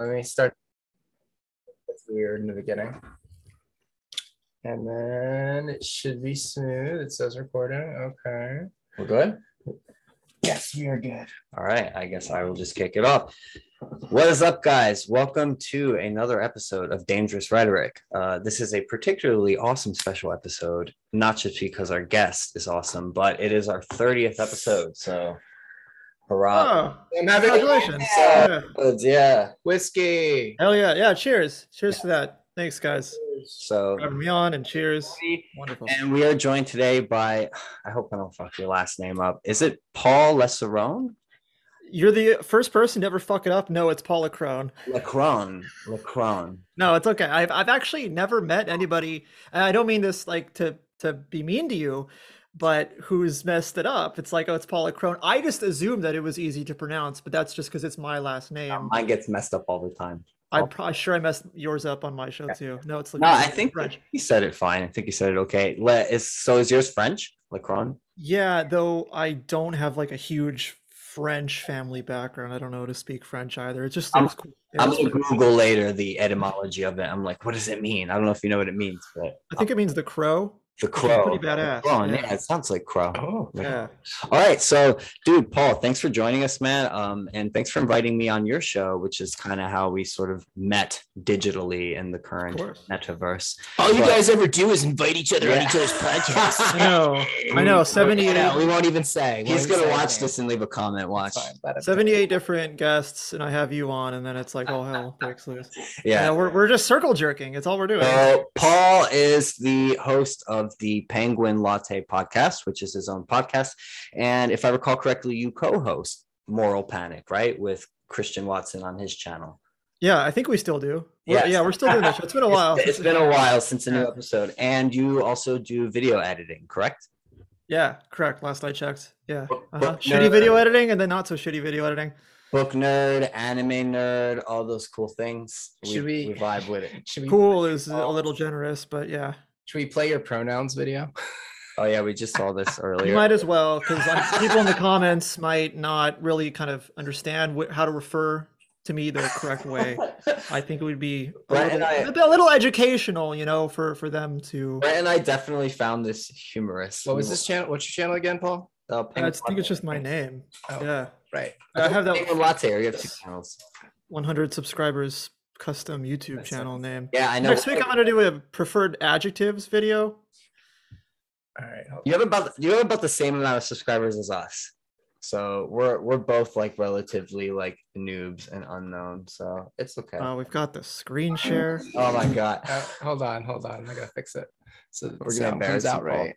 Let me start. It's weird in the beginning. And then it should be smooth. It says recording. Okay. We're good? Yes, we are good. All right. I guess I will just kick it off. What is up, guys? Welcome to another episode of Dangerous Rhetoric. Uh, this is a particularly awesome special episode, not just because our guest is awesome, but it is our 30th episode. So, hurrah. Oh, I'm having congratulations. Yeah. Yeah. Yeah. whiskey. Hell yeah. Yeah. Cheers. Cheers for that. Thanks, guys. So, For having me on and cheers. Wonderful. and we are joined today by, I hope I don't fuck your last name up. Is it Paul Lesserone? You're the first person to ever fuck it up. No, it's Paul Crone. LeCrone. LeCrone. No, it's okay. I've, I've actually never met anybody, and I don't mean this like to, to be mean to you, but who's messed it up. It's like, oh, it's Paula Crone. I just assumed that it was easy to pronounce, but that's just because it's my last name. Mine gets messed up all the time. I'm probably sure I messed yours up on my show too. No, it's No, I think French. he said it fine. I think he said it okay. Le, is so is yours French? LeCrone? Yeah, though I don't have like a huge French family background. I don't know how to speak French either. It's just I'm- looks cool. Yeah, I'm gonna pretty- Google later the etymology of it. I'm like, what does it mean? I don't know if you know what it means, but I think it means the crow. The which is crow. pretty badass, Oh, yeah. yeah, it sounds like crow. Oh, Yeah. All right, so dude, Paul, thanks for joining us, man. Um, and thanks for inviting me on your show, which is kind of how we sort of met digitally in the current metaverse. All you But- guys ever do is invite each other Yeah. on each other's podcasts. I know. I know. 78, Yeah, we won't even say. We He's gonna watch anything. this and leave a comment. Watch. fine. Let it- 78 different guests, and I have you on, and then it's like, oh, hell breaks loose. Yeah. Yeah, we're, we're just circle jerking. It's all we're doing. So Paul is the host of the Penguin Latte podcast, which is his own podcast. And if I recall correctly, you co-host Moral Panic, right? With Christian Watson on his channel. yeah, I think we still do. We're- Yes. Yeah, we're still doing this. It's been a while. It's- it's since- been a while since a new episode. And you also do video editing, correct? Yeah, correct. Last I checked. Yeah. Uh-huh. book Shitty video editing, and then not so shitty video editing. Book nerd, anime nerd, all those cool things. Should we- we vibe with it. Should we, Cool is a little generous, but yeah. Should we play your pronouns video? Oh yeah, we just saw this earlier. You earlier. might as well, because people in the comments might not really kind of understand wh- how to refer to me the correct way. I think it would be a little, and a little educational, you know, for for them to. Brett and I definitely found this humorous. What was this channel? What's your channel again, Paul? Uh, I just think it's just my name. Oh, Yeah, right. I have that Penguin Latte. or You have two channels. 100 subscribers custom YouTube That's channel name. Yeah, I know. Next week I'm gonna do a preferred adjectives video. All right. You have about you have about the same amount of subscribers as us. So we're we're both like relatively like noobs and unknown. So it's okay. Uh, we've got the screen share. oh my god. Uh, hold on, hold on. I gotta fix it. So We're gonna sound embarrass comes out you, Paul. right.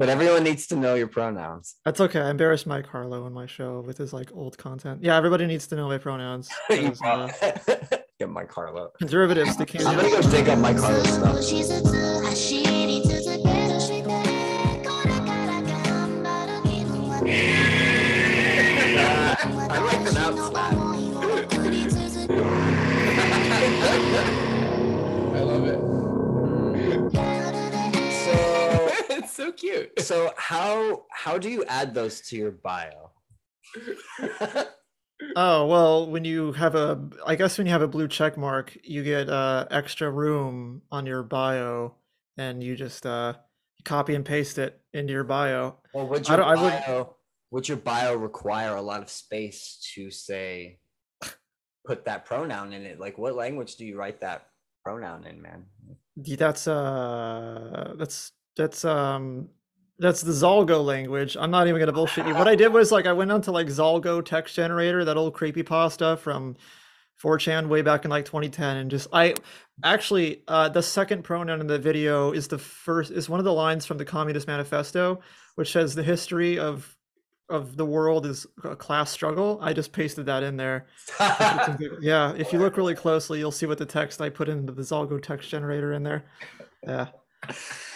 But everyone needs to know your pronouns. That's okay. I embarrassed Mike Harlow in my show with his like old content. Yeah, everybody needs to know my pronouns. You 'cause, uh. Get Mike Harlow. conservatives, they can't. I'm gonna go dig up Mike Harlow stuff. So cute. so how how do you add those to your bio? Oh well, when you have a, I guess when you have a blue check mark, you get uh, extra room on your bio, and you just uh, copy and paste it into your bio. Well, would your don't- I wouldn't- bio would your bio require a lot of space to say put that pronoun in it? Like what language do you write that pronoun in, man? That's uh, that's that's um, that's the Zalgo language. I'm not even gonna bullshit you. What I did was like I went onto like Zalgo text generator, that old creepy pasta from 4chan way back in like 2010, and just I actually uh, the second pronoun in the video is the first is one of the lines from the Communist Manifesto, which says the history of of the world is a class struggle. I just pasted that in there. Yeah, if you look really closely, you'll see what the text I put into the Zalgo text generator in there. Yeah.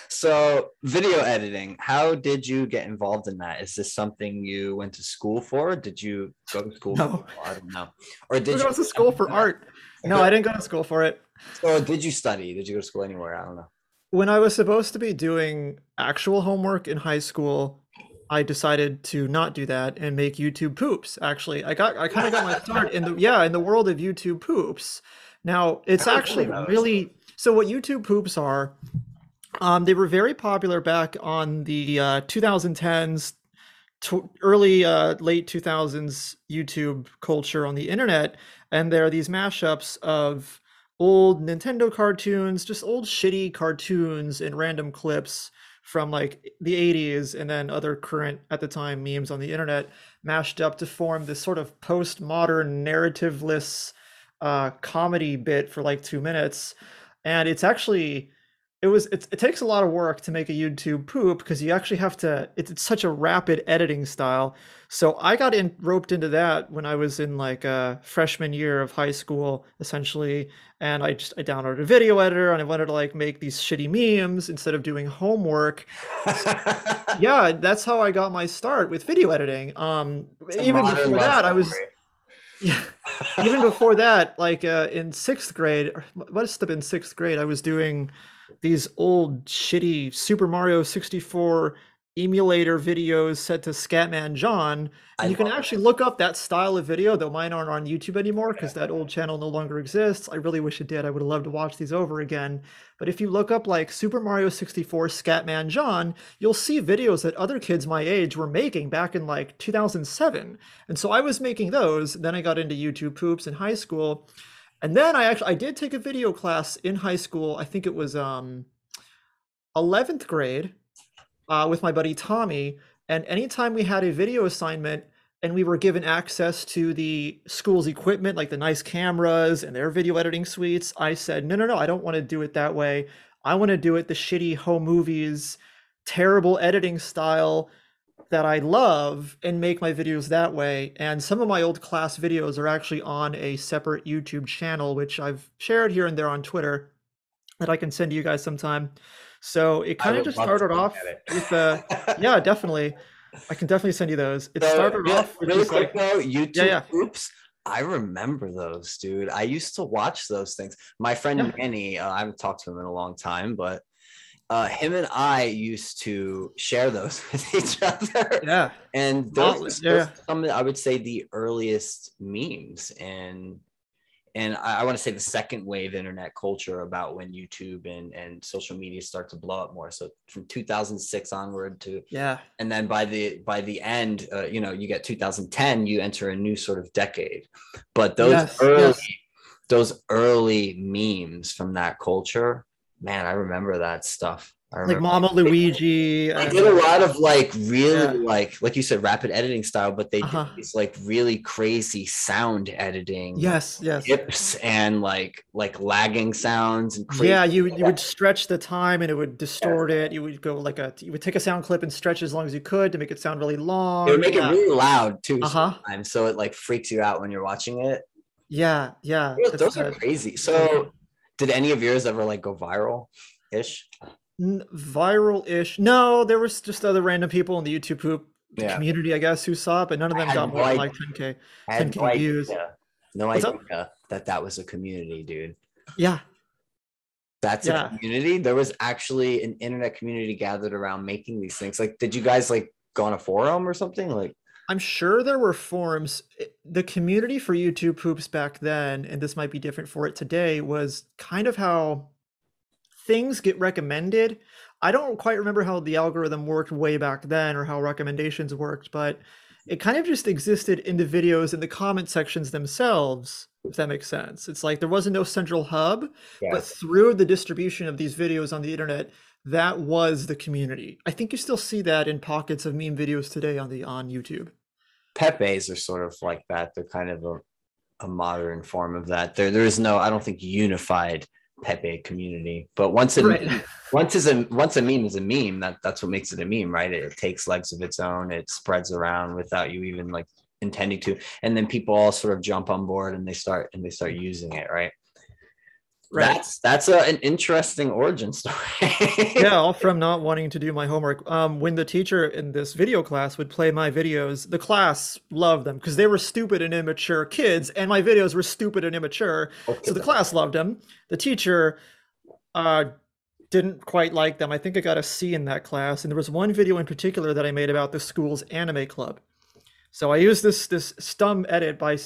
So video editing, how did you get involved in that? Is this something you went to school for? Did you go to school? No. For? I don't know. Or did you go to school for art. No, I didn't go to school for it. Or did you study? Did you go to school anywhere? I don't know. When I was supposed to be doing actual homework in high school, I decided to not do that and make YouTube poops. Actually, I got I kind of got my start in the yeah in the world of YouTube poops. Now it's actually heard of those. really so what YouTube poops are. Um, they were very popular back on the uh, 2010s, to early uh, late 2000s YouTube culture on the internet, and there are these mashups of old Nintendo cartoons, just old shitty cartoons and random clips from like the 80s and then other current at the time memes on the internet mashed up to form this sort of postmodern narrativeless uh, comedy bit for like two minutes. And it's actually it was it, it takes a lot of work to make a youtube poop because you actually have to it's, it's such a rapid editing style. So i got in roped into that when i was in like a freshman year of high school essentially and i just i downloaded a video editor and i wanted to like make these shitty memes instead of doing homework. Yeah that's how i got my start with video editing. Um even before that i was yeah even before that like uh, in sixth grade must have been sixth grade i was doing these old shitty super mario 64 emulator videos set to scatman john I and you can actually look up that style of video though mine aren't on youtube anymore because that old channel no longer exists. I really wish it did. I would have loved to watch these over again. But if you look up like super mario 64 scatman john you'll see videos that other kids my age were making back in like 2007 and so i was making those then i got into youtube poops in high school and then i actually i did take a video class in high school i think it was um 11th grade uh, with my buddy tommy and anytime we had a video assignment and we were given access to the school's equipment like the nice cameras and their video editing suites i said no no no i don't want to do it that way. I want to do it the shitty home movies terrible editing style that I love and make my videos that way. And some of my old class videos are actually on a separate YouTube channel, which I've shared here and there on Twitter that I can send to you guys sometime. So it kind of just started off with the, yeah, definitely. I can definitely send you those. It So, started real- off really quick like, though, YouTube yeah. Oops. I remember those, dude. I used to watch those things. My friend Yeah. Manny, uh, I haven't talked to him in a long time, but uh, him and I used to share those with each other. yeah, And those, yeah. some I would say, the earliest memes and and I, I want to say the second wave internet culture about when YouTube and, and social media start to blow up more. So from 2006 onward to yeah, and then by the by the end uh, you know you get 2010 you enter a new sort of decade but those Yes, early yes. those early memes from that culture man i remember that stuff I like. Mama Luigi. I did a lot of like really Yeah. like like you said rapid editing style, but they Uh-huh. did these like really crazy sound editing, Yes, yes. hips and like like lagging sounds and crazy Yeah, you you would stretch the time and it would distort it. You would go like a you would take a sound clip and stretch as long as you could to make it sound really long. It would make yeah. it really loud too Uh-huh. sometimes, so it like freaks you out when you're watching it. Yeah, yeah. Those- those are crazy. So, did any of yours ever like go viral ish? Viral-ish. No, there was just other random people in the YouTube poop Yeah. community, I guess, who saw it, but none of them got more than like 10K, 10K no views. idea, no What's up? idea that that was a community, dude. Yeah, That's Yeah. a community. There was actually an internet community gathered around making these things. Like, did you guys like go on a forum or something? Like, I'm sure there were forums. Eh, the community for YouTube poops back then, and this might be different for it today, was kind of how things get recommended. I don't quite remember how the algorithm worked way back then or how recommendations worked, but it kind of just existed in the videos in the comment sections themselves, if that makes sense. It's like there wasn't no central hub, but through the distribution of these videos on the internet, that was the community. I think you still see that in pockets of meme videos today on the on YouTube. Pepe's are sort of like that. They're kind of a, a modern form of that. There, there is no, I don't think, unified Pepe community. But once it Right. once is a once a meme is a meme, that that's what makes it a meme, right? It, it takes legs of its own. It spreads around without you even like intending to, and then people all sort of jump on board and they start and they start using it, right? Right. That's that's a, an interesting origin story. yeah, all from not wanting to do my homework. Um, when the teacher in this video class would play my videos, the class loved them because they were stupid and immature kids, and my videos were stupid and immature. So the class loved them. The teacher uh, didn't quite like them. I think I got a C in that class, and there was one video in particular that I made about the school's anime club. So I used this this stum edit by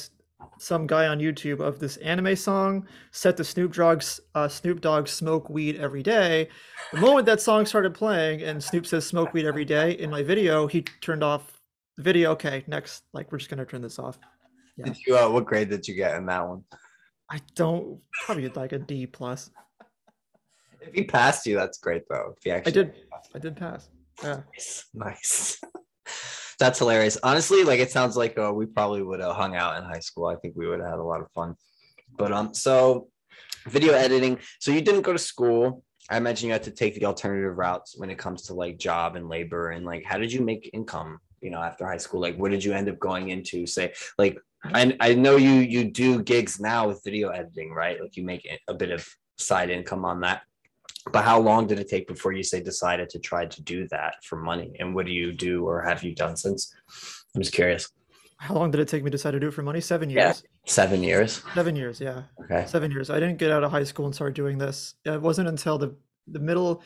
some guy on YouTube of this anime song set to Snoop Dogg's uh, Snoop Dogg "Smoke Weed Every Day." The moment that song started playing and Snoop says "Smoke Weed Every Day" in my video, he turned off the video. Okay, next, like we're just gonna turn this off. Yeah. Did you? Uh, what grade did you get in that one? I don't probably like a D plus. If he passed you, that's great though. If he actually, I did. I did pass. Yeah. Nice, nice. That's hilarious. Honestly, like it sounds like uh, we probably would have hung out in high school. I think we would have had a lot of fun. But um, so video editing. So you didn't go to school. I imagine you had to take the alternative routes when it comes to like job and labor and like how did you make income? You know, after high school, like what did you end up going into? Say, like I I know you you do gigs now with video editing, right? Like you make a bit of side income on that but how long did it take before you say decided to try to do that for money and what do you do or have you done since i'm just curious How long did it take me to decide to do it for money? Seven Yeah. years. seven years Seven years. Yeah. okay Seven years. I didn't get out of high school and start doing this. It wasn't until the the middle,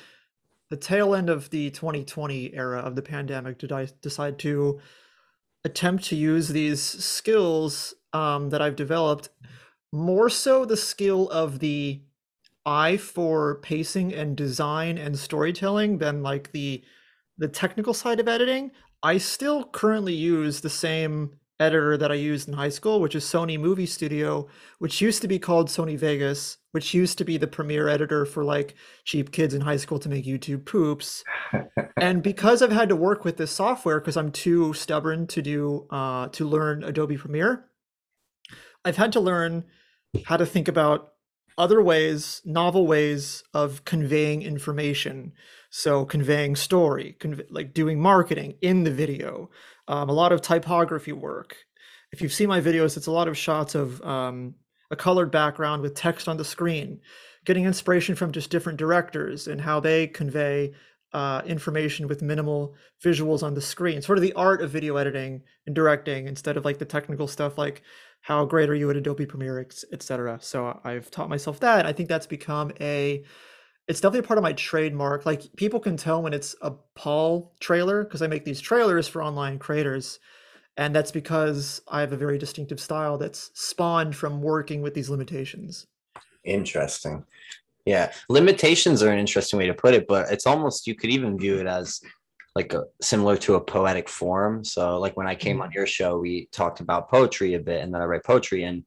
the tail end of the 2020 era of the pandemic did I decide to attempt to use these skills um, that I've developed. More so, the skill of the eye for pacing and design and storytelling than like the the technical side of editing. I still currently use the same editor that I used in high school, which is Sony Movie Studio, which used to be called Sony Vegas, which used to be the premier editor for like cheap kids in high school to make YouTube poops. and because I've had to work with this software because I'm too stubborn to do uh, to learn Adobe Premiere, I've had to learn how to think about other ways, novel ways of conveying information. So conveying story, like doing marketing in the video, um, a lot of typography work. If you've seen my videos, it's a lot of shots of um, a colored background with text on the screen, getting inspiration from just different directors and how they convey uh, information with minimal visuals on the screen. Sort of the art of video editing and directing instead of like the technical stuff like how great are you at Adobe Premiere, etc. So I've taught myself that. I think that's become a it's definitely a part of my trademark. Like people can tell when it's a Paul trailer because I make these trailers for online creators. And that's because I have a very distinctive style that's spawned from working with these limitations. interesting yeah limitations are an interesting way to put it but it's almost you could even view it as like a similar to a poetic form. So like when i came on your show we talked about poetry a bit and then i write poetry and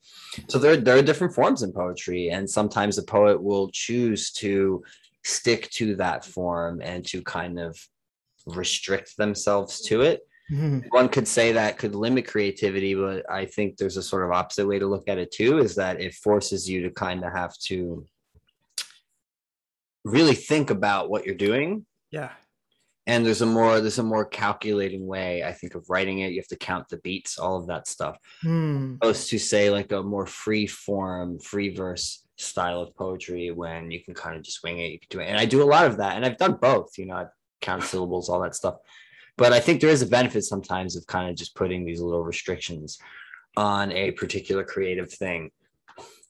so there, there are different forms in poetry and sometimes the poet will choose to stick to that form and to kind of restrict themselves to it. Mhm. one could say that could limit creativity, but I think there's a sort of opposite way to look at it too, is that it forces you to kind of have to really think about what you're doing. Yeah. And there's a more there's a more calculating way, I think, of writing it. You have to count the beats, all of that stuff. Hmm. Opposed to say like a more free form, free verse style of poetry when you can kind of just wing it. You can do it. And I do a lot of that. And I've done both, you know, I've counted syllables, all that stuff but I think there is a benefit sometimes of kind of just putting these little restrictions on a particular creative thing.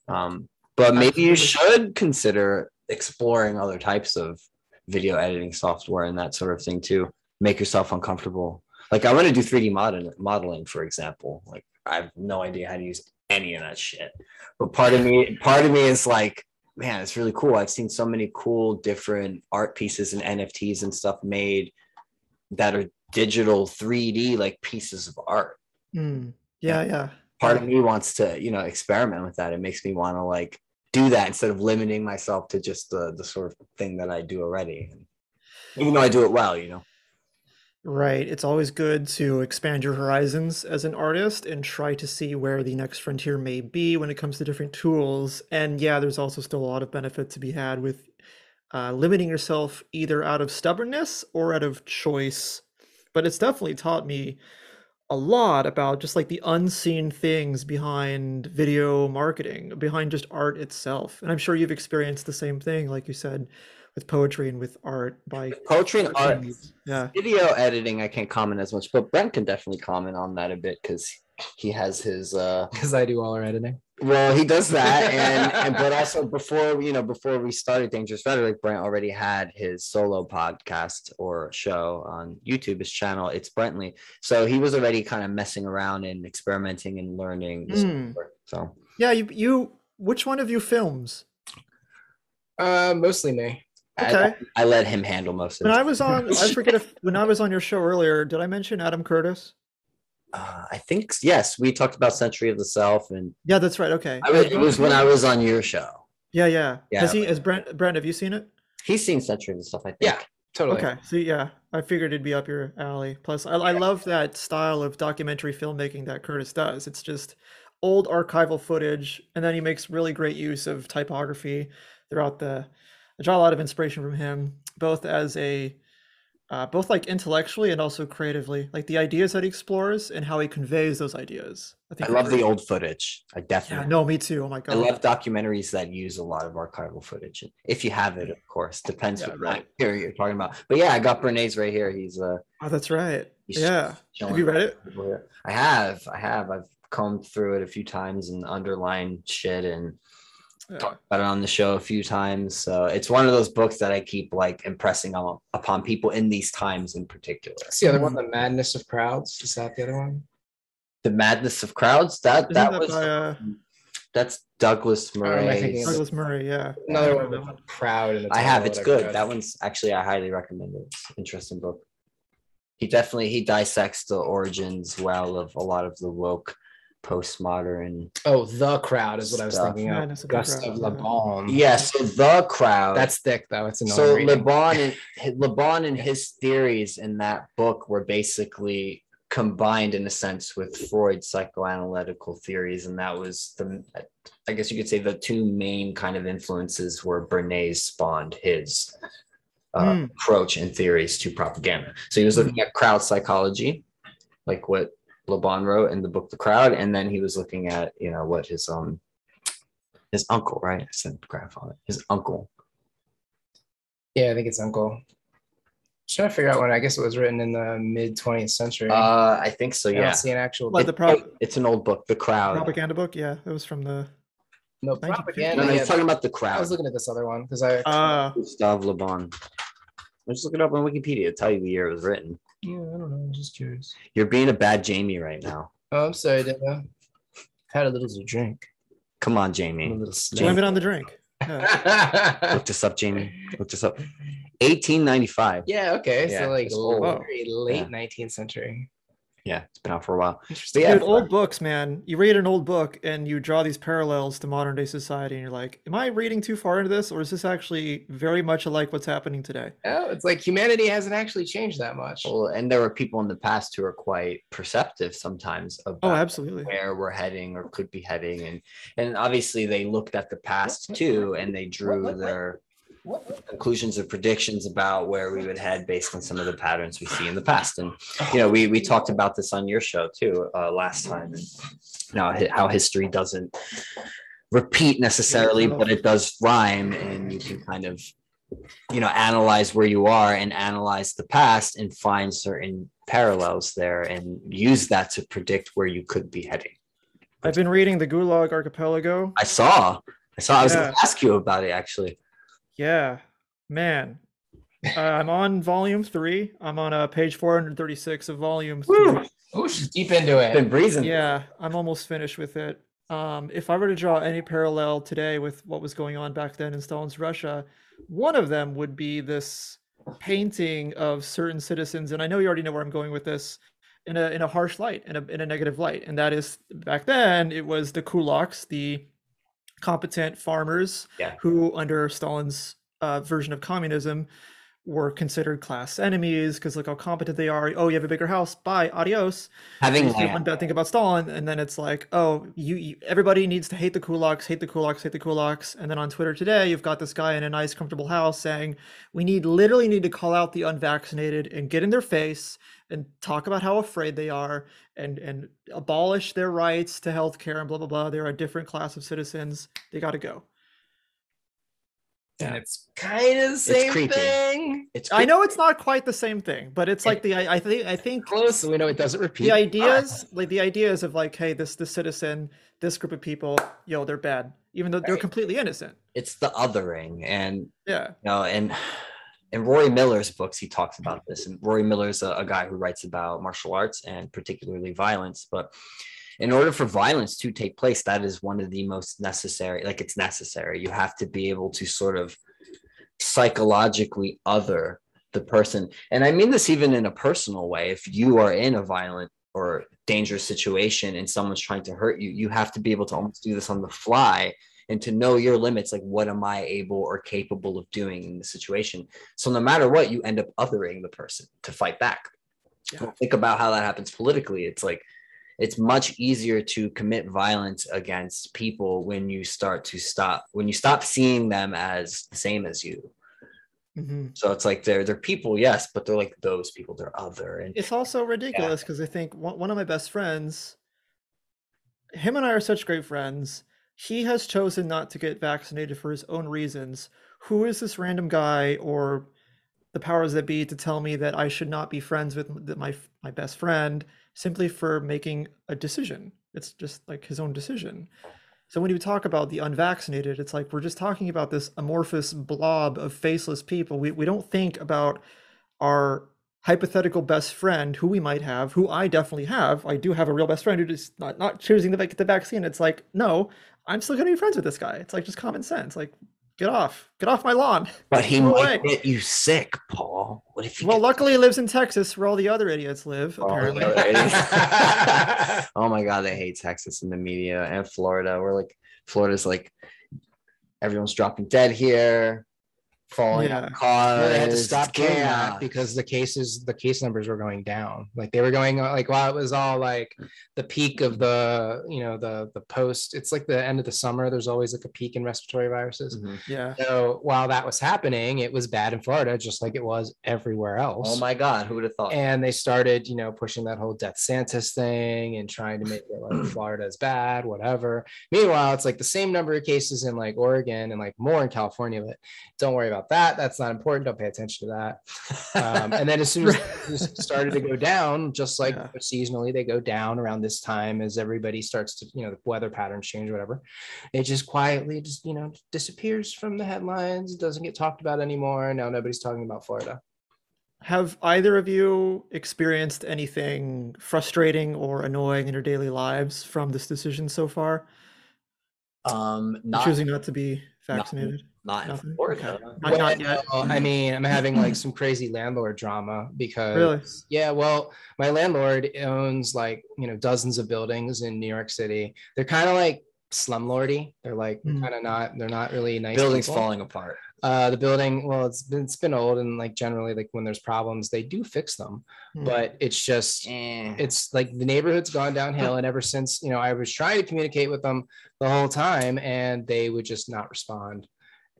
Um, but maybe you should consider exploring other types of video editing software and that sort of thing too. Make yourself uncomfortable. Like I want to do 3D model- modeling, for example. Like I have no idea how to use any of that shit. But part of me, part of me is like, man, it's really cool. I've seen so many cool different art pieces and NFTs and stuff made that are digital 3D like pieces of art. Hmm. Yeah. Yeah. Part of me wants to, you know, experiment with that. It makes me want to like do that instead of limiting myself to just the the sort of thing that I do already. Even though I do it well, you know. Right. It's always good to expand your horizons as an artist and try to see where the next frontier may be when it comes to different tools. And yeah, there's also still a lot of benefit to be had with uh, limiting yourself either out of stubbornness or out of choice. But it's definitely taught me a lot about just like the unseen things behind video marketing, behind just art itself. And I'm sure you've experienced the same thing, like you said, with poetry and with art by Poetry and art, Yeah. video editing, I can't comment as much, but Brent can definitely comment on that a bit because he has his uh Because I do all our editing. well he does that and and but also before you know before we started dangerous rhetoric brent already had his solo podcast or show on youtube his channel it's Brently so he was already kind of messing around and experimenting and learning this Hmm. so Yeah, you you which one of you films? Uh, mostly me. I- Okay. I, let him handle most of When it I was on I forget if when I was on your show earlier, did I mention Adam Curtis? Uh, i think yes we talked about century of the self and Yeah, that's right. Okay. I was, it was when i was on your show Yeah, yeah. Yeah, Has he has Brent Brent, have you seen it? he's seen century of the self i think Yeah. Totally. Okay. So yeah, I figured it'd be up your alley. Plus I, I love that style of documentary filmmaking that Curtis does. It's just old archival footage, and then he makes really great use of typography throughout the I draw a lot of inspiration from him, both as a uh, both like intellectually and also creatively, like the ideas that he explores and how he conveys those ideas. i think are love the old footage i Yeah, definitely no, me too. Oh my god. I love documentaries that use a lot of archival footage. If you have it, of course, depends Yeah, what right. period you're talking about. But yeah, I got Bernays right here. He's uh, Oh, that's right. Yeah. Have you read it? I have, I have. I've combed through it a few times and underlined shit and Yeah. talked about it on the show a few times. So it's one of those books that I keep like impressing on upon people in these times in particular. What's the other one? The Madness of Crowds. Is that the other one? The madness of crowds. That Isn't that, that was by, uh, that's Douglas am I thinking Murray. Douglas Murray? Yeah. Another one remember with Proud. I have. It's good. read. That one's actually I highly recommend it. It's an interesting book. He definitely he dissects the origins well of a lot of the woke postmodern. Oh, the crowd is what I was Stuff. thinking of. Madness of the Crowd, Le. Bon. Yeah, so the crowd. That's thick though. It's annoying. so Le Bon and LeBron and his theories in that book were basically combined in a sense with Freud's psychoanalytical theories, and that was the I guess you could say the two main kind of influences where Bernays spawned his uh, Hmm. approach and theories to propaganda. So he was looking at crowd psychology, like what LeBron wrote in the book The Crowd, and then he was looking at you know what his um his uncle, right? I said grandfather, his uncle yeah, I think it's Uncle. Just trying to figure out when. I guess it was written in the mid 20th century. Uh, I think so. I Yeah, don't see an actual. Like It- the prop- it's an old book, The Crowd. propaganda book. Yeah, it was from the. no 1950. No, propaganda. no, yeah, he's talking about The crowd. I was looking at this other one because I. Uh, Gustave Le Bon. Let's look it up on Wikipedia. To tell you the year it was written. Yeah, I don't know. I'm just curious. You're being a bad Jamie right now. Oh, I'm sorry, Dana. Had a little to drink. Come on, A Jamie. little blame snack. it on the drink. Yeah. Look this up, Jamie. Look this up. 1895. yeah. Okay. Yeah, so like very late Yeah. 19th century. Yeah, it's been out for a while. Interesting. Yeah, Dude, old books, man. You read an old book and you draw these parallels to modern day society, and you're like, "Am I reading too far into this, or is this actually very much like what's happening today?" Oh, it's like humanity hasn't actually changed that much. Well, and there were people in the past who are quite perceptive sometimes Oh, absolutely. where we're heading or could be heading and and obviously they looked at the past too and they drew their conclusions or predictions about where we would head based on some of the patterns we see in the past? And you know we we talked about this on your show too uh, last time and you know how history doesn't repeat necessarily but it does rhyme and you can kind of you know analyze where you are and analyze the past and find certain parallels there and use that to predict where you could be heading. I've been reading the Gulag Archipelago. i saw. I saw. I was Yeah. going to ask you about it actually Yeah, man. Uh, I'm on volume three. I'm on uh, page 436 of volume Woo! three. Oh, she's deep into it. been breezing Yeah, I'm almost finished with it. Um, if I were to draw any parallel today with what was going on back then in Stalin's Russia, one of them would be this painting of certain citizens, and I know you already know where I'm going with this, in a in a harsh light, in a in a negative light, and that is back then it was the kulaks, the competent farmers Yeah. who, under Stalin's uh, version of communism, were considered class enemies because look how competent they are. Oh, you have a bigger house. Bye, adios. having the one bad thing about Stalin, and then it's like, oh, you, you everybody needs to hate the kulaks, hate the kulaks, hate the kulaks, and then on Twitter today, you've got this guy in a nice, comfortable house saying, we need literally need to call out the unvaccinated and get in their face and talk about how afraid they are and and abolish their rights to health care and blah blah blah. They're a different class of citizens. They got to go. And it's kind of the same creepy. thing. It's I know it's not quite the same thing, but it's like the I, I think I think Close, so we know it doesn't repeat. the ideas ah. like the ideas of like hey this this citizen this group of people yo they're bad even though they're completely innocent It's the othering, and yeah you know, and in Rory Miller's books, he talks about this. And Rory Miller's a, a guy who writes about martial arts and particularly violence. But in order for violence to take place, that is one of the most necessary. Like it's necessary. You have to be able to sort of psychologically other the person. And I mean this even in a personal way. If you are in a violent or dangerous situation and someone's trying to hurt you, you have to be able to almost do this on the fly and to know your limits like what am i able or capable of doing in the situation so no matter what you end up othering the person to fight back Yeah. think about how that happens politically it's like it's much easier to commit violence against people when you start to stop when you stop seeing them as the same as you. Hmm so it's like they're they're people yes but they're like those people they're other. And it's also ridiculous because i think one, one of my best friends him and i are such great friends. He has chosen not to get vaccinated for his own reasons. Who is this random guy or the powers that be to tell me that i should not be friends with my my best friend simply for making a decision. It's just like his own decision. So when you talk about the unvaccinated it's like we're just talking about this amorphous blob of faceless people. We, we don't think about our hypothetical best friend who we might have who i definitely have. I do have a real best friend who just not, not choosing to get the vaccine. It's like no i'm still going to be friends with this guy. It's like just common sense. Like get off get off my lawn. But he might get you sick paul what if well luckily he lives in texas where all the other idiots live Oh, apparently the other idiots. oh my god, they hate Texas and the media and Florida. We're like Florida's like everyone's dropping dead here, falling Yeah. out of cars. Well, they had to stop doing that chaos. because the cases, the case numbers were going down. Like they were going like while it was all like the peak of the, you know, the the post. It's like the end of the summer. There's always like a peak in respiratory viruses. Mhm. yeah So while that was happening, it was bad in Florida, just like it was everywhere else. Oh my god, who would have thought? and they started, you know, pushing that whole Death Santis thing and trying to make it like Florida is bad, whatever. Meanwhile, it's like the same number of cases in like Oregon and like more in California, but don't worry about that. That's not important. Don't pay attention to that. Um, and then as soon as it started to go down, just like Yeah. seasonally, they go down around this time as everybody starts to, you know, the weather patterns change, whatever. It just quietly just, you know, disappears from the headlines, It doesn't get talked about anymore. Now nobody's talking about Florida. have either of you experienced anything frustrating or annoying in your daily lives from this decision so far um, not choosing not to be vaccinated not in Nothing? Florida. Not- not yet. Well, I mean, I'm having like some crazy landlord drama because Really? yeah, well, my landlord owns like you know dozens of buildings in New York City. They're kind of like slumlordy. They're like Hmm. kind of not. They're not really nice. Buildings people. falling apart. Uh, the building, well, it's been it's been old and like generally like when there's problems, they do fix them, Hmm. but it's just Eh. it's like the neighborhood's gone downhill and ever since you know i was trying to communicate with them the whole time and they would just not respond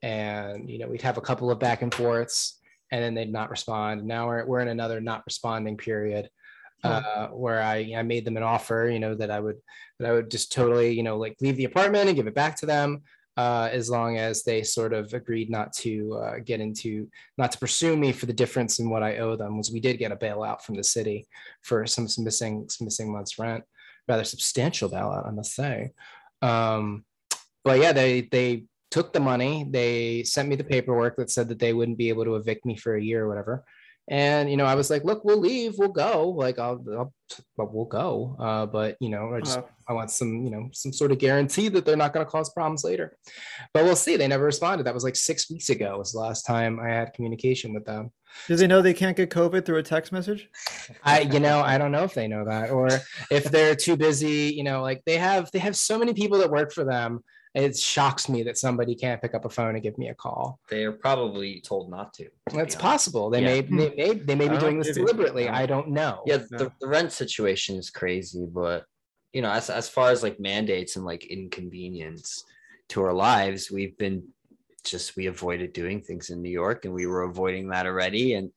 and you know we'd have a couple of back and forths and then they'd not respond now we're, we're in another not responding period uh, where I, I made them an offer you know that i would that i would just totally you know like leave the apartment and give it back to them uh, as long as they sort of agreed not to uh, get into not to pursue me for the difference in what I owe them was we did get a bailout from the city for some, some missing some missing months rent, rather substantial bailout, I must say. Um, but yeah, they they took the money. They sent me the paperwork that said that they wouldn't be able to evict me for a year or whatever. And you know, I was like, "Look, we'll leave. We'll go. Like, I'll, I'll but we'll go. Uh, but you know, I just Wow. I want some, you know, some sort of guarantee that they're not going to cause problems later. But we'll see. They never responded. That was like six weeks ago. Was the last time I had communication with them. Do they know they can't get COVID through a text message? I, you know, I don't know if they know that or if they're too busy. You know, like they have they have so many people that work for them. It shocks me that somebody can't pick up a phone and give me a call. They are probably told not to. to be possible. They Yeah. may they may they may be doing this deliberately. Yeah. I don't know. yeah No. the, the rent situation is crazy but you know as, as far as like mandates and like inconvenience to our lives we've been just we avoided doing things in new york and we were avoiding that already and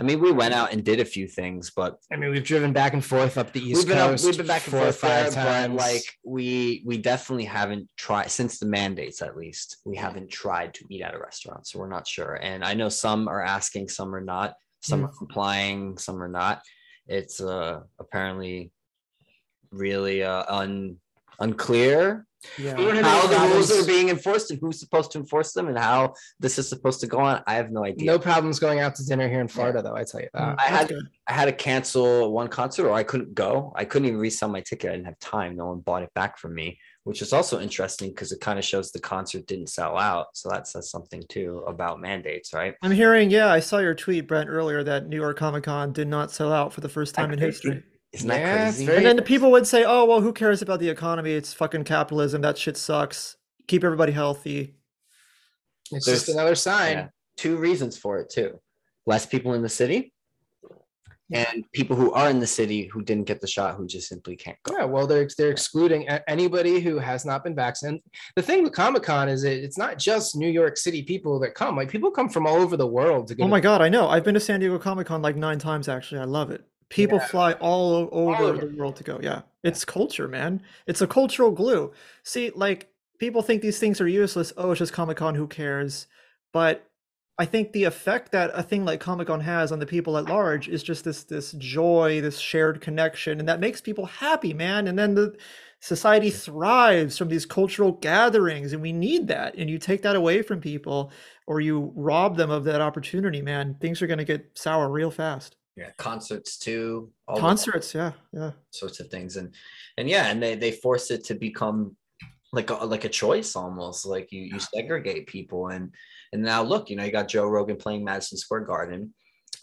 I mean, we went out and did a few things, but I mean, we've driven back and forth up the East we've been up, Coast. we've been back and forth there, five but times. like we we definitely haven't tried since the mandates at least. We haven't tried to eat at a restaurant, so we're not sure. And I know some are asking, some are not. Some are complying, some are not. It's uh apparently really uh un unclear Yeah. We don't have how any the rules problems- are being enforced and who's supposed to enforce them and how this is supposed to go on. I have no idea. no problems going out to dinner here in Florida, though. I tell you that. I had- good. I had to cancel one concert or I couldn't go. I couldn't even resell my ticket. I didn't have time. No one bought it back from me, which is also interesting because it kind of shows the concert didn't sell out. So that says something too about mandates, right? I'm hearing, yeah, I saw your tweet, Brent, earlier that New York Comic Con did not sell out for the first time in history. Isn't that Yeah, it's crazy? very- And then the people would say, oh, well, who cares about the economy? It's fucking capitalism. That shit sucks. Keep everybody healthy. It's There's- just another sign. Yeah. Two reasons for it too. Less people in the city and people who are in the city who didn't get the shot who just simply can't go. Yeah, well, they're they're excluding anybody who has not been vaccinated. The thing with Comic Con is it, it's not just New York City people that come. Like people come from all over the world to go. Oh to- my God, I know. I've been to San Diego Comic Con like nine times, actually. I love it. People Yeah. fly all over oh, over. the world to go. Yeah. It's culture, man. It's a cultural glue. See, like, people think these things are useless. Oh, it's just Comic Con. Who cares? But I think the effect that a thing like Comic Con has on the people at large is just this this joy, this shared connection, and that makes people happy, man. And then the society thrives from these cultural gatherings, and we need that. And you take that away from people, or you rob them of that opportunity, man. Things are going to get sour real fast. Yeah, concerts too. Concerts, yeah, yeah. sorts of things and and yeah and they they force it to become like a like a choice almost like you you segregate people and and now look you know you got joe rogan playing madison square garden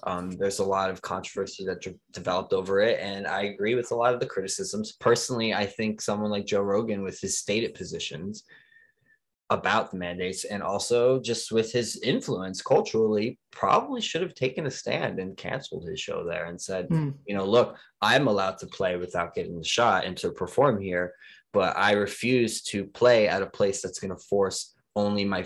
um, there's a lot of controversy that de- developed over it and i agree with a lot of the criticisms personally i think someone like joe rogan with his stated positions about the mandates and also just with his influence culturally probably should have taken a stand and canceled his show there and said Hmm. you know look i'm allowed to play without getting the shot and to perform here but i refuse to play at a place that's going to force only my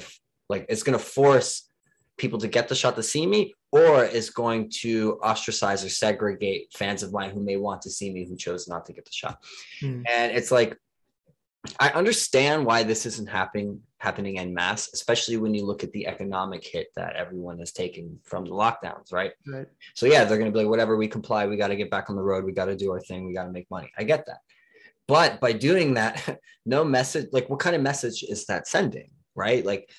like it's going to force people to get the shot to see me or is going to ostracize or segregate fans of mine who may want to see me who chose not to get the shot Hmm. and it's like i understand why this isn't happening happening en masse especially when you look at the economic hit that everyone has taken from the lockdowns right Right. so yeah, they're gonna be like, whatever, we comply, we got to get back on the road, we got to do our thing, we got to make money. I get that. But by doing that, no message, like what kind of message is that sending? Right. Like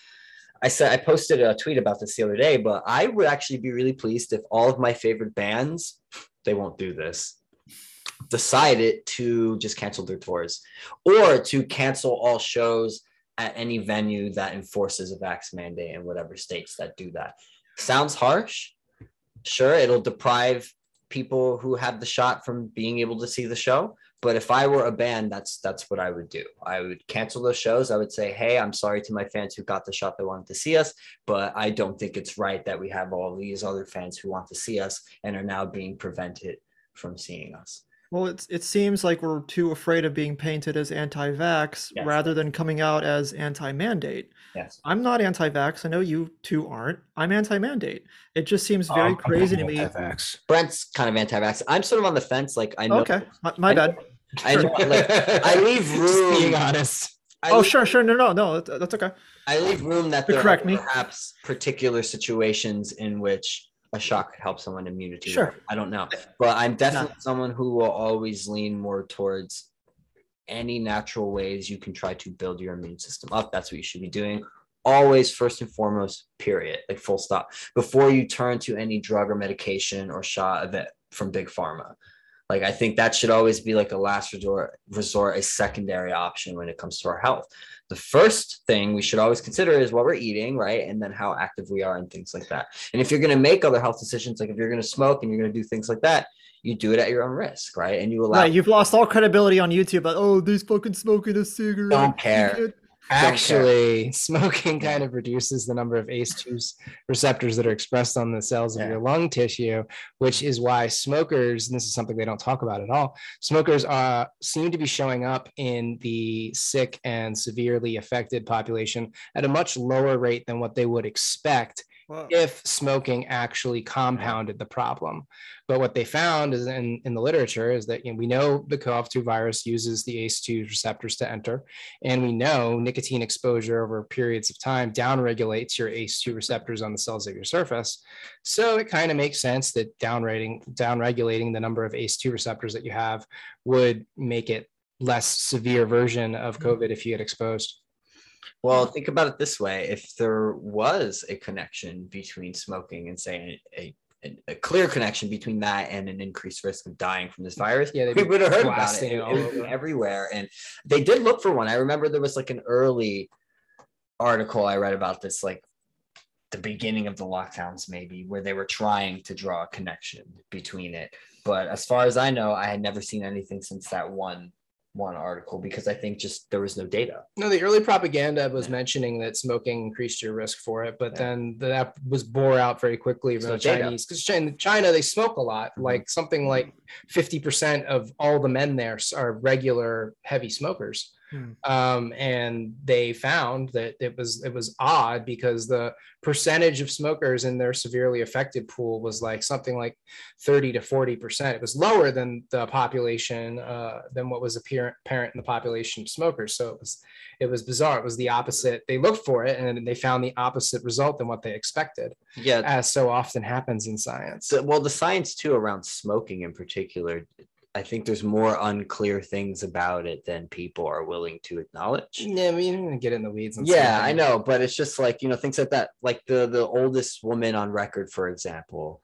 I said, I posted a tweet about this the other day, but I would actually be really pleased if all of my favorite bands, they won't do this, decided to just cancel their tours or to cancel all shows at any venue that enforces a vax mandate in whatever states that do that. Sounds harsh, sure it'll deprive people who have the shot from being able to see the show but if i were a band that's that's what i would do. I would cancel those shows. I would say hey i'm sorry to my fans who got the shot that wanted to see us but i don't think it's right that we have all these other fans who want to see us and are now being prevented from seeing us Well, it's, it seems like we're too afraid of being painted as anti-vax Yes. rather than coming out as anti-mandate. yes I'm not anti-vax. I know you two aren't. I'm anti-mandate. It just seems oh, very crazy to me. Anti-vax. brent's kind of anti-vax i'm sort of on the fence like i know Okay, my, my I bad. i know like i leave room Just being honest. I Oh, leave- sure, sure. No, no, no. That's, that's okay. I leave room that To there correct are me. perhaps particular situations in which a shot could help someone immunity. Sure. I don't know, but I'm definitely someone who will always lean more towards any natural ways you can try to build your immune system up. That's what you should be doing. Always, first and foremost, period, like full stop. Before you turn to any drug or medication or shot of it from big pharma. Like I think that should always be like a last resort, resort, a secondary option when it comes to our health the first thing we should always consider is what we're eating, right? And then how active we are and things like that. And if you're going to make other health decisions, like if you're going to smoke and you're going to do things like that, you do it at your own risk, right? And you allow. Right, you've lost all credibility on YouTube. But oh, these fucking smoking a cigarette. Don't care. Can't-" Actually, smoking kind of reduces the number of ACE2 receptors that are expressed on the cells of Yeah. your lung tissue, which is why smokers, and this is something they don't talk about at all, smokers uh, seem to be showing up in the sick and severely affected population at a much lower rate than what they would expect Whoa. if smoking actually compounded the problem. But what they found is in, in the literature is that you know, we know the CoV2 virus uses the ACE2 receptors to enter, and we know nicotine exposure over periods of time downregulates your ACE2 receptors on the cells of your surface. So it kind of makes sense that downregulating, downregulating the number of ACE2 receptors that you have would make it less severe version of mm-hmm. COVID if you get exposed. Well, think about it this way: if there was a connection between smoking and say a, a, a clear connection between that and an increased risk of dying from this virus, Yeah, we would have heard about it. It, it it all would be over. everywhere, and they did look for one. I remember there was like an early article I read about this, like the beginning of the lockdowns, maybe where they were trying to draw a connection between it. But as far as I know, I had never seen anything since that one one article because I think just there was no data. No, the early propaganda was Yeah. mentioning that smoking increased your risk for it, but Yeah. then that was bore out very quickly from the. Chinese because China, China they smoke a lot, Mhm. like something like fifty percent of all the men there are regular heavy smokers. Hmm. Um, and they found that it was it was odd because the percentage of smokers in their severely affected pool was like something like 30 to 40 percent. It was lower than the population uh, than what was apparent apparent in the population of smokers. So it was it was bizarre. It was the opposite. They looked for it and they found the opposite result than what they expected, Yeah, as so often happens in science. So, well, the science too around smoking in particular, I think there's more unclear things about it than people are willing to acknowledge. yeah, I mean, I'm get in the weeds. on Yeah. I know, but it's just like you know things like that. Like the the oldest woman on record, for example.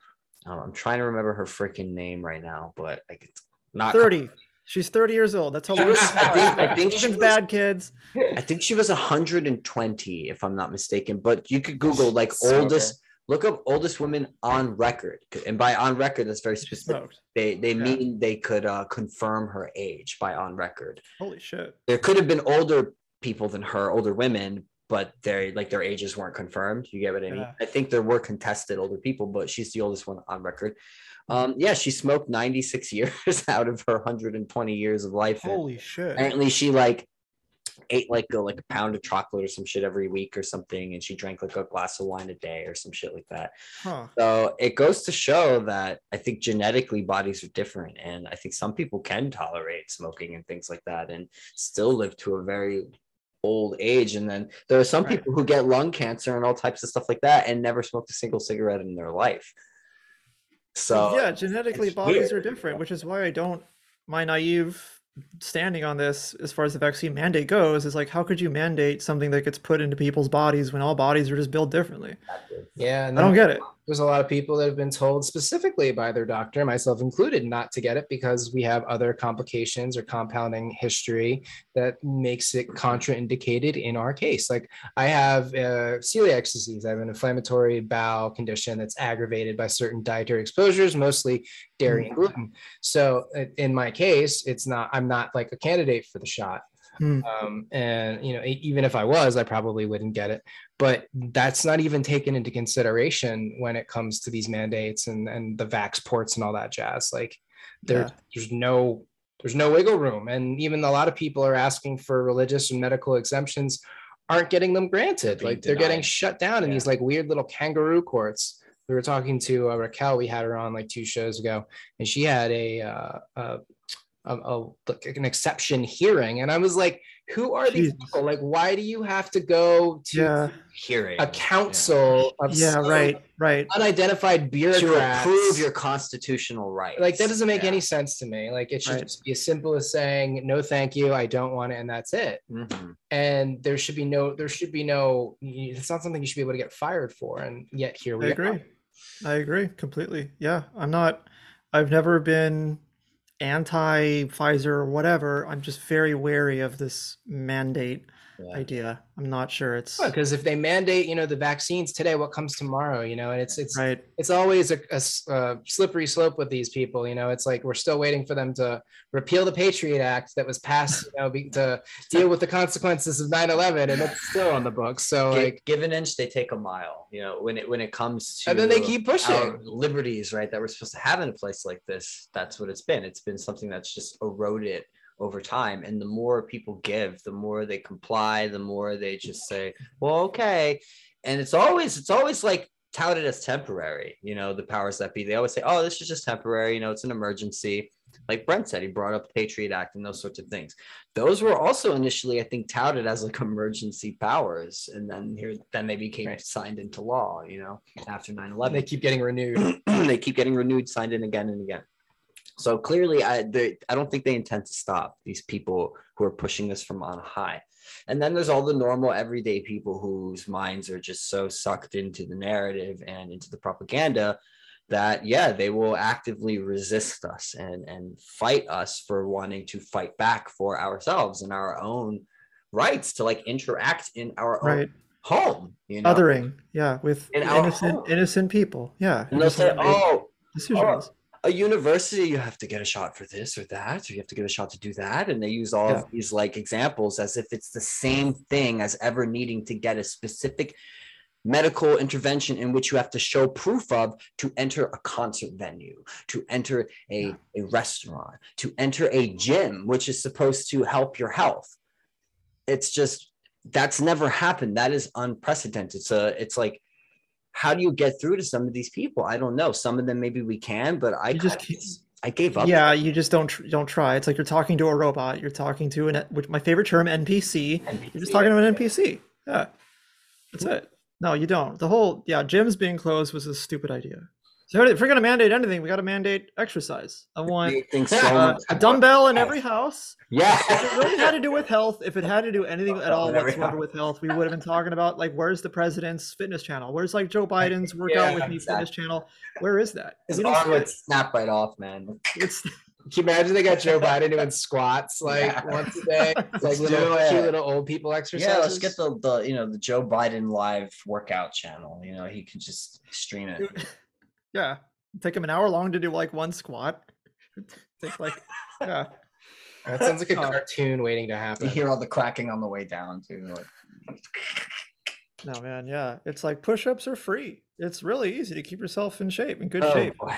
Um, I'm trying to remember her freaking name right now, but like it's not 30. She's 30 years old. That's how She long was- I think- I think she was- bad, kids. I think she was 120, if I'm not mistaken. But you could Google like Smoker. oldest. Look up oldest woman on record, and by on record, that's very specific. They they Yeah. mean they could uh, confirm her age by on record. Holy shit. There could have been older people than her, older women, but they like their ages weren't confirmed. You get what I mean? Yeah. I think there were contested older people, but she's the oldest one on record. Um, yeah, she smoked 96 years out of her 120 years of life. and Holy shit. apparently she like ate like a like a pound of chocolate or some shit every week or something, and she drank like a glass of wine a day or some shit like that. Huh. So it goes to show that I think genetically bodies are different. And I think some people can tolerate smoking and things like that and still live to a very old age. And then there are some Right. people who get lung cancer and all types of stuff like that and never smoked a single cigarette in their life. So yeah, genetically bodies weird. are different, which is why I don't my naive standing on this as far as the vaccine mandate goes is like how could you mandate something that gets put into people's bodies when all bodies are just built differently? Yeah, and I don't get it. There's a lot of people that have been told specifically by their doctor, myself included, not to get it because we have other complications or compounding history that makes it contraindicated in our case. Like I have uh, celiac disease, I have an inflammatory bowel condition that's aggravated by certain dietary exposures, mostly dairy and gluten. So in my case, it's not, I'm not like a candidate for the shot. Hmm. Um, and you know, even if I was, I probably wouldn't get it but that's not even taken into consideration when it comes to these mandates and and the vax ports and all that jazz like there Yeah. there's no there's no wiggle room and even a lot of people are asking for religious and medical exemptions aren't getting them granted Being like they're getting shut down in Yeah. these like weird little kangaroo courts we were talking to uh, raquel we had her on like two shows ago and she had a uh, uh a, a, an exception hearing and i was like who are these Jesus. people like why do you have to go to Yeah. hearing a council of Yeah, right, right. unidentified bureaucrats to approve your constitutional rights. like that doesn't make Yeah. any sense to me like it should Right. just be as simple as saying no thank you i don't want it and that's it Mhm. and there should be no there should be no it's not something you should be able to get fired for and yet here I we agree. are I agree completely. Yeah, I'm not. I've never been anti Pfizer or whatever. I'm just very wary of this mandate Yeah. idea. I'm not sure it's because if they mandate you know the vaccines today what comes tomorrow you know and it's it's right. it's always a slippery slope with these people. You know, it's like we're still waiting for them to repeal the Patriot Act that was passed, you know, be, to deal with the consequences of 9/11, and it's still on the books. So, Gi- like, give an inch, they take a mile. You know, when it when it comes to and then they keep pushing. liberties, right, that we're supposed to have in a place like this. That's what it's been. It's been something that's just eroded over time. And the more people give, the more they comply, the more they just say, "Well, okay." And it's always it's always like touted as temporary. You know, the powers that be, they always say, "Oh, this is just temporary." You know, it's an emergency. Like Brent said, he brought up Patriot Act and those sorts of things. Those were also initially, I think, touted as like emergency powers, and then here, then they became Right. signed into law. You know, after 9-11 they keep getting renewed. they keep getting renewed, signed in again and again. So clearly, I they, I don't think they intend to stop these people who are pushing this from on high. And then there's all the normal everyday people whose minds are just so sucked into the narrative and into the propaganda that yeah, they will actively resist us and and fight us for wanting to fight back for ourselves and our own rights to like interact in our own home. You know, Othering, yeah, with In innocent innocent people. Yeah. and they'll say, make oh, oh. decisions. A university you have to get a shot for this or that or you have to get a shot to do that and they use all Yeah. of these like examples as if it's the same thing as ever needing to get a specific medical intervention in which you have to show proof of to enter a concert venue to enter a, a restaurant to enter a gym which is supposed to help your health. It's just that's never happened. That is unprecedented. So it's like how do you get through to some of these people i don't know some of them maybe we can but i You just can't- i gave up Yeah, you just don't don't try. It's like you're talking to a robot. You're talking to an which my favorite term NPC. You're just talking to an NPC. Yeah, that's it. No, you don't. The whole yeah, gyms being closed was a stupid idea. So if we're gonna mandate anything, we got to mandate exercise. I want Create so uh, a dumbbell in every house. yeah If it really had to do with health, if it had to do anything at all whatsoever house. with health, we would have been talking about like where's the president's fitness channel? Where's like Joe Biden's workout with Yeah, me fitness channel? Where is that? his We don't arm would snap right off man It's Can you imagine they got Joe Biden doing squats like Yeah. once a day? It's Let's like little do it. cute little old people exercises. yeah let's get the the you know the joe biden live workout channel you know he can just stream it yeah. Take him an hour long to do like one squat. Take like yeah. That sounds like a Oh. cartoon waiting to happen. you hear all the cracking on the way down too like No man, yeah. It's like push-ups are free. It's really easy to keep yourself in shape, in good oh, shape. boy.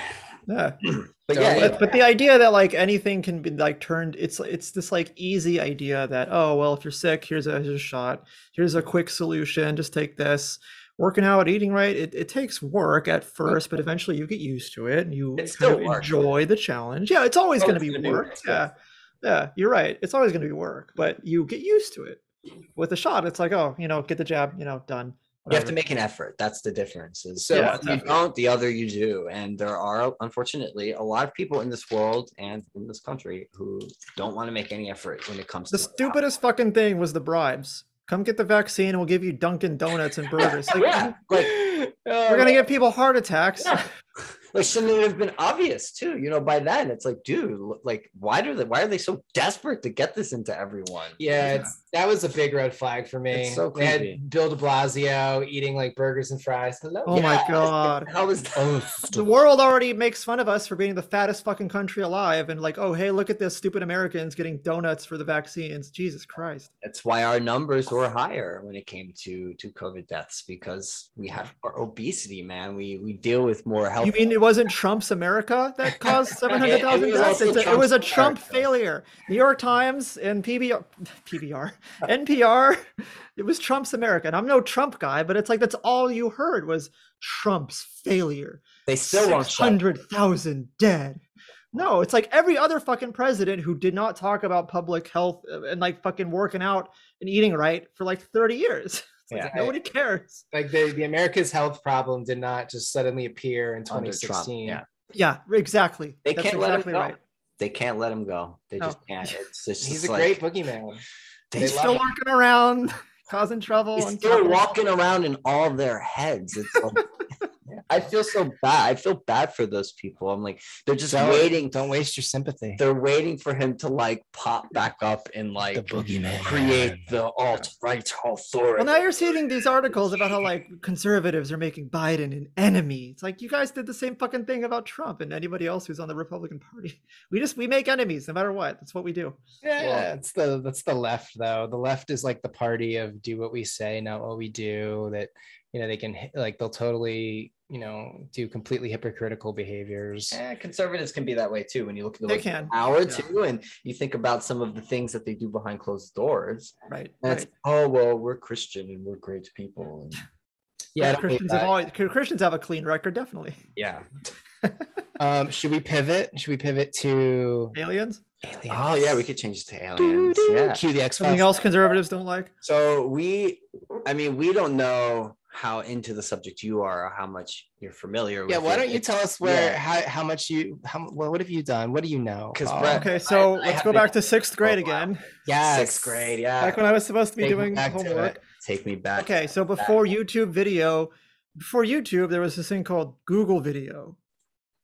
Yeah. but So, yeah, yeah. But, but the idea that like anything can be like turned it's it's this like easy idea that oh well if you're sick here's a, here's a shot here's a quick solution just take this working out eating right it, it takes work at first but eventually you get used to it and you It's kind of work. enjoy the challenge. Yeah it's always going to be gonna be work. work, yeah. yeah you're right. It's always going to be work but you get used to it. With a shot it's like oh you know get the jab you know done you have to make an effort. That's the difference. Is So- Yeah, you don't the other you do. And there are unfortunately a lot of people in this world and in this country who don't want to make any effort when it comes The to the stupidest fucking thing was the bribes. Come get the vaccine and we'll give you Dunkin' Donuts and burgers. Like, yeah like we're gonna uh, give people heart attacks. Yeah. like shouldn't it have been obvious too you know by then it's like dude like why do they why are they so desperate to get this into everyone Yeah, it's that was a big red flag for me. It's so They had. Bill De Blasio eating like burgers and fries. Hello. Oh my Yeah, god. how is The world already makes fun of us for being the fattest fucking country alive and like, oh hey, look at this stupid Americans getting donuts for the vaccines. Jesus Christ. That's why our numbers were higher when it came to to COVID deaths because we have our obesity, man. We we deal with more health. You mean it wasn't Trump's America that caused 700,000 deaths? also It's a- it was a Trump America. failure. New York Times and PBR, PBR, NPR, it was Trump's America. And I'm no Trump guy, but it's like that's all you heard was Trump's failure. they still won't shut. 600,000 dead. No, it's like every other fucking president who did not talk about public health uh, and like fucking working out and eating right for like 30 years. It's like, Yeah. nobody cares. Like the, the America's health problem did not just suddenly appear in 2016. yeah. Yeah, exactly. They That's can't let him go. right. They can't let him go. They No. just can't. It's just He's it's a like, great boogeyman. They they still it. walking around, causing trouble. He's and still walking around in all their heads. It's like, I feel so bad. I feel bad for those people. I'm like, they're just Don't- waiting. Don't waste your sympathy. They're waiting for him to like pop back up and like the boogeyman. create the alt right authority. Well, now you're seeing these articles about how like conservatives are making Biden an enemy. It's like you guys did the same fucking thing about Trump and anybody else who's on the Republican Party. We just we make enemies no matter what. That's what we do. Yeah, it's the that's the left though. The left is like the party of do what we say, not what we do. That you know they can hi- like they'll totally you know do completely hypocritical behaviors. Eh, conservatives can be that way too. When you look at the They like, can, hour yeah. too, and you think about some of the things that they do behind closed doors. Right. That's right. oh well, we're Christian and we're great people. And Yeah, I Christians have that. always Christians have a clean record, definitely. Yeah. Um, should we pivot? Should we pivot to Aliens. aliens. Oh yeah, we could change it to aliens. Yeah. Cue the X Something else conservatives don't like. So we, I mean, we don't know how into the subject you are or how much you're familiar with. Yeah, why it. don't you tell us where yeah. how, how much you how well, what have you done? What do you know? Because Brett- Okay, so I let's have go back to sixth grade Oh, wow. again. Yeah, Sixth grade, yeah. Back when I was supposed to be Take doing back to homework. Take me back. Okay, so before YouTube video, before YouTube, there was this thing called Google Video.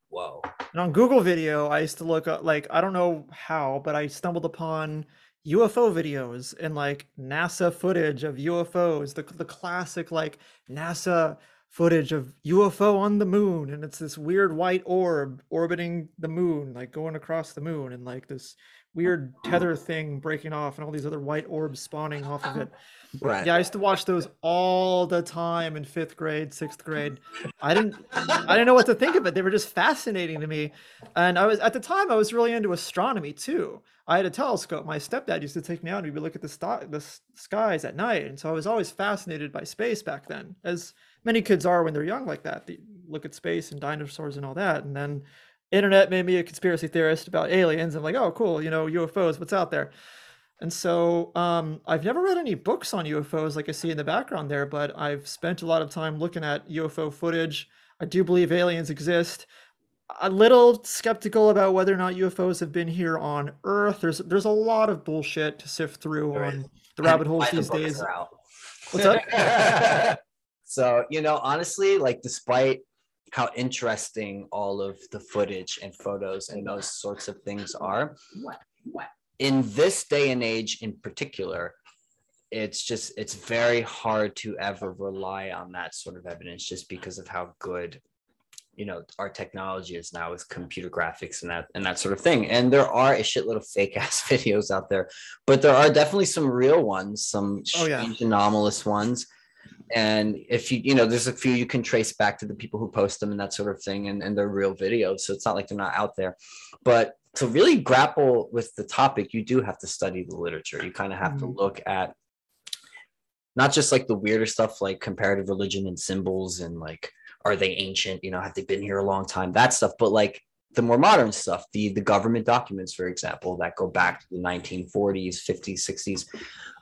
Whoa. And on Google Video, I used to look up, like, I don't know how, but I stumbled upon UFO videos and like NASA footage of UFOs, the, the classic like NASA footage of UFO on the moon. And it's this weird white orb orbiting the moon, like going across the moon, and like this weird tether thing breaking off, and all these other white orbs spawning off of it. Right. Yeah, I used to watch those all the time in fifth grade, sixth grade. I didn't, I didn't know what to think of it. They were just fascinating to me, and I was at the time I was really into astronomy too. I had a telescope. My stepdad used to take me out and we'd look at the sto- the skies at night, and so I was always fascinated by space back then, as many kids are when they're young like that. They look at space and dinosaurs and all that, and then internet made me a conspiracy theorist about aliens. I'm like, oh, cool, you know, UFOs, what's out there? And so um, I've never read any books on UFOs like I see in the background there, but I've spent a lot of time looking at UFO footage. I do believe aliens exist. A little skeptical about whether or not UFOs have been here on Earth. There's there's a lot of bullshit to sift through There on is. the rabbit holes Why the these days. What's up? so you know honestly like despite how interesting all of the footage and photos and those sorts of things are in this day and age in particular it's just it's very hard to ever rely on that sort of evidence just because of how good you know our technology is now with computer graphics and that and that sort of thing and there are a shitload of fake ass videos out there but there are definitely some real ones some Oh, yeah. anomalous ones and if you you know there's a few you can trace back to the people who post them and that sort of thing and, and they're real videos so it's not like they're not out there but to really grapple with the topic you do have to study the literature you kind of have to Mhm. look at not just like the weirder stuff like comparative religion and symbols and like are they ancient? You know have they been here a long time? That stuff. But like the more modern stuff the the government documents for example that go back to the 1940s 50s 60s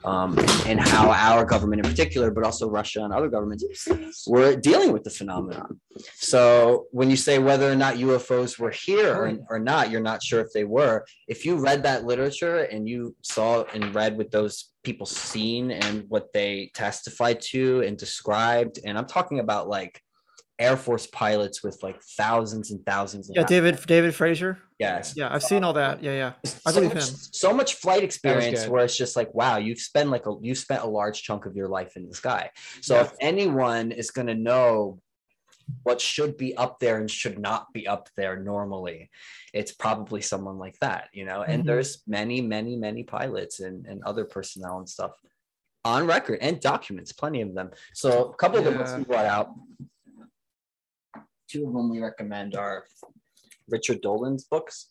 um, and how our government in particular but also russia and other governments were dealing with the phenomenon. So when you say whether or not ufos were here or, or not you're not sure if they were. If you read that literature and you saw and read what those people seen and what they testified to and described and i'm talking about like air force pilots with like thousands and thousands and Yeah, thousands- David David Fravor. yes Yeah, I've seen all that. Yeah, yeah. I so believe much, him. so much flight experience where it's just like wow you've spent like a you spent a large chunk of your life in the sky so Yeah. if anyone is going to know what should be up there and should not be up there normally it's probably someone like that you know and Mhm. there's many many many pilots and, and other personnel and stuff on record and documents plenty of them so a couple of the books Yeah. we brought out two of them we recommend are richard dolan's books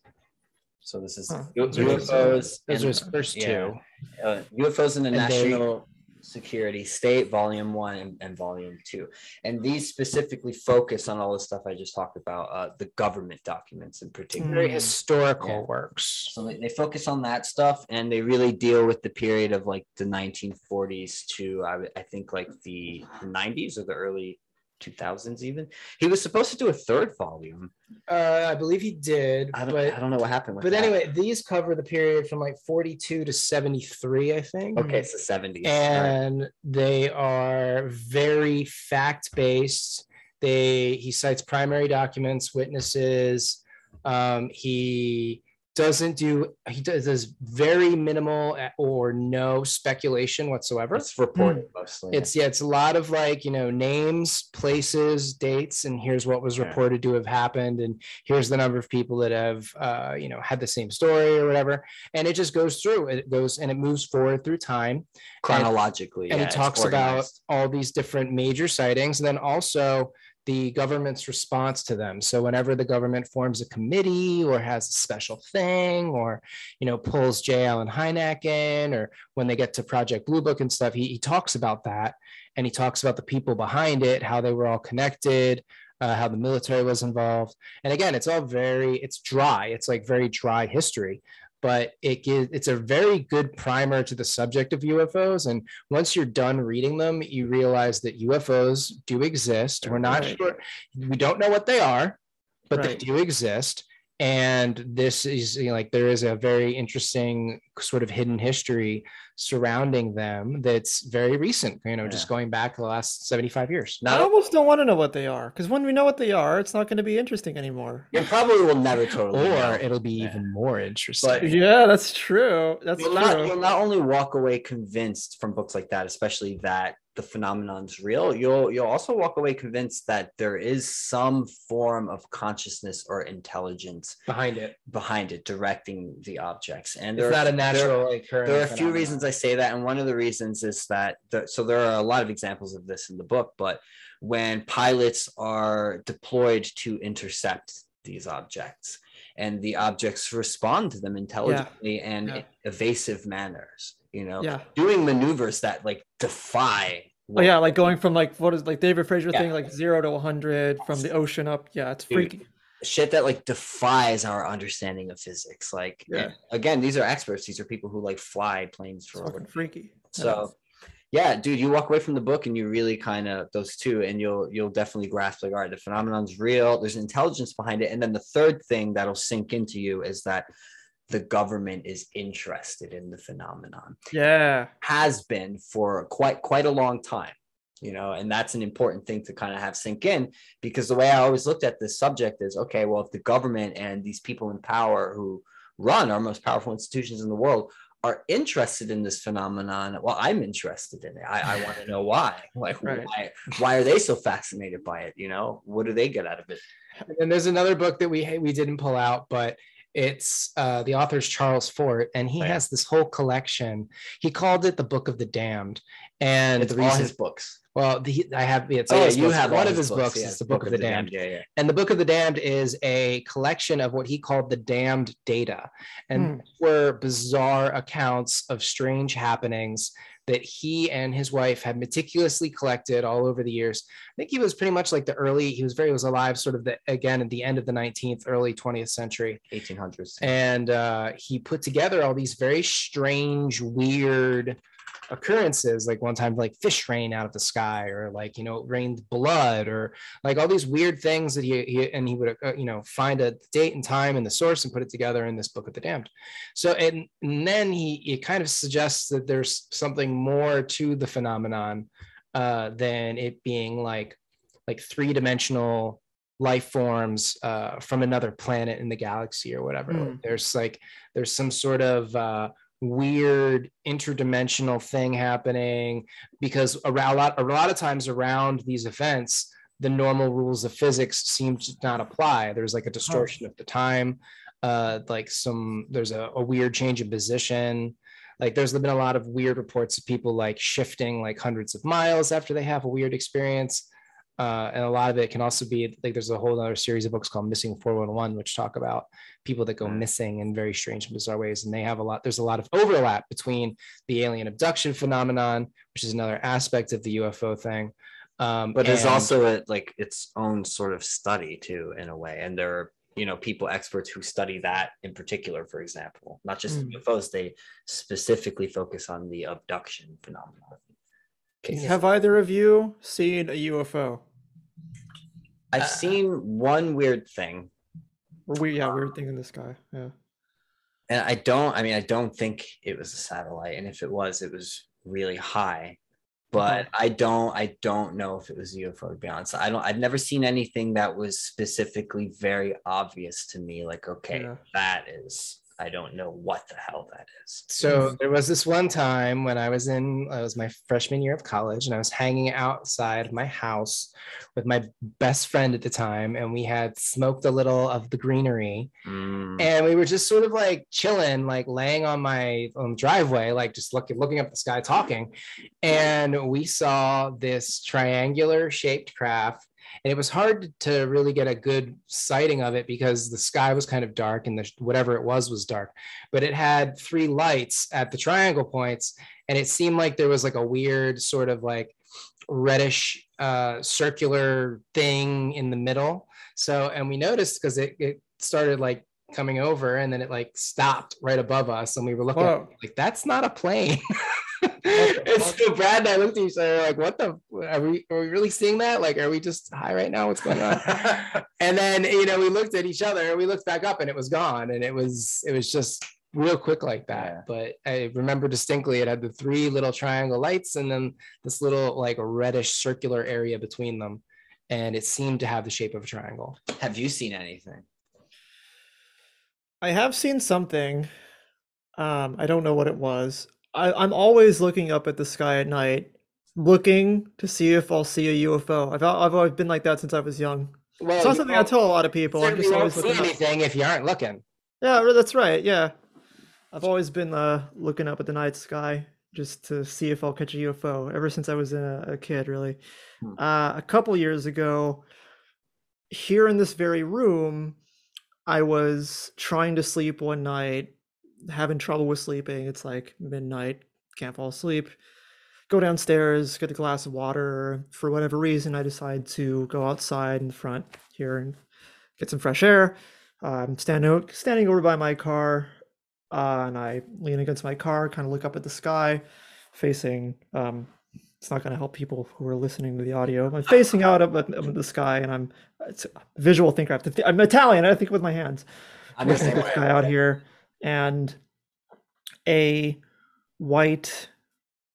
so this is Huh. U- Those are his, uh, UFOs. Those are his first yeah, two. uh, UFOs in the And they- National Security State, Volume One and, and Volume Two, and these specifically focus on all the stuff I just talked about, uh, the government documents in particular. Very Mm. historical Yeah. works. So they, they focus on that stuff, and they really deal with the period of like the 1940s to I, I think like the 90s or the early 2000s even. He was supposed to do a third volume. Uh, I believe he did, I don't, but I don't know what happened with but that. anyway, these cover the period from like 42 to 73, I think. okay, it's the 70s. All right. and they are very fact based. They he cites primary documents, witnesses. Um, he doesn't do he does, does very minimal or no speculation whatsoever. It's reported mostly. It's yeah, it's a lot of like you know names, places, dates, and here's what was Yeah. reported to have happened, and here's the number of people that have uh, you know had the same story or whatever, and it just goes through. It goes and it moves forward through time, chronologically. and yeah, it talks about all these different major sightings, and then also the government's response to them. So whenever the government forms a committee or has a special thing or, you know, pulls J. Allen Hynek in or when they get to Project Blue Book and stuff, he, he talks about that and he talks about the people behind it, how they were all connected, uh, how the military was involved. And again, it's all very, it's dry. It's like very dry history but it gives it's a very good primer to the subject of UFOs. And once you're done reading them, you realize that UFOs do exist. We're not Right. sure, we don't know what they are, but they do exist. And this is you know, like there is a very interesting sort of hidden history surrounding them that's very recent, you know, just going back the last 75 years. I almost don't want to know what they are because when we know what they are, it's not going to be interesting anymore. you probably will never totally Or know. it'll be Yeah. even more interesting. But- Yeah, that's true. That's you'll true. not, you'll not only walk away convinced from books like that, especially that the phenomenon's real. You'll you'll also walk away convinced that there is some form of consciousness or intelligence behind it. behind it, directing the objects. And It's not are- a there- natural occurring. there are a few reasons I say that, and one of the reasons is that the, so there are a lot of examples of this in the book. But when pilots are deployed to intercept these objects, and the objects respond to them intelligently and Yeah. evasive manners, you know, yeah. doing maneuvers that like defy. Oh yeah, like going from like what is like David Fravor Yeah. thing, like zero to 100 from the ocean up. Yeah, it's Dude, freaky. shit that like defies our understanding of physics. Like, Yeah. again, these are experts. These are people who like fly planes It's for fucking freaky. So yeah, dude, you walk away from the book and you really kind of those two, and you'll you'll definitely grasp like, all right, the phenomenon's real. There's intelligence behind it, and then the third thing that'll sink into you is that the government is interested in the phenomenon, yeah, has been for quite quite a long time, you know, and that's an important thing to kind of have sink in because the way I always looked at this subject is okay, well, if the government and these people in power who run our most powerful institutions in the world are interested in this phenomenon well i'm interested in it. I, I want to know why. Like Right. why why are they so fascinated by it you know? What do they get out of it? And there's another book that we we didn't pull out, but it's uh, the author's Charles Fort, and he Oh, yeah. has this whole collection. He called it the Book of the Damned, and it's the all his books well, the, I have it's oh all yeah you have one of his books yeah, is the Book, of the, Damned. yeah yeah And the Book of the Damned is a collection of what he called the damned data. And Hmm. were bizarre accounts of strange happenings that he and his wife had meticulously collected all over the years. I think he was pretty much like the early, he was very, he was alive sort of the, again, at the end of the 19th, early 20th century. 1800s And uh, he put together all these very strange, weird occurrences like one time like fish rain out of the sky or like you know it rained blood or like all these weird things that he, he and he would uh, you know find a date and time and the source and put it together in this book of the damned so and, and then he it kind of suggests that there's something more to the phenomenon uh, than it being like like three-dimensional life forms uh, from another planet in the galaxy or whatever Hmm. there's like there's some sort of uh, weird interdimensional thing happening because around a lot, a lot of times around these events the normal rules of physics seem to not apply. There's like a distortion of the time uh like some there's a, a weird change in position. Like there's been a lot of weird reports of people like shifting like hundreds of miles after they have a weird experience uh, and a lot of it can also be like there's a whole other series of books called missing 411 which talk about people that go Mm. missing in very strange and bizarre ways and they have a lot there's a lot of overlap between the alien abduction phenomenon which is another aspect of the ufo thing um, but there's and- also a, like its own sort of study too in a way and there are you know people experts who study that in particular for example not just Mm. ufos they specifically focus on the abduction phenomenon Okay. Have either of you seen a UFO? i've Uh, seen one weird thing Or we yeah, weird thing in the sky. Yeah. and i don't i mean i don't think it was a satellite and if it was it was really high but i don't i don't know if it was a ufo to be honest i don't i've never seen anything that was specifically very obvious to me like okay Yeah. that is i don't know what the hell that is. So there was this one time when I was in, it was my freshman year of college, and I was hanging outside my house with my best friend at the time, and we had smoked a little of the greenery, Mm, and we were just sort of like chilling, like laying on my um, driveway, like just looking looking up the sky, talking, and we saw this triangular shaped craft and it was hard to really get a good sighting of it because the sky was kind of dark and the, whatever it was was dark. But it had three lights at the triangle points, and it seemed like there was like a weird sort of like reddish uh, circular thing in the middle. So, and we noticed because it, it started like coming over and then it like stopped right above us and we were looking it, like that's not a plane and so brad and i looked at each other like what the are we are we really seeing that like are we just high right now what's going on and then you know we looked at each other and we looked back up and it was gone and it was it was just real quick like that Yeah. but i remember distinctly it had the three little triangle lights and then this little like reddish circular area between them and it seemed to have the shape of a triangle Have you seen anything? I have seen something. Um, I don't know what it was. I, I'm always looking up at the sky at night, looking to see if I'll see a UFO. I've I've always been like that since I was young. well It's not something I tell a lot of people. I'm just always see looking up. anything if you aren't looking Yeah, that's right. Yeah, I've always been uh, looking up at the night sky just to see if I'll catch a UFO. Ever since I was a, a kid, really. Hmm. Uh, a couple years ago, here in this very room, I was trying to sleep one night, having trouble with sleeping. It's like midnight, can't fall asleep. Go downstairs, get a glass of water. For whatever reason, I decide to go outside in the front here and get some fresh air. I'm standing o- standing over by my car, uh, and I lean against my car, kind of look up at the sky, facing. Um, it's not going to help people who are listening to the audio. I'm facing out up at, up at the sky, and I'm it's a visual thinker. I have to thi- I'm Italian. I think with my hands. I'm the same way. guy out here, and a white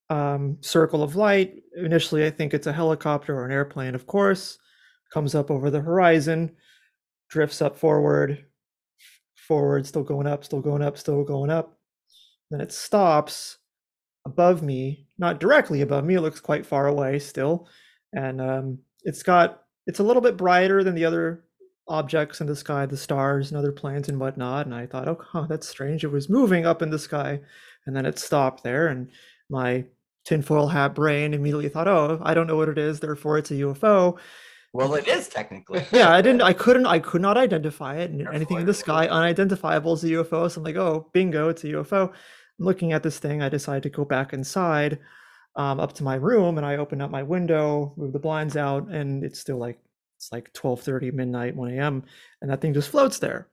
um, circle of light. Initially, I think it's a helicopter or an airplane. Of course, comes up over the horizon, drifts up forward, forward, still going up, still going up, still going up. Then it stops above me, not directly above me. It looks quite far away still, and um, it's got it's a little bit brighter than the other objects in the sky, the stars and other planets and whatnot. And I thought, oh, huh, that's strange. It was moving up in the sky, and then it stopped there. And my tinfoil hat brain immediately thought, oh, I don't know what it is, therefore it's a UFO. Well, it is technically. Yeah, I didn't, I couldn't, I could not identify it. And anything in the sky unidentifiable is a UFO. So I'm like, oh, bingo, it's a UFO. I'm looking at this thing. I decide to go back inside, um, up to my room, and I open up my window, move the blinds out, and it's still like it's like 12:30 midnight 1 a.m. and that thing just floats there.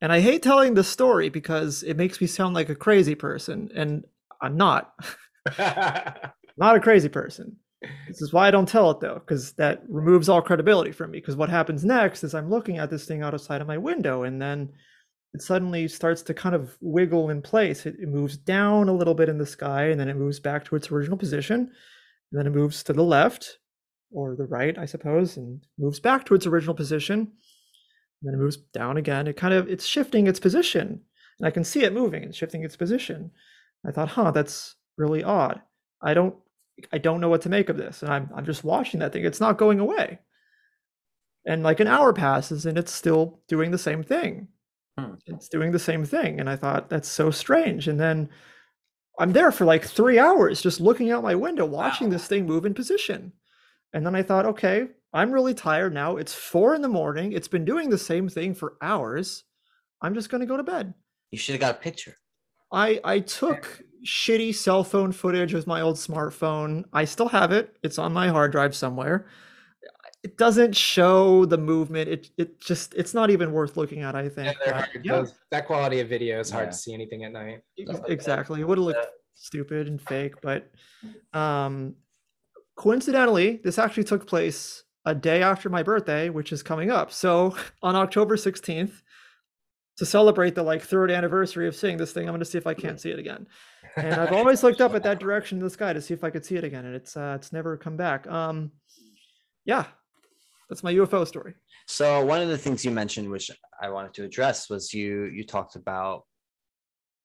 And I hate telling this story because it makes me sound like a crazy person, and I'm not. not a crazy person. This is why I don't tell it though, because that removes all credibility from me. Because what happens next is I'm looking at this thing outside of my window, and then it suddenly starts to kind of wiggle in place. It, it moves down a little bit in the sky, and then it moves back to its original position, and then it moves to the left or the right, I suppose, and moves back to its original position. And then it moves down again. It kind of it's shifting its position, and I can see it moving and shifting its position. I thought, huh, that's really odd. I don't I don't know what to make of this. And I'm I'm just watching that thing. It's not going away. And like an hour passes and it's still doing the same thing. Hmm. It's doing the same thing. And I thought that's so strange. And then I'm there for like three hours just looking out my window, watching Wow. this thing move in position. And then I thought, okay, I'm really tired now. It's four in the morning. It's been doing the same thing for hours. I'm just gonna go to bed. You should have got a picture. I I took shitty cell phone footage with my old smartphone. I still have it. It's on my hard drive somewhere. It doesn't show the movement. It it just it's not even worth looking at. I think. they're hard- yeah, those- that quality of video is hard Yeah. to see anything at night. stuff like that. exactly. It would have looked stupid and fake, but um, coincidentally, this actually took place a day after my birthday, which is coming up. So on October 16th, to celebrate the like third anniversary of seeing this thing, I'm going to see if I can't see it again. And I've always looked up at that direction in the sky to see if I could see it again, and it's uh, it's never come back. Um, yeah, that's my UFO story. So one of the things you mentioned, which I wanted to address, was you you talked about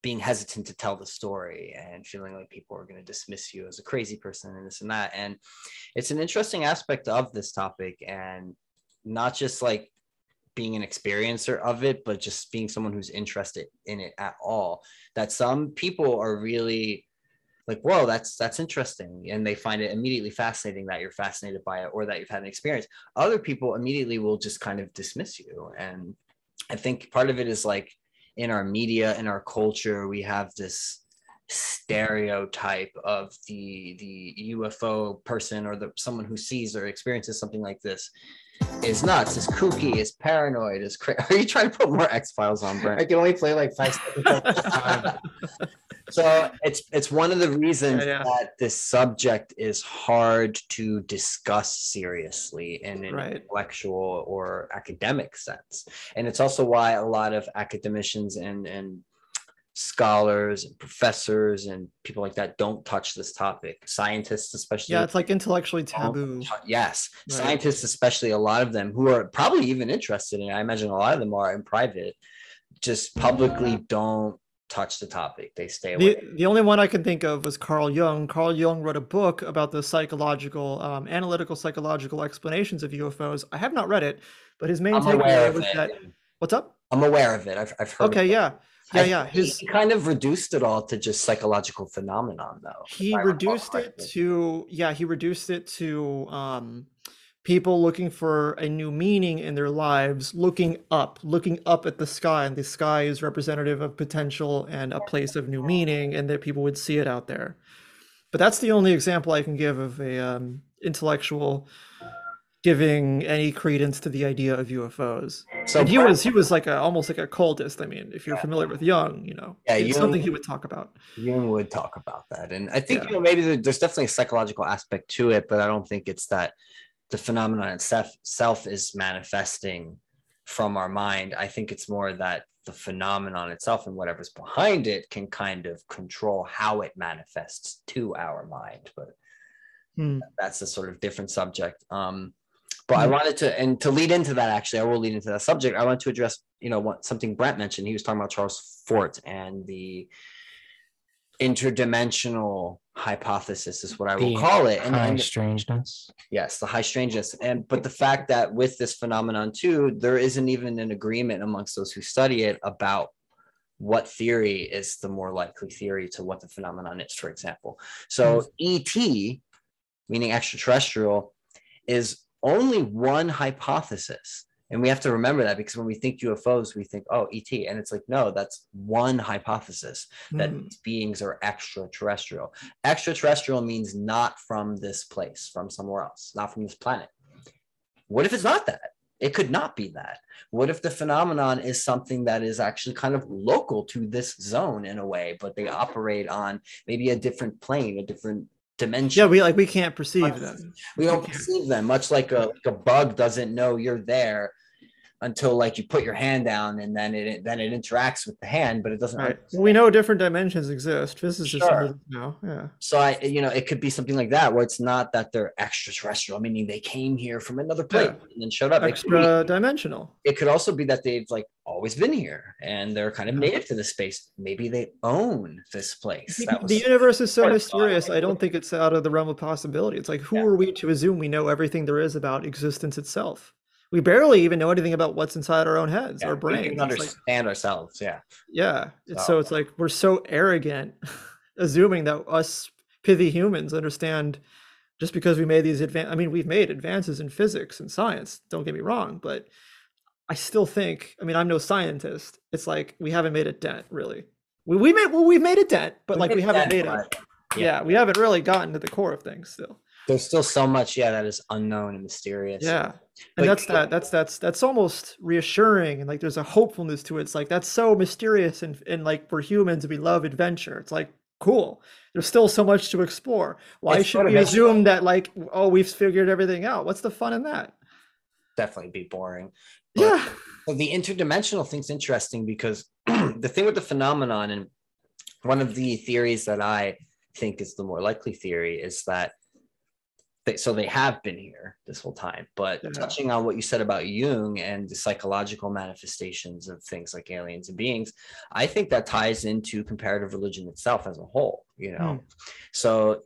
being hesitant to tell the story and feeling like people are going to dismiss you as a crazy person and this and that. And it's an interesting aspect of this topic, and not just like being an experiencer of it, but just being someone who's interested in it at all. That some people are really like whoa that's that's interesting and they find it immediately fascinating that you're fascinated by it or that you've had an experience other people immediately will just kind of dismiss you and i think part of it is like in our media in our culture we have this stereotype of the the ufo person or the someone who sees or experiences something like this is nuts is kooky is paranoid is cra- are you trying to put more x files on brent I can only play like five seconds at a time. so it's it's one of the reasons Yeah, yeah. that this subject is hard to discuss seriously in an Right. intellectual or academic sense and it's also why a lot of academicians and and scholars and professors and people like that don't touch this topic scientists especially Yeah, it's like intellectually taboo. yes Right. scientists especially a lot of them who are probably even interested in it i imagine a lot of them are in private just publicly don't touch the topic they stay away The, the only one I can think of was Carl Jung. Carl Jung wrote a book about the psychological, um, analytical psychological explanations of UFOs. I have not read it, but his main takeaway was it. that. What's up? I'm aware of it. I've, I've heard. Okay, yeah, yeah, I yeah. he- His he kind of reduced it all to just psychological phenomenon, though. he reduced it to yeah he reduced it to um people looking for a new meaning in their lives looking up looking up at the sky and the sky is representative of potential and a place of new meaning and that people would see it out there but that's the only example i can give of a um, intellectual giving any credence to the idea of ufos So and he was he was like a almost like a cultist i mean if you're Yeah. familiar with Jung you know Yeah, it's Jung- something he would talk about Jung would talk about that, and I think Yeah. you know maybe there's definitely a psychological aspect to it, but I don't think it's that the phenomenon itself self is manifesting from our mind. I think it's more that the phenomenon itself and whatever's behind it can kind of control how it manifests to our mind. But Hmm. that's a sort of different subject. Um, but I Mhm. wanted to, and to lead into that, actually, I will lead into that subject. I want to address, you know, what something Brent mentioned. He was talking about Charles Fort and the interdimensional hypothesis, is what I will The call it. And, High and strangeness. yes, the high strangeness. And but the fact that with this phenomenon too, there isn't even an agreement amongst those who study it about what theory is the more likely theory to what the phenomenon is, for example. So hmm. ET, meaning extraterrestrial, is only one hypothesis. And we have to remember that because when we think UFOs, we think, oh, ET. And it's like, no, that's one hypothesis that hmm. these beings are extraterrestrial. Extraterrestrial means not from this place, from somewhere else, not from this planet. What if it's not that? It could not be that. What if the phenomenon is something that is actually kind of local to this zone in a way, but they operate on maybe a different plane, a different dimension? yeah we like we can't perceive them. we don't perceive them much like a, like a bug doesn't know you're there until like you put your hand down and then it then it interacts with the hand but it doesn't Right. Well, we know different dimensions exist. Physicists Sure. know this now. Yeah. so i you know it could be something like that where it's not that they're extraterrestrial meaning they came here from another place Yeah. and then showed up It be- Extra dimensional. it could also be that they've like always been here and they're kind of Yeah. native to this space maybe they own this place The, that was the universe is so mysterious. I don't think it's out of the realm of possibility. It's like, who Yeah. are we to assume we know everything there is about existence itself? We barely even know anything about what's inside our own heads, yeah, our can It's like- understand ourselves yeah yeah. So- so it's like we're so arrogant, assuming that us pithy humans understand just because we made these advan I mean, we've made advances in physics and science. Don't get me wrong, but I still think. I mean, I'm no scientist. It's like we haven't made a dent, really. We we made well, we've made a dent, but We like we haven't made a but yeah. yeah. we haven't really gotten to the core of things still. There's still so much yeah that is unknown and mysterious Yeah. And that's that that's that's that's almost reassuring and like there's a hopefulness to it. It's like that's so mysterious and and like we're humans and we love adventure. It's like cool. There's still so much to explore. Why should we assume that like oh we've figured everything out? What's the fun in that? definitely be boring But- Yeah. So the interdimensional thing's interesting because the thing with the phenomenon, and one of the theories that I think is the more likely theory, is that they, so they have been here this whole time. But Yeah. touching on what you said about Jung and the psychological manifestations of things like aliens and beings, I think that ties into comparative religion itself as a whole. You know, hmm. so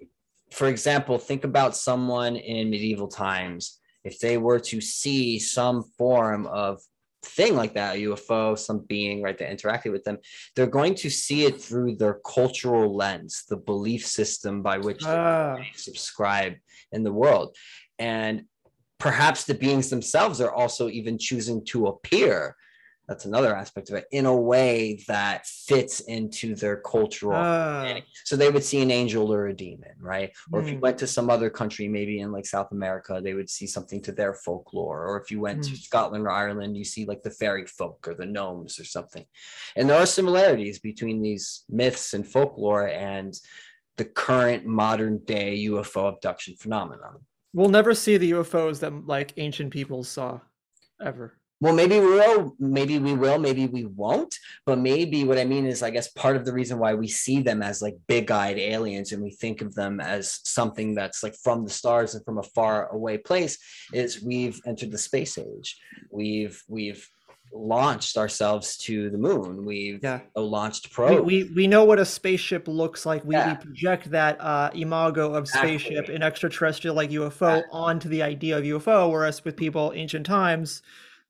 for example, think about someone in medieval times if they were to see some form of thing like that, a UFO, some being, right, that interacted with them, they're going to see it through their cultural lens, the belief system by which Ah. they subscribe in the world. And perhaps the beings themselves are also even choosing to appear. That's another aspect of it in a way that fits into their cultural understanding. So they would see an angel or a demon, right? Or if you Mm. went to some other country, maybe in like South America, they would see something to their folklore. Or if you went to Mm. Scotland or Ireland, you see like the fairy folk or the gnomes or something. And there are similarities between these myths and folklore and the current modern day UFO abduction phenomenon. We'll never see the UFOs that like ancient peoples saw, ever. Well, maybe we will, maybe we will, maybe we won't. But maybe what I mean is, I guess part of the reason why we see them as like big eyed aliens and we think of them as something that's like from the stars and from a far away place is we've entered the space age. We've, we've, launched ourselves to the moon we've Yeah. launched We, probes we we know what a spaceship looks like. We, Yeah. we project that uh, imago of spaceship Exactly. and extraterrestrial like UFO onto the idea of UFO. Whereas with people ancient times,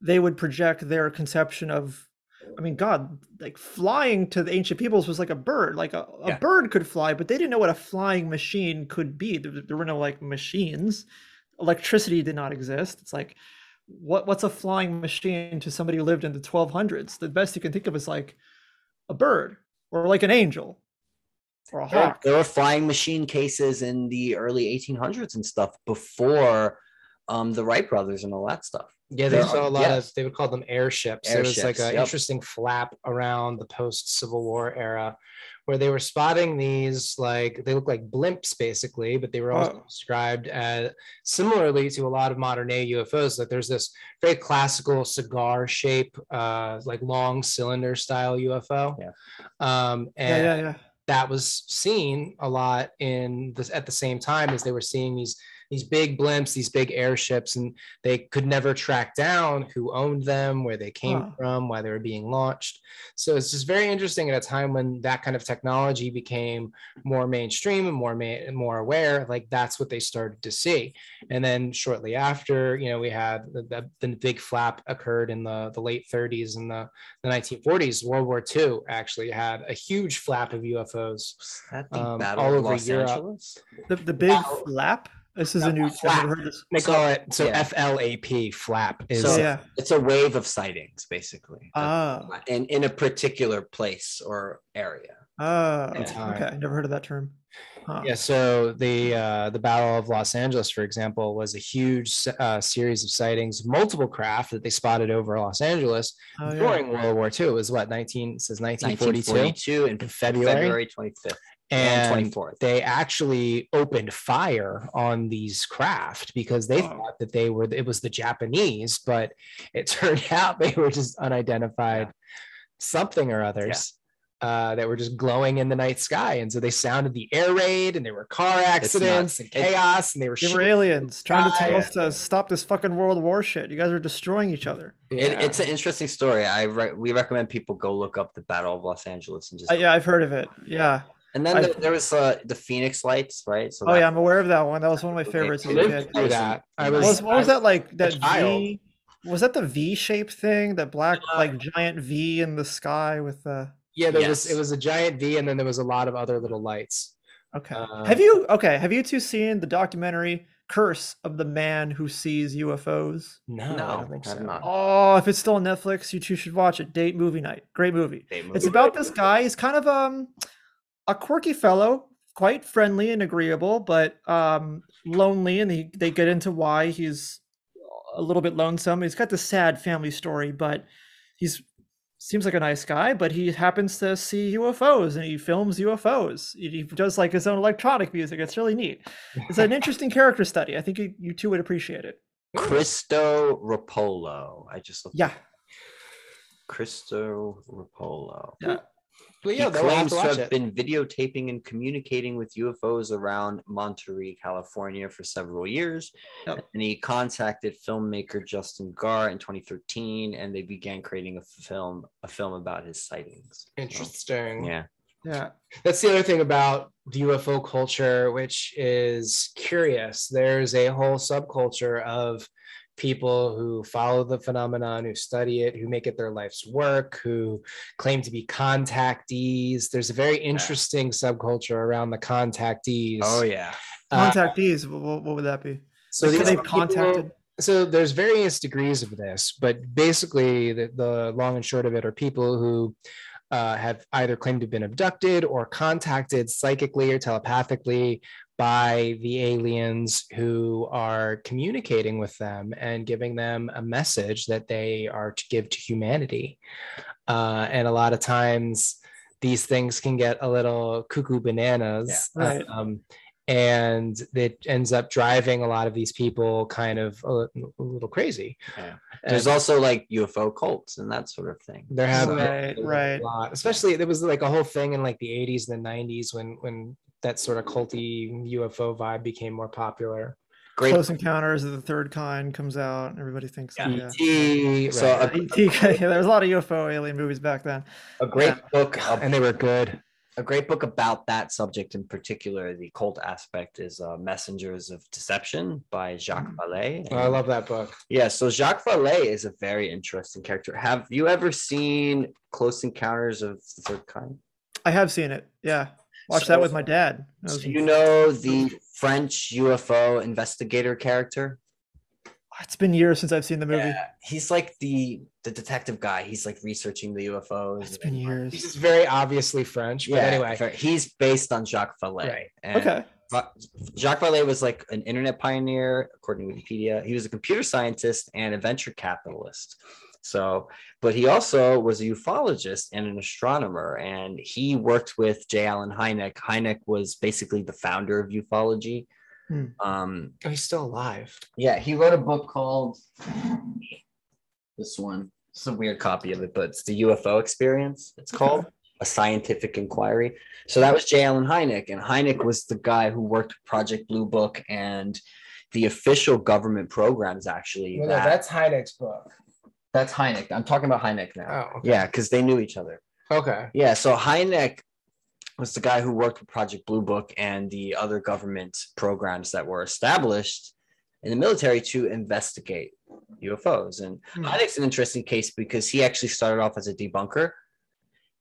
they would project their conception of. I mean, God, like flying to the ancient peoples was like a bird. Like a, a Yeah. bird could fly, but they didn't know what a flying machine could be. There, there were no like machines. Electricity did not exist. It's like, what what's a flying machine to somebody who lived in the 1200s? The best you can think of is like a bird or like an angel or a There were- hawk. There were flying machine cases in the early 1800s and stuff before um, the Wright brothers and all that stuff. Yeah, they There saw are- a lot yes. of. They would call them airships. There was like an yep. interesting flap around the post Civil War era, where they were spotting these like they look like blimps basically, but they were also Oh. described as similarly to a lot of modern day UFOs. That there's this very classical cigar shape, uh, like long cylinder style UFO. Yeah. Um, Yeah, and yeah, yeah. that was seen a lot in this at the same time as they were seeing these these big blimps these big airships and they could never track down who owned them where they came Huh. from why they were being launched so it's just very interesting at a time when that kind of technology became more mainstream and more ma- more aware like that's what they started to see and then shortly after you know we had the, the, the big flap occurred in the, the late 30s and the, the 1940s world war ii actually had a huge flap of ufos Was that the Um, all over Los Europe. Angeles? The, the big flap. This is a new. I've flap. never heard this. They call it so Yeah. FLAP flap is So- yeah. It's a wave of sightings, basically, Ah. in, in a particular place or area. Ah. in time. Okay. Never heard of that term. Huh. yeah. So the uh, the Battle of Los Angeles, for example, was a huge uh, series of sightings, multiple craft that they spotted over Los Angeles Oh, yeah. during World War II. It was what 19 it says 1942 1942 in in February, February 25th and and 24th. they actually opened fire on these craft because they Oh. thought that they were it was the Japanese, but it turned out they were just unidentified something or others. Uh, that were just glowing in the night sky, and so they sounded the air raid, and there were car accidents and It- chaos, and they were They were shooting. aliens trying to tell us to stop this fucking World War shit. You guys are destroying each other. It, Yeah. it's an interesting story. I re- we recommend people go look up the Battle of Los Angeles and just. Uh, yeah, I've heard of it. Yeah. And then I- there, there was uh, the Phoenix Lights, right? So Oh that- yeah, I'm aware of that one. That was one of my Okay. favorites as a lived kid. through that. I What was, was, what was that like? That. V? Was that the V-shaped thing? That black Uh, like giant V in the sky with the. yeah, there was it was a giant V, and then there was a lot of other little lights. Okay. Uh, have you okay? Have you two seen the documentary "Curse of the Man Who Sees UFOs"? No, No, I don't think I've so. not. Oh, if it's still on Netflix, you two should watch it. Date movie night. Great movie. They It's moved. about this guy. He's kind of um a quirky fellow, quite friendly and agreeable, but um lonely. And they they get into why he's a little bit lonesome. He's got the sad family story, but he's seems like a nice guy. But he happens to see UFOs and he films UFOs. He does like his own electronic music. It's really neat. It's an interesting character study. I think you, you two would appreciate it. Cristo Rapolo. I just looked. Yeah. Cristo Rapolo. Yeah. But yeah, he they'll have claims to to have it. been videotaping and communicating with UFOs around Monterey, California for several years. Yep. And he contacted filmmaker Justin Garr in 2013 and they began creating a film a film about his sightings. So, Interesting. yeah. Yeah. That's the other thing about the UFO culture, which is curious. There's a whole subculture of people who follow the phenomenon, who study it, who make it their life's work, who claim to be contactees. There's a very interesting subculture around the contactees. Oh yeah. Uh, Contactees. what, what would that be? so Like, they've people- contacted. so there's various degrees of this, but basically the, the long and short of it are people who uh, have either claimed to have been abducted or contacted psychically or telepathically by the aliens who are communicating with them and giving them a message that they are to give to humanity. Uh, and a lot of times these things can get a little cuckoo bananas. Yeah, right. Um, and it ends up driving a lot of these people kind of a, a little crazy. Yeah. And There's also like UFO cults and that sort of thing. there have been Right, a right. lot, especially there was like a whole thing in like the 80s and the 90s when when that sort of culty UFO vibe became more popular. Great. Close Encounters of the Third Kind comes out, and everybody thinks. Yeah. Yeah. E.T., So right. a, ET, yeah, there was a lot of UFO alien movies back then. a great book and they were good. A great book about that subject in particular, the cult aspect, is uh, Messengers of Deception by Jacques Vallée. Oh, I love that book. Yeah, so Jacques Vallée is a very interesting character. Have you ever seen Close Encounters of the Third Kind? I have seen it. Yeah, watched So- that with my dad. So you know the French UFO investigator character? It's been years since I've seen the movie. Yeah, he's like the the detective guy. He's like researching the UFOs. It's been years. He's just very obviously French, but Yeah, anyway. he's based on Jacques Vallée. Right. And Okay. Jacques Vallée was like an internet pioneer, according to Wikipedia. He was a computer scientist and a venture capitalist. So, but he also was a ufologist and an astronomer, and he worked with J. Allen Hynek. Hynek was basically the founder of ufology. Hmm. Um, Oh, he's still alive. yeah, he wrote a book called this one. It's a weird copy of it, but it's the UFO experience. It's called a scientific inquiry. So that was J. Allen Hynek, and Hynek was the guy who worked with Project Blue Book and the official government programs. Actually, no, that- that's Hynek's book. that's Hynek. I'm talking about Hynek now. Oh, okay. Yeah, because they knew each other. Okay. Yeah, so Hynek was the guy who worked with Project Blue Book and the other government programs that were established in the military to investigate UFOs. And Hmm. Hynek's an interesting case because he actually started off as a debunker.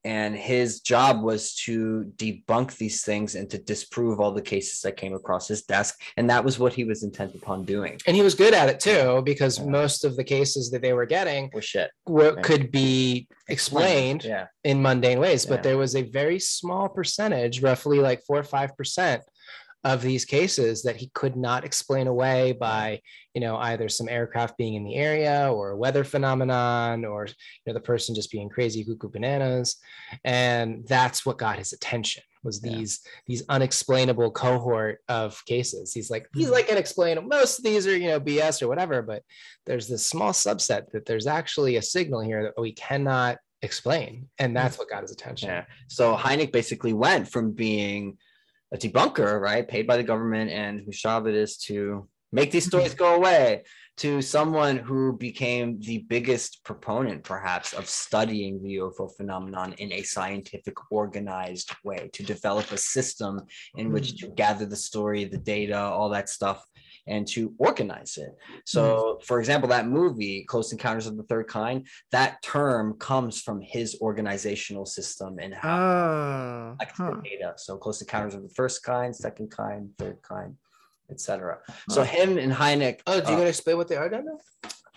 And his job was to debunk these things and to disprove all the cases that came across his desk. And that was what he was intent upon doing. And he was good at it too, because Yeah. most of the cases that they were getting Well, shit. were, Right. could be explained Yeah. in mundane ways, Yeah. but there was a very small percentage, roughly like four or five percent of these cases that he could not explain away by, you know, either some aircraft being in the area or a weather phenomenon or you know the person just being crazy cuckoo bananas. And that's what got his attention was Yeah. these these unexplainable cohort of cases. He's like, he's Mm-hmm. like unexplainable. Most of these are, you know, BS or whatever, but there's this small subset that there's actually a signal here that we cannot explain. And that's what got his attention. Yeah. So Hynek basically went from being a debunker, right, paid by the government, and whose job it is to make these stories go away, to someone who became the biggest proponent, perhaps, of studying the UFO phenomenon in a scientific, organized way, to develop a system in which hmm. to gather the story, the data, all that stuff. And to organize it. So, for example, that movie, Close Encounters of the Third Kind, that term comes from his organizational system and how collects huh. the data. So close encounters of the first kind, second kind, third kind, etc. So him and Hynek. Oh, do you uh, want to explain what they are, Daniel?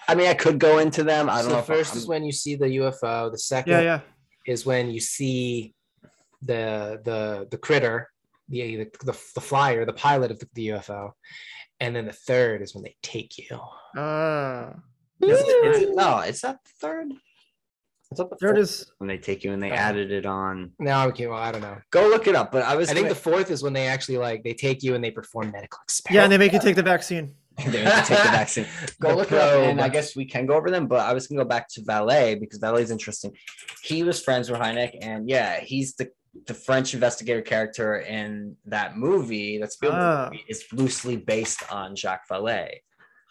I mean, I could go into them. I don't so know. the first I'm- is when you see the UFO. The second Yeah, yeah. is when you see the the the critter, the the, the, the flyer, the pilot of the, the UFO. And then the third is when they take you. Ah, Is it- is it- no, it's not the third. It's not the third fourth is when they take you and they Uh-huh. added it on. Now, okay, well, I don't know. Go look it up. But I was. I think gonna- the fourth is when they actually like they take you and they perform medical experiments. yeah, and they make you take the vaccine. They make you take the vaccine. Go The look it up, and I guess we can go over them. But I was gonna go back to Vallée because Vallée is interesting. He was friends with Hynek, and yeah, he's the the French investigator character in that movie. That Spielberg Ah. movie is loosely based on Jacques Vallée,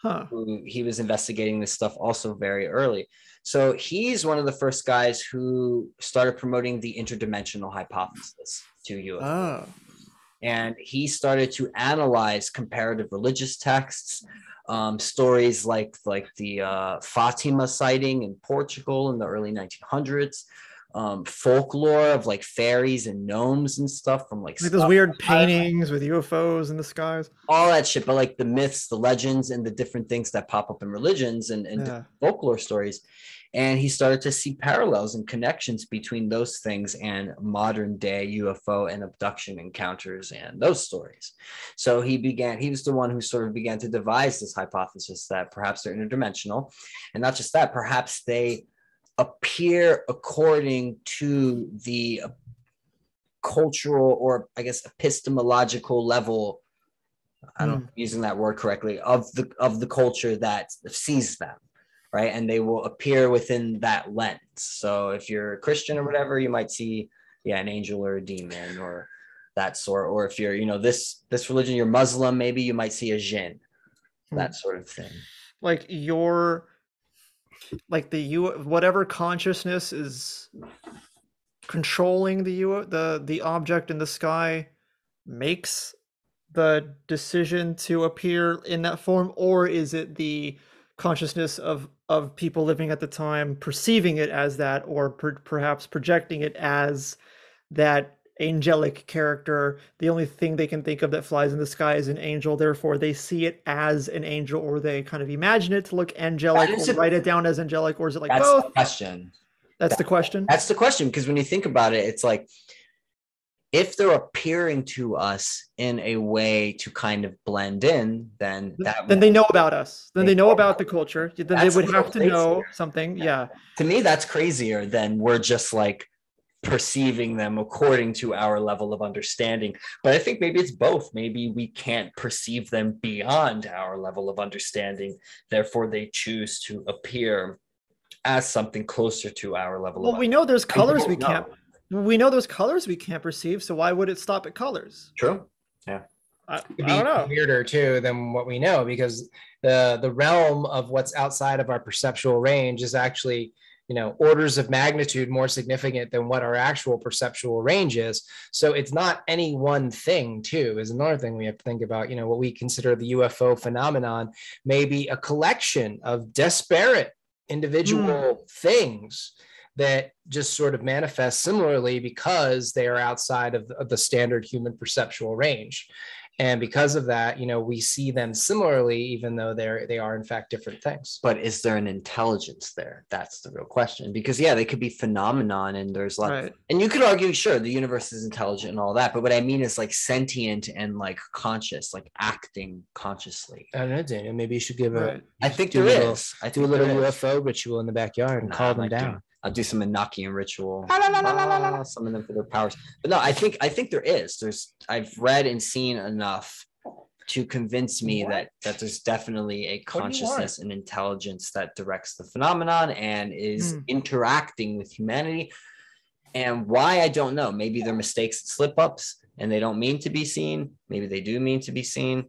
Huh. who he was investigating this stuff also very early. So he's one of the first guys who started promoting the interdimensional hypothesis to you Oh. and he started to analyze comparative religious texts um, stories like like the uh, Fatima sighting in Portugal in the early 1900s, um, folklore of like fairies and gnomes and stuff from like Like those weird paintings with UFOs in the skies. all that shit, but like the myths, the legends, and the different things that pop up in religions and, and Yeah. folklore stories. And he started to see parallels and connections between those things and modern day UFO and abduction encounters and those stories. So he began, he was the one who sort of began to devise this hypothesis that perhaps they're interdimensional. And not just that, perhaps they appear according to the uh, cultural or I guess epistemological level. I don't I'm using that word correctly of the of the culture that sees them right? And they will appear within that lens. So if you're a christian or whatever you might see yeah an angel or a demon or that sort. Or if you're you know this this religion you're muslim maybe you might see a jinn hmm. that sort of thing. Like your, like the you whatever consciousness is controlling the you the the object in the sky makes the decision to appear in that form, or is it the consciousness of of people living at the time perceiving it as that, or per, perhaps projecting it as that angelic character. The only thing they can think of that flies in the sky is an angel. Therefore they see it as an angel or they kind of imagine it to look angelic or a- write it down as angelic or is it like that's both? the question. That's the question? That's the question because when you think about it it's like if they're appearing to us in a way to kind of blend in then that then they know about us. Then They they know know about the culture. Then they would have to know crazier. something. Yeah. To me that's crazier than we're just like perceiving them according to our level of understanding. But i think maybe it's both. Maybe we can't perceive them beyond our level of understanding. Therefore they choose to appear as something closer to our level well of we know there's colors don't we can't we know there's colors we can't perceive so why would it stop at colors? True. I, I could be don't know. weirder too than what we know because the the realm of what's outside of our perceptual range is actually you know orders of magnitude more significant than what our actual perceptual range is. So it's not any one thing too is another thing we have to think about you know what we consider the ufo phenomenon. May be a collection of disparate individual hmm. things that just sort of manifest similarly because they are outside of, of the standard human perceptual range and because of that you know we see them similarly even though they're they are in fact different things. But is there an intelligence there? That's the real question. Because yeah they could be phenomenon and there's like right. and you could argue sure the universe is intelligent and all that but what i mean is like sentient and like conscious like acting consciously. I don't know daniel maybe you should give a right. I think do a little- is. I do a little there is. ufo ritual in the backyard and Nah, call them might do- down I'll do some Enochian ritual. Ah, Summon them for their powers. But no, I think I think there is. There's I've read and seen enough to convince me What? that that there's definitely a What do you want? consciousness and intelligence that directs the phenomenon and is Hmm. interacting with humanity. And why I don't know. Maybe they're mistakes and slip ups and they don't mean to be seen. Maybe they do mean to be seen.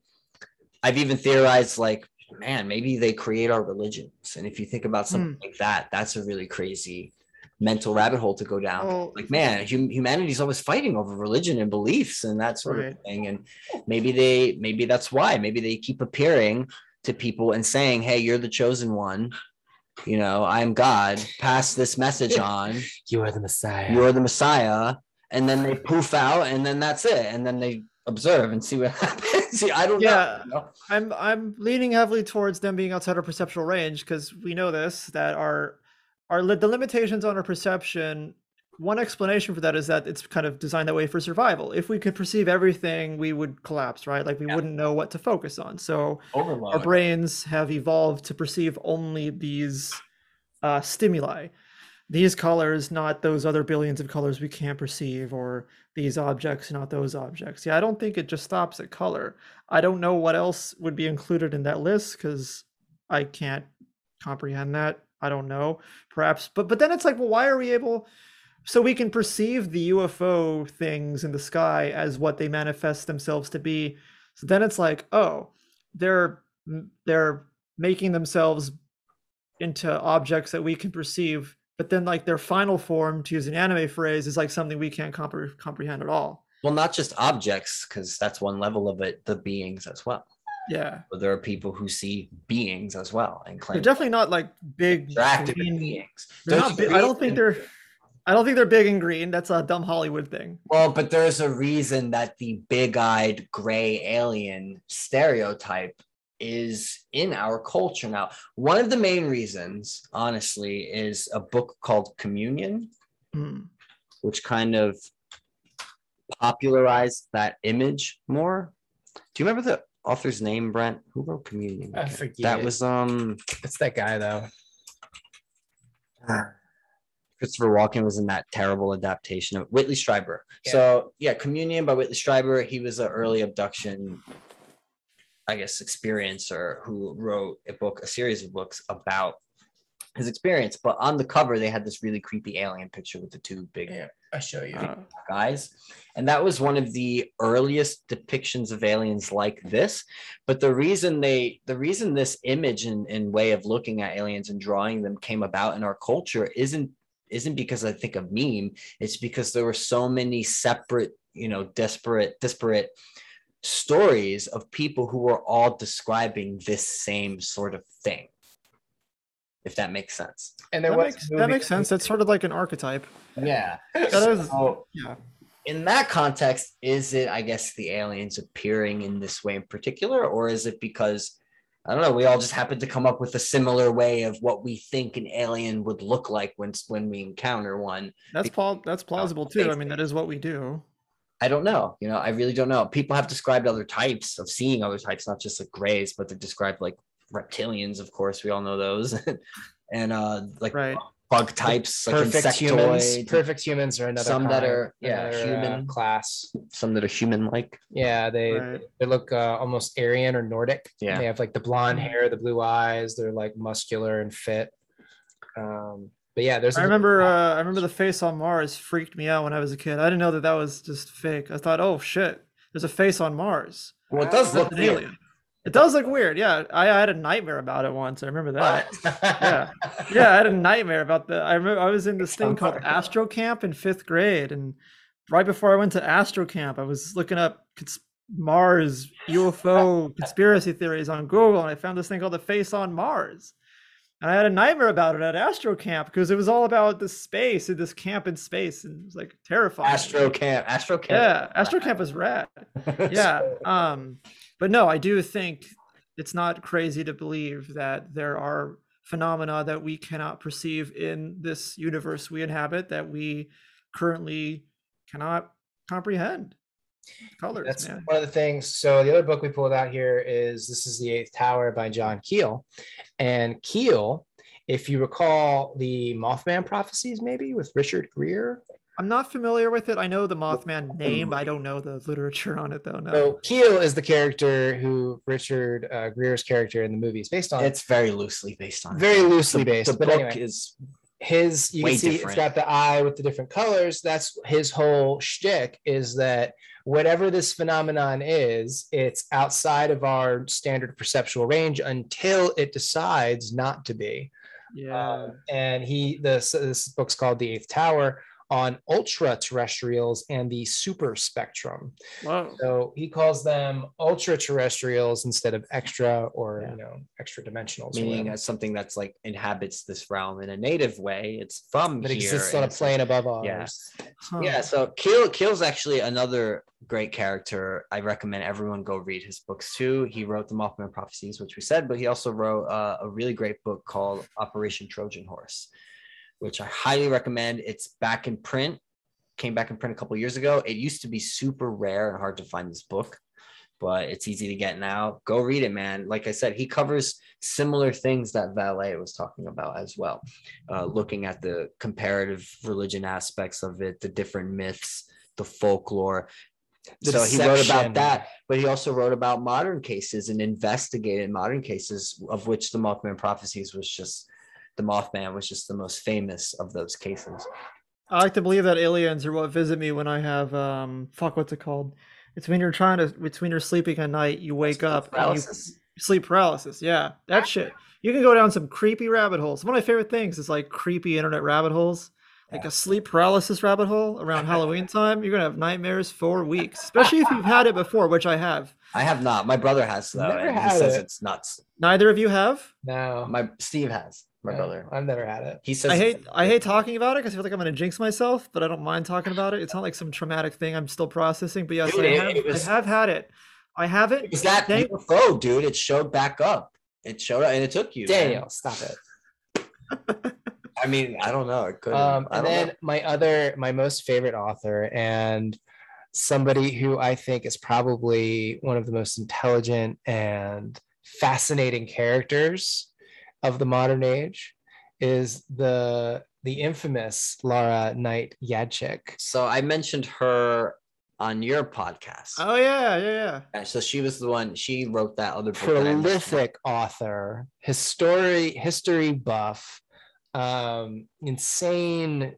I've even theorized like, man, maybe they create our religions. And if you think about something hmm. like that, that's a really crazy mental rabbit hole to go down. Well- like, man, hum- humanity's always fighting over religion and beliefs and that sort of thing. And maybe they, maybe that's why. Maybe they keep appearing to people and saying, "Hey, you're the chosen one." You know, I'm God. Pass this message on. you are the messiah You're the Messiah. And then they poof out, and then that's it. And then they observe and see what happens. See, I don't Yeah. know. you know. I'm I'm leaning heavily towards them being outside our perceptual range because we know this that our our the limitations on our perception. One explanation for that is that it's kind of designed that way for survival. If we could perceive everything, we would collapse, right? Like we Yeah. wouldn't know what to focus on. So our brains have evolved to perceive only these uh, stimuli, these colors, not those other billions of colors we can't perceive, or these objects, not those objects. Yeah, I don't think it just stops at color. I don't know what else would be included in that list because I can't comprehend that. I don't know. Perhaps, but but then it's like, well, why are we able? So we can perceive the UFO things in the sky as what they manifest themselves to be. So then it's like, oh, they're they're making themselves into objects that we can perceive but then like their final form to use an anime phrase is like something we can't compre- comprehend at all Well, not just objects, because that's one level of it, the beings as well. Yeah, but there are people who see beings as well and claim they're definitely not like big. green- beings. They're not big, I don't think they're. I don't think they're big and green. That's a dumb Hollywood thing. Well, but there's a reason that the big-eyed gray alien stereotype is in our culture now. One of the main reasons, honestly, is a book called Communion, Hmm. which kind of popularized that image more. Do you remember the author's name, Brent? Who wrote Communion? I forget. That was um It's that guy though. Christopher Walken was in that terrible adaptation of Whitley Strieber. Yeah. So yeah, Communion by Whitley Strieber. He was an early abduction, I guess, experiencer who wrote a book, a series of books about his experience. But on the cover, they had this really creepy alien picture with the two big Yeah, I show you. Uh, guys. And that was one of the earliest depictions of aliens like this. But the reason they the reason this image and, and way of looking at aliens and drawing them came about in our culture isn't isn't because I think of meme. It's because there were so many separate, you know, desperate, disparate stories of people who were all describing this same sort of thing. If that makes sense. And there that, was makes, that makes sense. That's sort of like an archetype. Yeah. That is, So, yeah. in that context, is it, I guess, the aliens appearing in this way in particular, or is it because, I don't know, we all just happen to come up with a similar way of what we think an alien would look like when when we encounter one? That's plau- that's plausible too. I mean, that is what we do. I don't know. You know, I really don't know. People have described other types of seeing other types, not just like grays, but they're described like reptilians, of course. We all know those. and uh like Right. bug types, like perfect humans. insectoids, Perfect humans are another Some that are- yeah, another, uh, human. class. some that are human-like. Yeah, they Right. they look uh, almost Aryan or Nordic. Yeah. they have like the blonde hair, the blue eyes. They're like muscular and fit. Um, but yeah, there's. I a- remember. Uh, I remember the face on Mars freaked me out when I was a kid. I didn't know that that was just fake. I thought, oh shit, there's a face on Mars. Well, it does look an weird. alien. It does look weird. Yeah, I, I had a nightmare about it once. I remember that. Yeah. yeah, I had a nightmare about that. I remember I was in this thing called Astro Camp in fifth grade, and right before I went to Astro Camp, I was looking up cons- Mars UFO conspiracy theories on Google, and I found this thing called the Face on Mars. And I had a nightmare about it at Astro Camp because it was all about this space and this camp in space, and it was like terrifying. Astro Camp. Astro Camp. Yeah, Astro Camp is rad yeah um but no i do think it's not crazy to believe that there are phenomena that we cannot perceive in this universe we inhabit that we currently cannot comprehend colors That's man one of the things. So the other book we pulled out here is this is the Eighth Tower by John Keel, and Keel, if you recall the Mothman prophecies, maybe with Richard Gere. i'm not familiar with it i know the mothman name but i don't know the literature on it though no So Keel is the character who Richard uh, Gere's character in the movie is based on. It's very loosely based on. very loosely The- based, The but book anyway. is his you way can see different. it's got the eye with the different colors. That's his whole shtick is that whatever this phenomenon is, it's outside of our standard perceptual range until it decides not to be. yeah Um, and he this this book's called The Eighth Tower on ultra terrestrials and the super spectrum. Whoa. So he calls them ultra terrestrials instead of extra or Yeah. you know extra dimensionals. meaning as something that's like inhabits this realm in a native way. It's from that here exists on a sense. plane above ours. Yeah. Huh. Yeah, so Keel Keel's actually another great character. I recommend everyone go read his books too. He wrote the Mothman Prophecies, which we said, but he also wrote uh, a really great book called Operation Trojan Horse, which I highly recommend. It's back in print, came back in print a couple years ago. It used to be super rare and hard to find this book, but it's easy to get now. Go read it, man. Like I said, he covers similar things that Vallée was talking about as well, uh, looking at the comparative religion aspects of it, the different myths, the folklore. The so he wrote about that, but he also wrote about modern cases and investigated modern cases, of which the Mothman prophecies was just the Mothman was just the most famous of those cases. I like to believe that aliens are what visit me when I have um fuck what's it called? It's when you're trying to between you're sleeping at night, you wake up and you sleep paralysis. Yeah, that shit. You can go down some creepy rabbit holes. One of my favorite things is like creepy internet rabbit holes. like a sleep paralysis rabbit hole around Halloween time, you're gonna have nightmares for weeks, especially if you've had it before, which I have. I have not. My brother has though, Never and he had says it. it's nuts. Neither of you have. No, My Steve has. My no, brother. I've never had it. He says I it's hate I hate talking about it because I feel like I'm gonna jinx myself, but I don't mind talking about it. It's not like some traumatic thing I'm still processing. But yes, Dude, I, it- have, it was- I have had it. I have it. Is that Thank- UFO, dude? It showed back up. It showed up and it took you. man. Daniel, stop it. I mean, I don't know. It could. Um, and then know. my other, my most favorite author, and somebody who I think is probably one of the most intelligent and fascinating characters of the modern age, is the the infamous Laura Knight-Jadczyk. So I mentioned her on your podcast. Oh yeah, yeah, yeah. So she was the one. She wrote that other book. that prolific author, history history buff, um, insane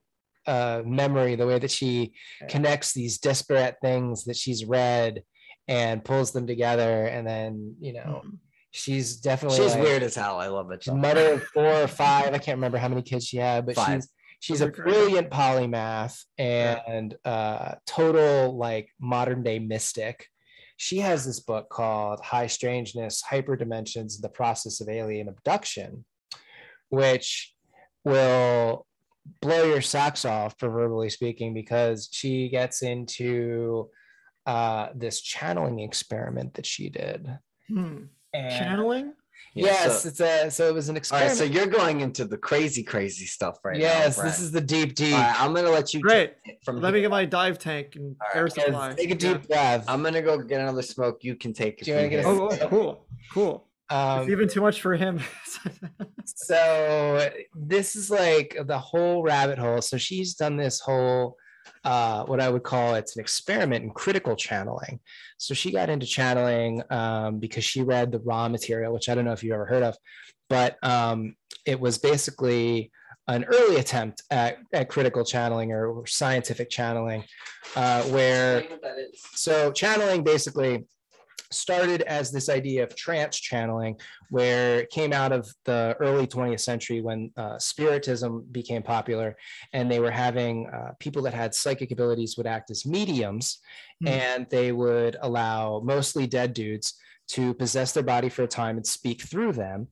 uh, memory. The way that she connects these disparate things that she's read and pulls them together, and then you know Mhm. She's definitely She's like- weird as hell. I love it. She's mother of four or five. I can't remember how many kids she had, but Five. she's she's a Those are great. brilliant polymath and uh, total like modern day mystic. She has this book called High Strangeness, Hyperdimensions, and the Process of Alien Abduction, which will blow your socks off, proverbially speaking, because she gets into uh, this channeling experiment that she did. Hmm. And Channeling. Yeah, yes, so- it's a so it was an all experiment. right. So you're going into the crazy, crazy stuff right now. yes, this is the deep deep. All right, I'm gonna let you. Great. take it From Let me get my dive tank and All right, air yes, supply. Take a Yeah. deep breath. I'm gonna go get another smoke. You can take it. Do you wanna get a- Oh, oh, cool, cool. it's Um, even too much for him. so this is like the whole rabbit hole. So she's done this whole uh, what I would call it's an experiment in critical channeling. So she got into channeling um, because she read the Ra Material, which I don't know if you've ever heard of, but um, it was basically an early attempt at, at critical channeling or scientific channeling, uh, where so channeling basically started as this idea of trance channeling where it came out of the early 20th century when uh, spiritism became popular and they were having uh, people that had psychic abilities would act as mediums Hmm. and they would allow mostly dead dudes to possess their body for a time and speak through them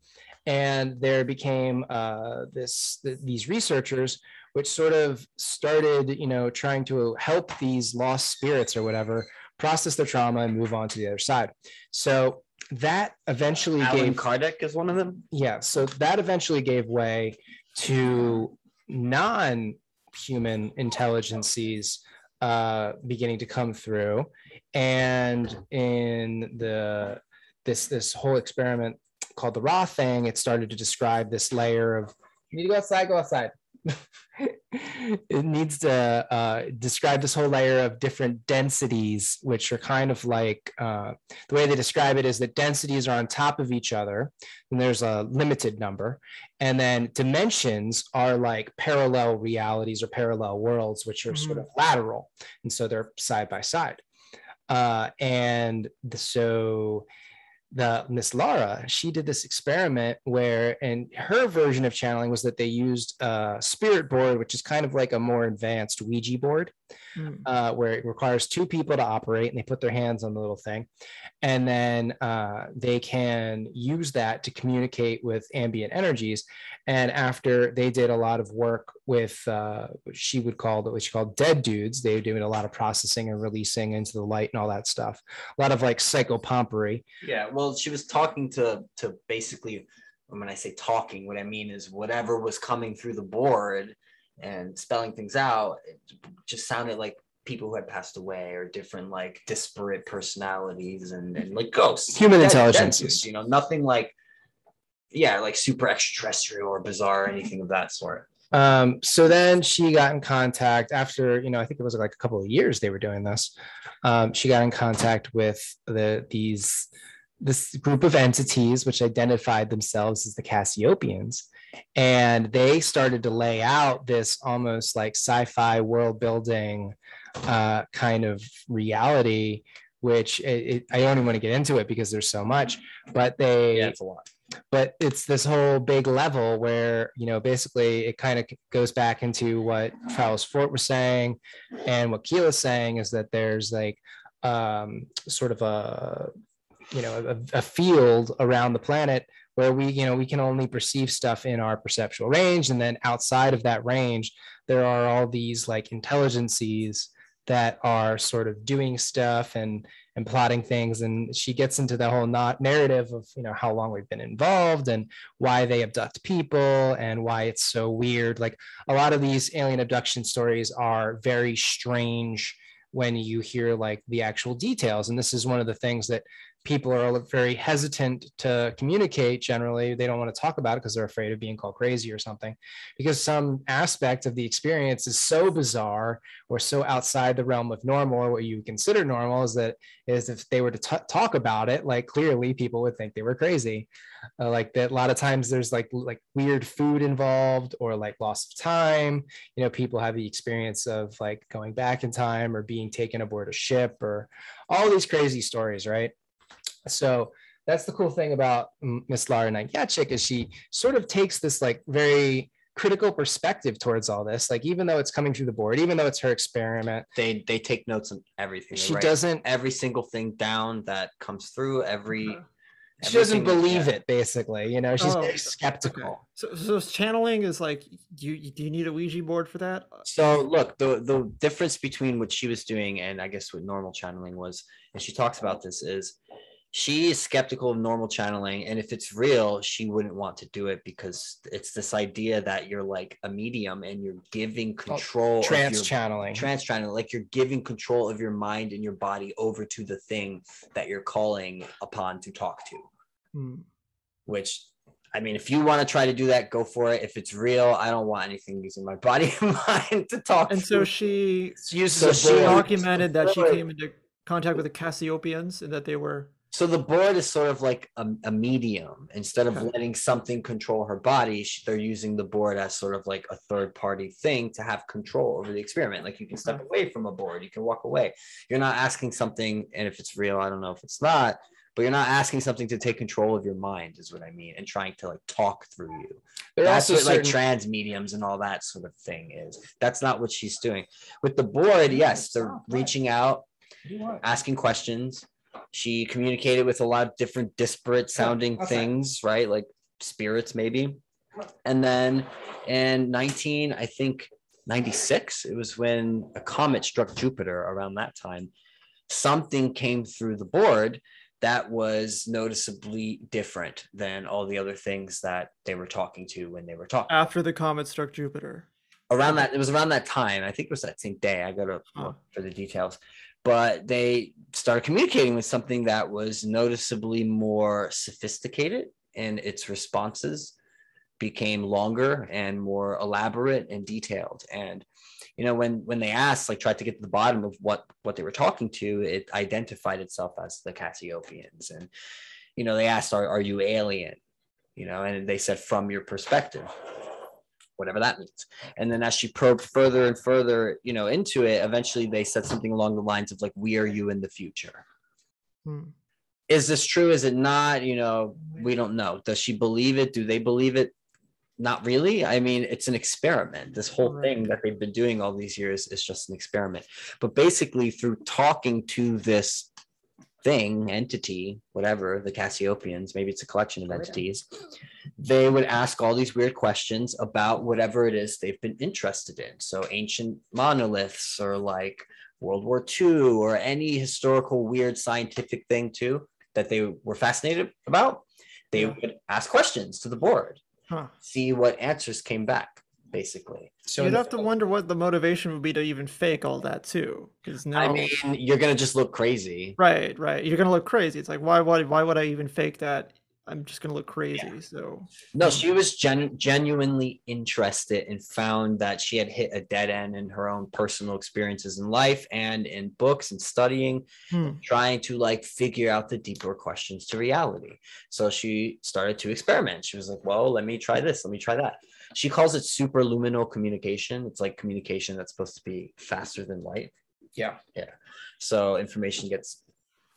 and there became uh, this th- these researchers which sort of started you know trying to help these lost spirits or whatever process their trauma and move on to the other side. So that eventually Allan gave Kardec is one of them. yeah so that eventually gave way to non-human intelligences uh, beginning to come through. And in the this this whole experiment called the Ra thing it started to describe this layer of you need to go outside go outside it needs to uh, describe this whole layer of different densities which are kind of like uh, the way they describe it is that densities are on top of each other and there's a limited number. And then dimensions are like parallel realities or parallel worlds which are sort of lateral and so they're side by side. Uh, and the, so the miss laura she did this experiment where and her version of channeling was that they used a spirit board which is kind of like a more advanced ouija board Hmm. uh, where it requires two people to operate and they put their hands on the little thing. And then uh, they can use that to communicate with ambient energies. And after they did a lot of work with uh, what she would call what she called dead dudes, they were doing a lot of processing and releasing into the light and all that stuff. A lot of like psychopompery. Yeah, well, she was talking to to basically when I say talking, what I mean is whatever was coming through the board and spelling things out, it just sounded like people who had passed away or different like disparate personalities and, and like ghosts. Human intelligences. you know, nothing like yeah, like super extraterrestrial or bizarre or anything of that sort. Um, so then she got in contact after, you know, I think it was like a couple of years they were doing this. Um, she got in contact with the these this group of entities which identified themselves as the Cassiopeans, and they started to lay out this almost like sci-fi world building uh, kind of reality. Which it, it, I don't even want to get into it because there's so much, but they Yeah, it's a lot. but it's this whole big level where you know basically it kind of goes back into what Charles Fort was saying and what Keela's saying is that there's like um, sort of a you know a, a field around the planet where we you know we can only perceive stuff in our perceptual range and then outside of that range there are all these like intelligences that are sort of doing stuff and and plotting things and she gets into the whole not narrative of you know how long we've been involved and why they abduct people and why it's so weird. Like a lot of these alien abduction stories are very strange when you hear like the actual details and this is one of the things that people are very hesitant to communicate generally. They don't want to talk about it because they're afraid of being called crazy or something. Because some aspect of the experience is so bizarre or so outside the realm of normal or what you consider normal is that is if they were to t- talk about it like clearly people would think they were crazy. Uh, like that a lot of times there's like like weird food involved or like loss of time. You know people have the experience of like going back in time or being taken aboard a ship or all these crazy stories right so that's the cool thing about Miss Laura Knight-Jadczyk is she sort of takes this like very critical perspective towards all this. Like even though it's coming through the board, even though it's her experiment, They they take notes on everything. She doesn't every single thing down that comes through. Every Okay. she doesn't believe yeah. it basically. You know, she's Oh, very okay. skeptical. So, so channeling is like, you you- do you need a Ouija board for that? So look, the the difference between what she was doing and I guess what normal channeling was, and she talks about this is she is skeptical of normal channeling, and if it's real, she wouldn't want to do it because it's this idea that you're like a medium and you're giving control of Trance channeling. trance channeling, like you're giving control of your mind and your body over to the thing that you're calling upon to talk to Hmm. which I mean, if you want to try to do that, go for it. If it's real, I don't want anything using my body and mind to talk. And so she She uses So she board. documented that she came into contact with the Cassiopeans and that they were. So the board is sort of like a, a medium. Instead of letting something control her body, they're using the board as sort of like a third party thing to have control over the experiment. Like you can step away from a board, you can walk away. You're not asking something, and if it's real, I don't know if it's not. But you're not asking something to take control of your mind, is what I mean, and trying to like talk through you. There That's also what like trance mediums and all that sort of thing is. That's not what she's doing. With the board, yes, they're reaching out, asking questions. She communicated with a lot of different disparate sounding okay. things, right? Like spirits, maybe. And then in 19, I think 96, it was when a comet struck Jupiter around that time. Something came through the board that was noticeably different than all the other things that they were talking to when they were talking After the comet struck Jupiter. around that it was around that time i think it was that same day i gotta Huh. look for the details but they started communicating with something that was noticeably more sophisticated and its responses became longer and more elaborate and detailed. And you know when when they asked like tried to get to the bottom of what what they were talking to it identified itself as the cassiopeans and you know they asked are, are you alien? You know and they said from your perspective whatever that means. And then as she probed further and further you know into it eventually they said something along the lines of like we are you in the future. Hmm. is this true? Is it not? You know we don't know. Does she believe it? Do they believe it? Not really. I mean it's an experiment. This whole thing that they've been doing all these years is just an experiment. But basically through talking to this thing entity whatever the cassiopeans maybe it's a collection of oh, entities they would ask all these weird questions about whatever it is they've been interested in. So ancient monoliths or like world war ii or any historical weird scientific thing too that they were fascinated about they would ask questions to the board Huh. see what answers came back basically So You'd have to wonder what the motivation would be to even fake all that too. Because now, i mean you're gonna just look crazy right, right, you're gonna look crazy. It's like, why, why, why would I even fake that? I'm just gonna look crazy. So No, she was gen- genuinely interested and found that she had hit a dead end in her own personal experiences in life and in books and studying, Hmm. trying to like figure out the deeper questions to reality. So she started to experiment. She was like, well, let me try this, let me try that. She calls it superluminal communication. It's like communication that's supposed to be faster than light. Yeah. Yeah. So information gets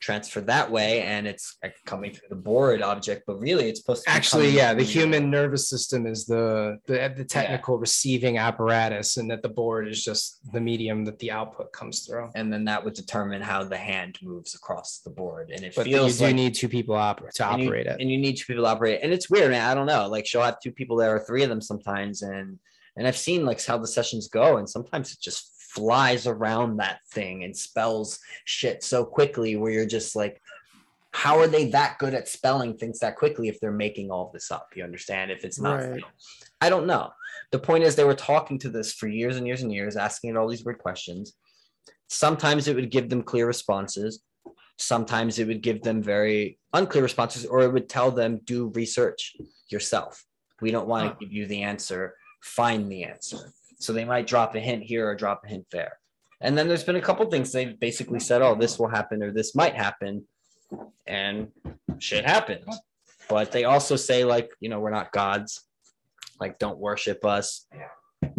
transferred that way and it's like coming through the board object, but really it's supposed to be Actually, yeah, the your- human nervous system is the the, the technical receiving apparatus, and that the board is just the medium that the output comes through. and then that would determine how the hand moves across the board. And it But you do like need two people oper- to and you- operate it. and you need two people to operate it. and it's weird man i don't know like she'll have two people there or three of them sometimes and and i've seen like how the sessions go and sometimes it just flies around that thing and spells shit so quickly where you're just like how are they that good at spelling things that quickly if they're making all this up? You understand? If it's not Right. i don't know. The point is they were talking to this for years and years and years asking it all these weird questions. Sometimes it would give them clear responses. Sometimes it would give them very unclear responses or it would tell them do research yourself. We don't want to give you the answer. Find the answer so they might drop a hint here or drop a hint there. And then there's been a couple things they've basically said oh this will happen or this might happen. And shit happens. But they also say like you know we're not gods. Like don't worship us.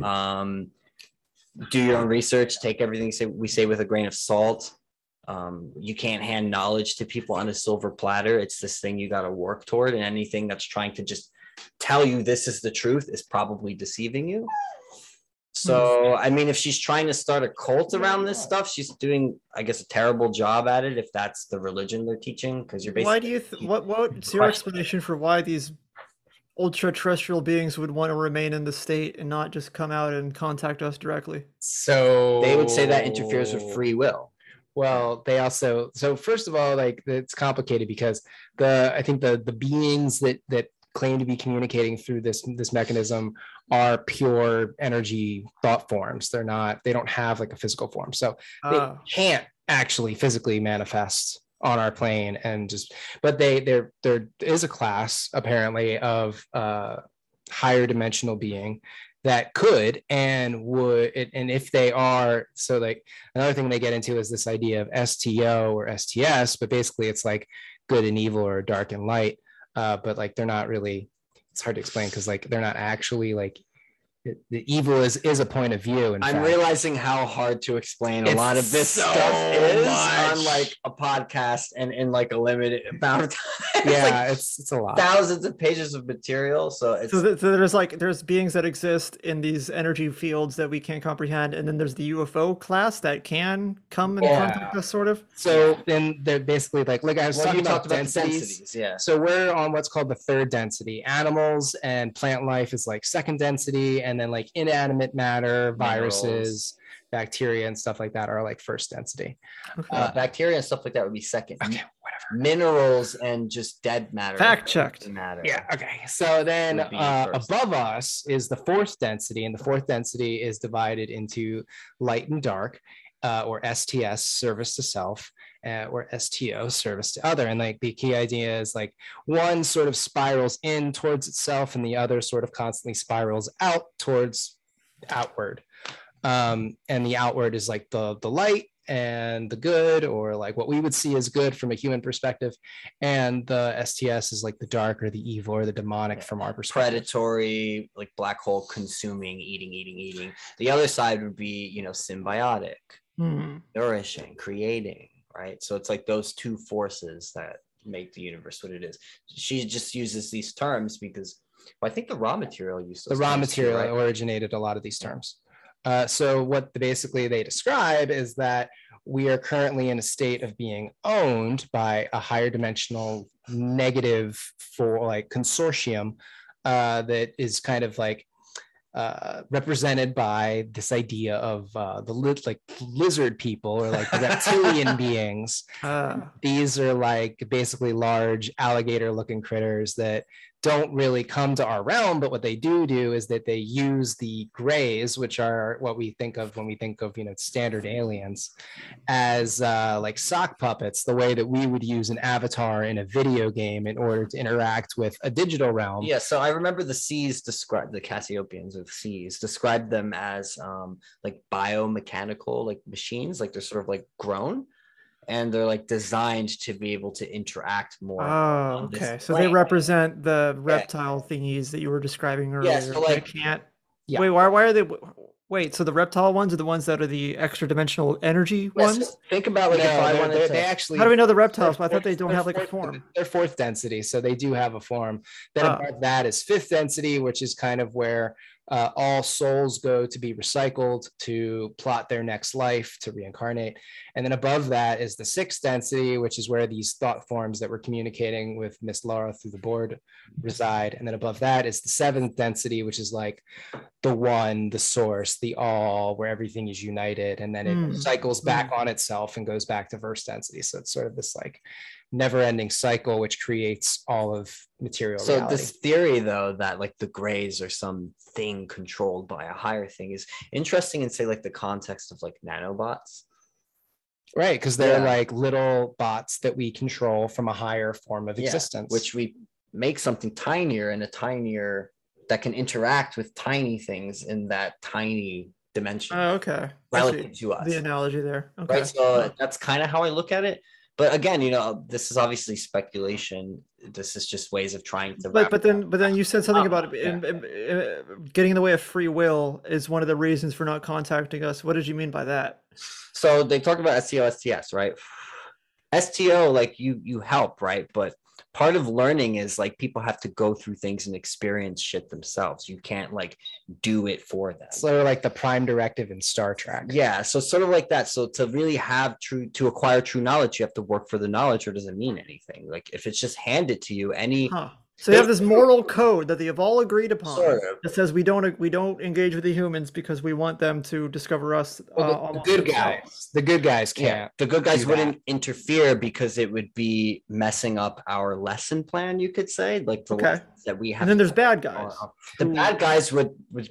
Um do your own research. Take everything we say with a grain of salt. Um you can't hand knowledge to people on a silver platter. It's this thing you got to work toward. And anything that's trying to just tell you this is the truth is probably deceiving you so hmm. i mean if she's trying to start a cult around this stuff she's doing i guess a terrible job at it if that's the religion they're teaching because you're basically Why do you? Th- what? What's your explanation for why these ultra terrestrial beings would want to remain in the state and not just come out and contact us directly? So they would say that interferes with free will Well, they also so first of all, like it's complicated because the I think the the beings that that claim to be communicating through this this mechanism are pure energy thought forms. They're not. They don't have like a physical form. So they Ah, can't actually physically manifest on our plane and just but they there there is a class apparently of uh higher dimensional being that could and would and if they are so like another thing they get into is this idea of sto or sts but basically it's like good and evil or dark and light uh but like they're not really it's hard to explain because like they're not actually like the, the evil is is a point of view I'm realizing how hard to explain a It's lot of this so stuff is much. on like a podcast and in like a limited amount of time. It's yeah like it's it's a lot thousands of pages of material. So it's so, th- so there's like there's beings that exist in these energy fields that we can't comprehend, and then there's the UFO class that can come and Yeah. contact us, sort of. So then they're basically like, like I was well, talking you about talked about densities. densities. Yeah. So we're on what's called the third density. Animals and plant life is like second density, and then like inanimate matter, viruses, Minerals. bacteria, and stuff like that are like first density. Okay. Uh, bacteria and stuff like that would be second. Okay, whatever. Minerals and just dead matter. Fact checked. Matter. Yeah. Okay. So then uh, above us is the fourth density, and the fourth density is divided into light and dark, uh, or STS, service to self, uh, or STO, service to other. And like the key idea is like one sort of spirals in towards itself, and the other sort of constantly spirals out towards outward. Um, and the outward is like the the light and the good, or like what we would see as good from a human perspective and the STS is like the dark or the evil or the demonic from our perspective. Predatory, like black hole consuming, eating, eating, eating. The other side would be, you know, symbiotic. Hmm. nourishing, creating, right? So it's like those two forces that make the universe what it is. She just uses these terms because well, I think the Ra Material used The Ra terms too, material right? originated a lot of these terms. Uh, so what the, basically they describe is that we are currently in a state of being owned by a higher dimensional negative for like consortium uh, that is kind of like uh, represented by this idea of uh, the li- like lizard people or like reptilian beings. Ah, these are like basically large alligator looking critters that don't really come to our realm but what they do do is that they use the grays which are what we think of when we think of you know standard aliens as uh, like sock puppets the way that we would use an avatar in a video game in order to interact with a digital realm. Yeah, so I remember the C's described the Cassiopaeans or the C's described them as um like biomechanical like machines, like they're sort of like grown and they're like designed to be able to interact more. oh, okay. So they represent the reptile thingies that you were describing earlier. so, that like- can't. Yeah. Wait, why? Why are they? Wait, so the reptile ones are the ones that are the extra dimensional energy Yes, ones? think about like No, if I they're- wanted they're- to. they actually How do we know the reptiles? But I thought they don't have like a form. They're fourth density, so they do have a form. Then Ah. above that is fifth density, which is kind of where uh, all souls go to be recycled to plot their next life to reincarnate. And then above that is the sixth density, which is where these thought forms that we're communicating with Miss Laura through the board reside. And then above that is the seventh density, which is like the one, the source, the all, where everything is united. And then it Mm. cycles back on itself and goes back to first density. So it's sort of this like never ending cycle, which creates all of material So reality. this theory, though, that like the grays are some thing controlled by a higher thing is interesting in say like the context of like nanobots. right. Because they're Yeah. like little bots that we control from a higher form of Yeah, existence. which we make something tinier and a tinier that can interact with tiny things in that tiny dimension Oh, okay. Relative to us. the analogy there. Okay. Right. So that's kind of how I look at it. But again, you know, this is obviously speculation. This is just ways of trying to. But but then but then you said something Oh, about it, in, in- uh, getting in the way of free will is one of the reasons for not contacting us. What did you mean by that? So they talk about STO, STS, right? STO, like you you help, right? But part of learning is like people have to go through things and experience shit themselves. You can't like do it for them. sort of like the prime directive in Star Trek. Yeah, so sort of like that. So to really have true to acquire true knowledge, you have to work for the knowledge, or does it mean anything? Like if it's just handed to you, any Huh. So you have this moral code that they have all agreed upon Sort of. that says we don't we don't engage with the humans because we want them to discover us. Well, the- uh, the, good guys, the good guys can't. the good guys wouldn't interfere because it would be messing up our lesson plan. You could say, like the Okay. that we have. And then there's bad guys. The who- bad guys would would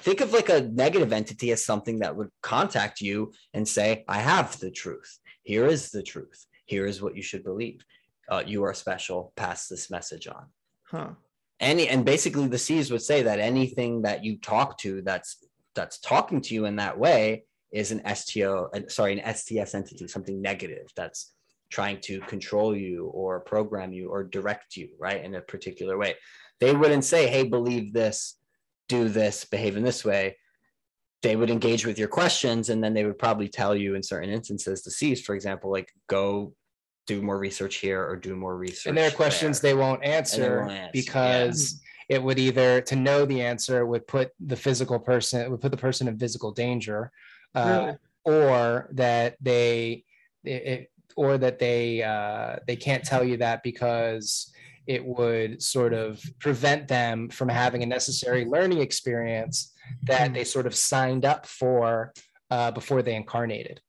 think of like a negative entity as something that would contact you and say, "I have the truth. Here is the truth. Here is what you should believe. Uh, you are special. Pass this message on." Huh. any and basically the C's would say that anything that you talk to that's that's talking to you in that way is an STO, sorry, an STS entity, something negative that's trying to control you or program you or direct you, right, in a particular way. They wouldn't say, hey, believe this, do this, behave in this way. They would engage with your questions and then they would probably tell you in certain instances, the C's, for example, like go do more research here or do more research. and there are questions there. they won't answer won't answer, yeah. because it would either to know the answer would put the physical person it would put the person in physical danger uh, or that they it, it- or that they uh, they can't tell you that because it would sort of prevent them from having a necessary learning experience that Hmm. they sort of signed up for uh, before they incarnated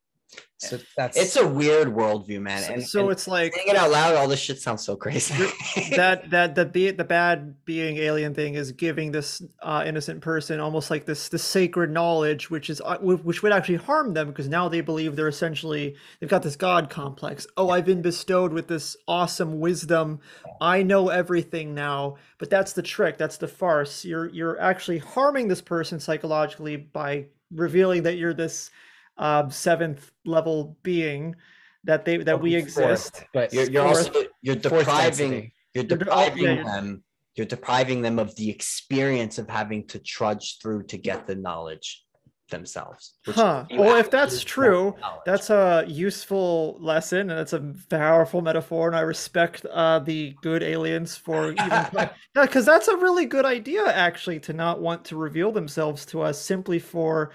so that's It's a weird worldview, man. So, And, so and it's like saying it out loud, all this shit sounds so crazy. that that the be the bad being alien thing is giving this uh, innocent person almost like this this sacred knowledge which is uh, which would actually harm them because now they believe they're essentially they've got this god complex. Oh i've been bestowed with this awesome wisdom. I know everything now but that's the trick that's the farce. You're you're actually harming this person psychologically by revealing that you're this uh, seventh level being that they that we Fourth, exist but you're, you're Fourth- also you're depriving you're You're de- oh, yeah, depriving them you're depriving them of the experience of having to trudge through to get the knowledge themselves. Huh. Well, if that's true. That's a useful lesson, and it's a powerful metaphor, and I respect uh, the good aliens for even. yeah, because that's a really good idea, actually, to not want to reveal themselves to us simply for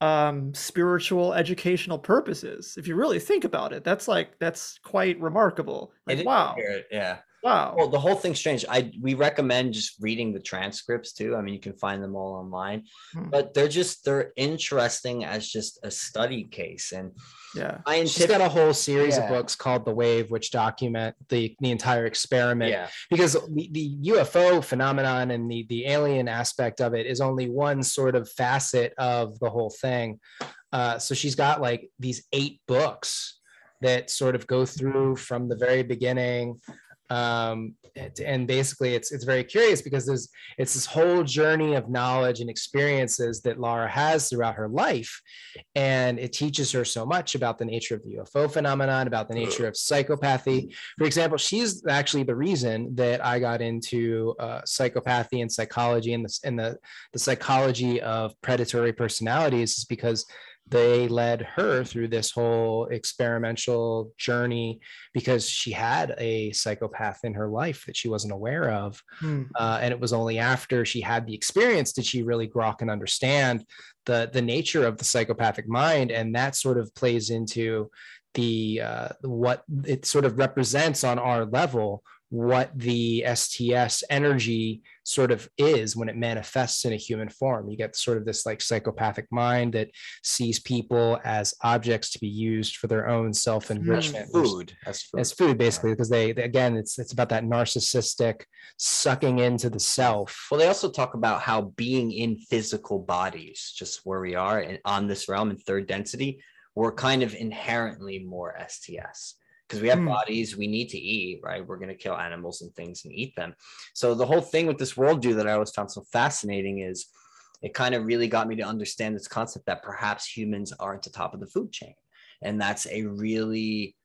um spiritual educational purposes if you really think about it that's like that's quite remarkable like wow yeah. Wow Well, the whole thing's strange. I we recommend just reading the transcripts too. I mean, you can find them all online, Hmm. but they're just they're interesting as just a study case and yeah She's scientific. got a whole series Yeah. of books called The Wave, which document the, the entire experiment. Yeah, Because the, the UFO phenomenon and the, the alien aspect of it is only one sort of facet of the whole thing. Uh, so she's got like these eight books that sort of go through from the very beginning um, and- basically it's it's very curious because there's it's this whole journey of knowledge and experiences that Laura has throughout her life, and it teaches her so much about the nature of the UFO phenomenon, about the nature of psychopathy. For example, she's actually the reason that I got into uh, psychopathy and psychology and the and the the psychology of predatory personalities is because they led her through this whole experimental journey because she had a psychopath in her life that she wasn't aware of. Hmm. Uh, and it was only after she had the experience did she really grok and understand the the nature of the psychopathic mind, and that sort of plays into the uh, what it sort of represents on our level what the STS energy sort of is when it manifests in a human form. You get sort of this like psychopathic mind that sees people as objects to be used for their own self enrichment. Food. As food. As food, basically, because they, they- again, it's it's about that narcissistic sucking into the self. Well, they also talk about how being in physical bodies, just where we are and on this realm in third density, we're kind of inherently more STS because we have Hmm. bodies we need to eat, right? We're going to kill animals and things and eat them. So the whole thing with this worldview that I always found so fascinating is it kind of really got me to understand this concept that perhaps humans aren't the top of the food chain. And that's a really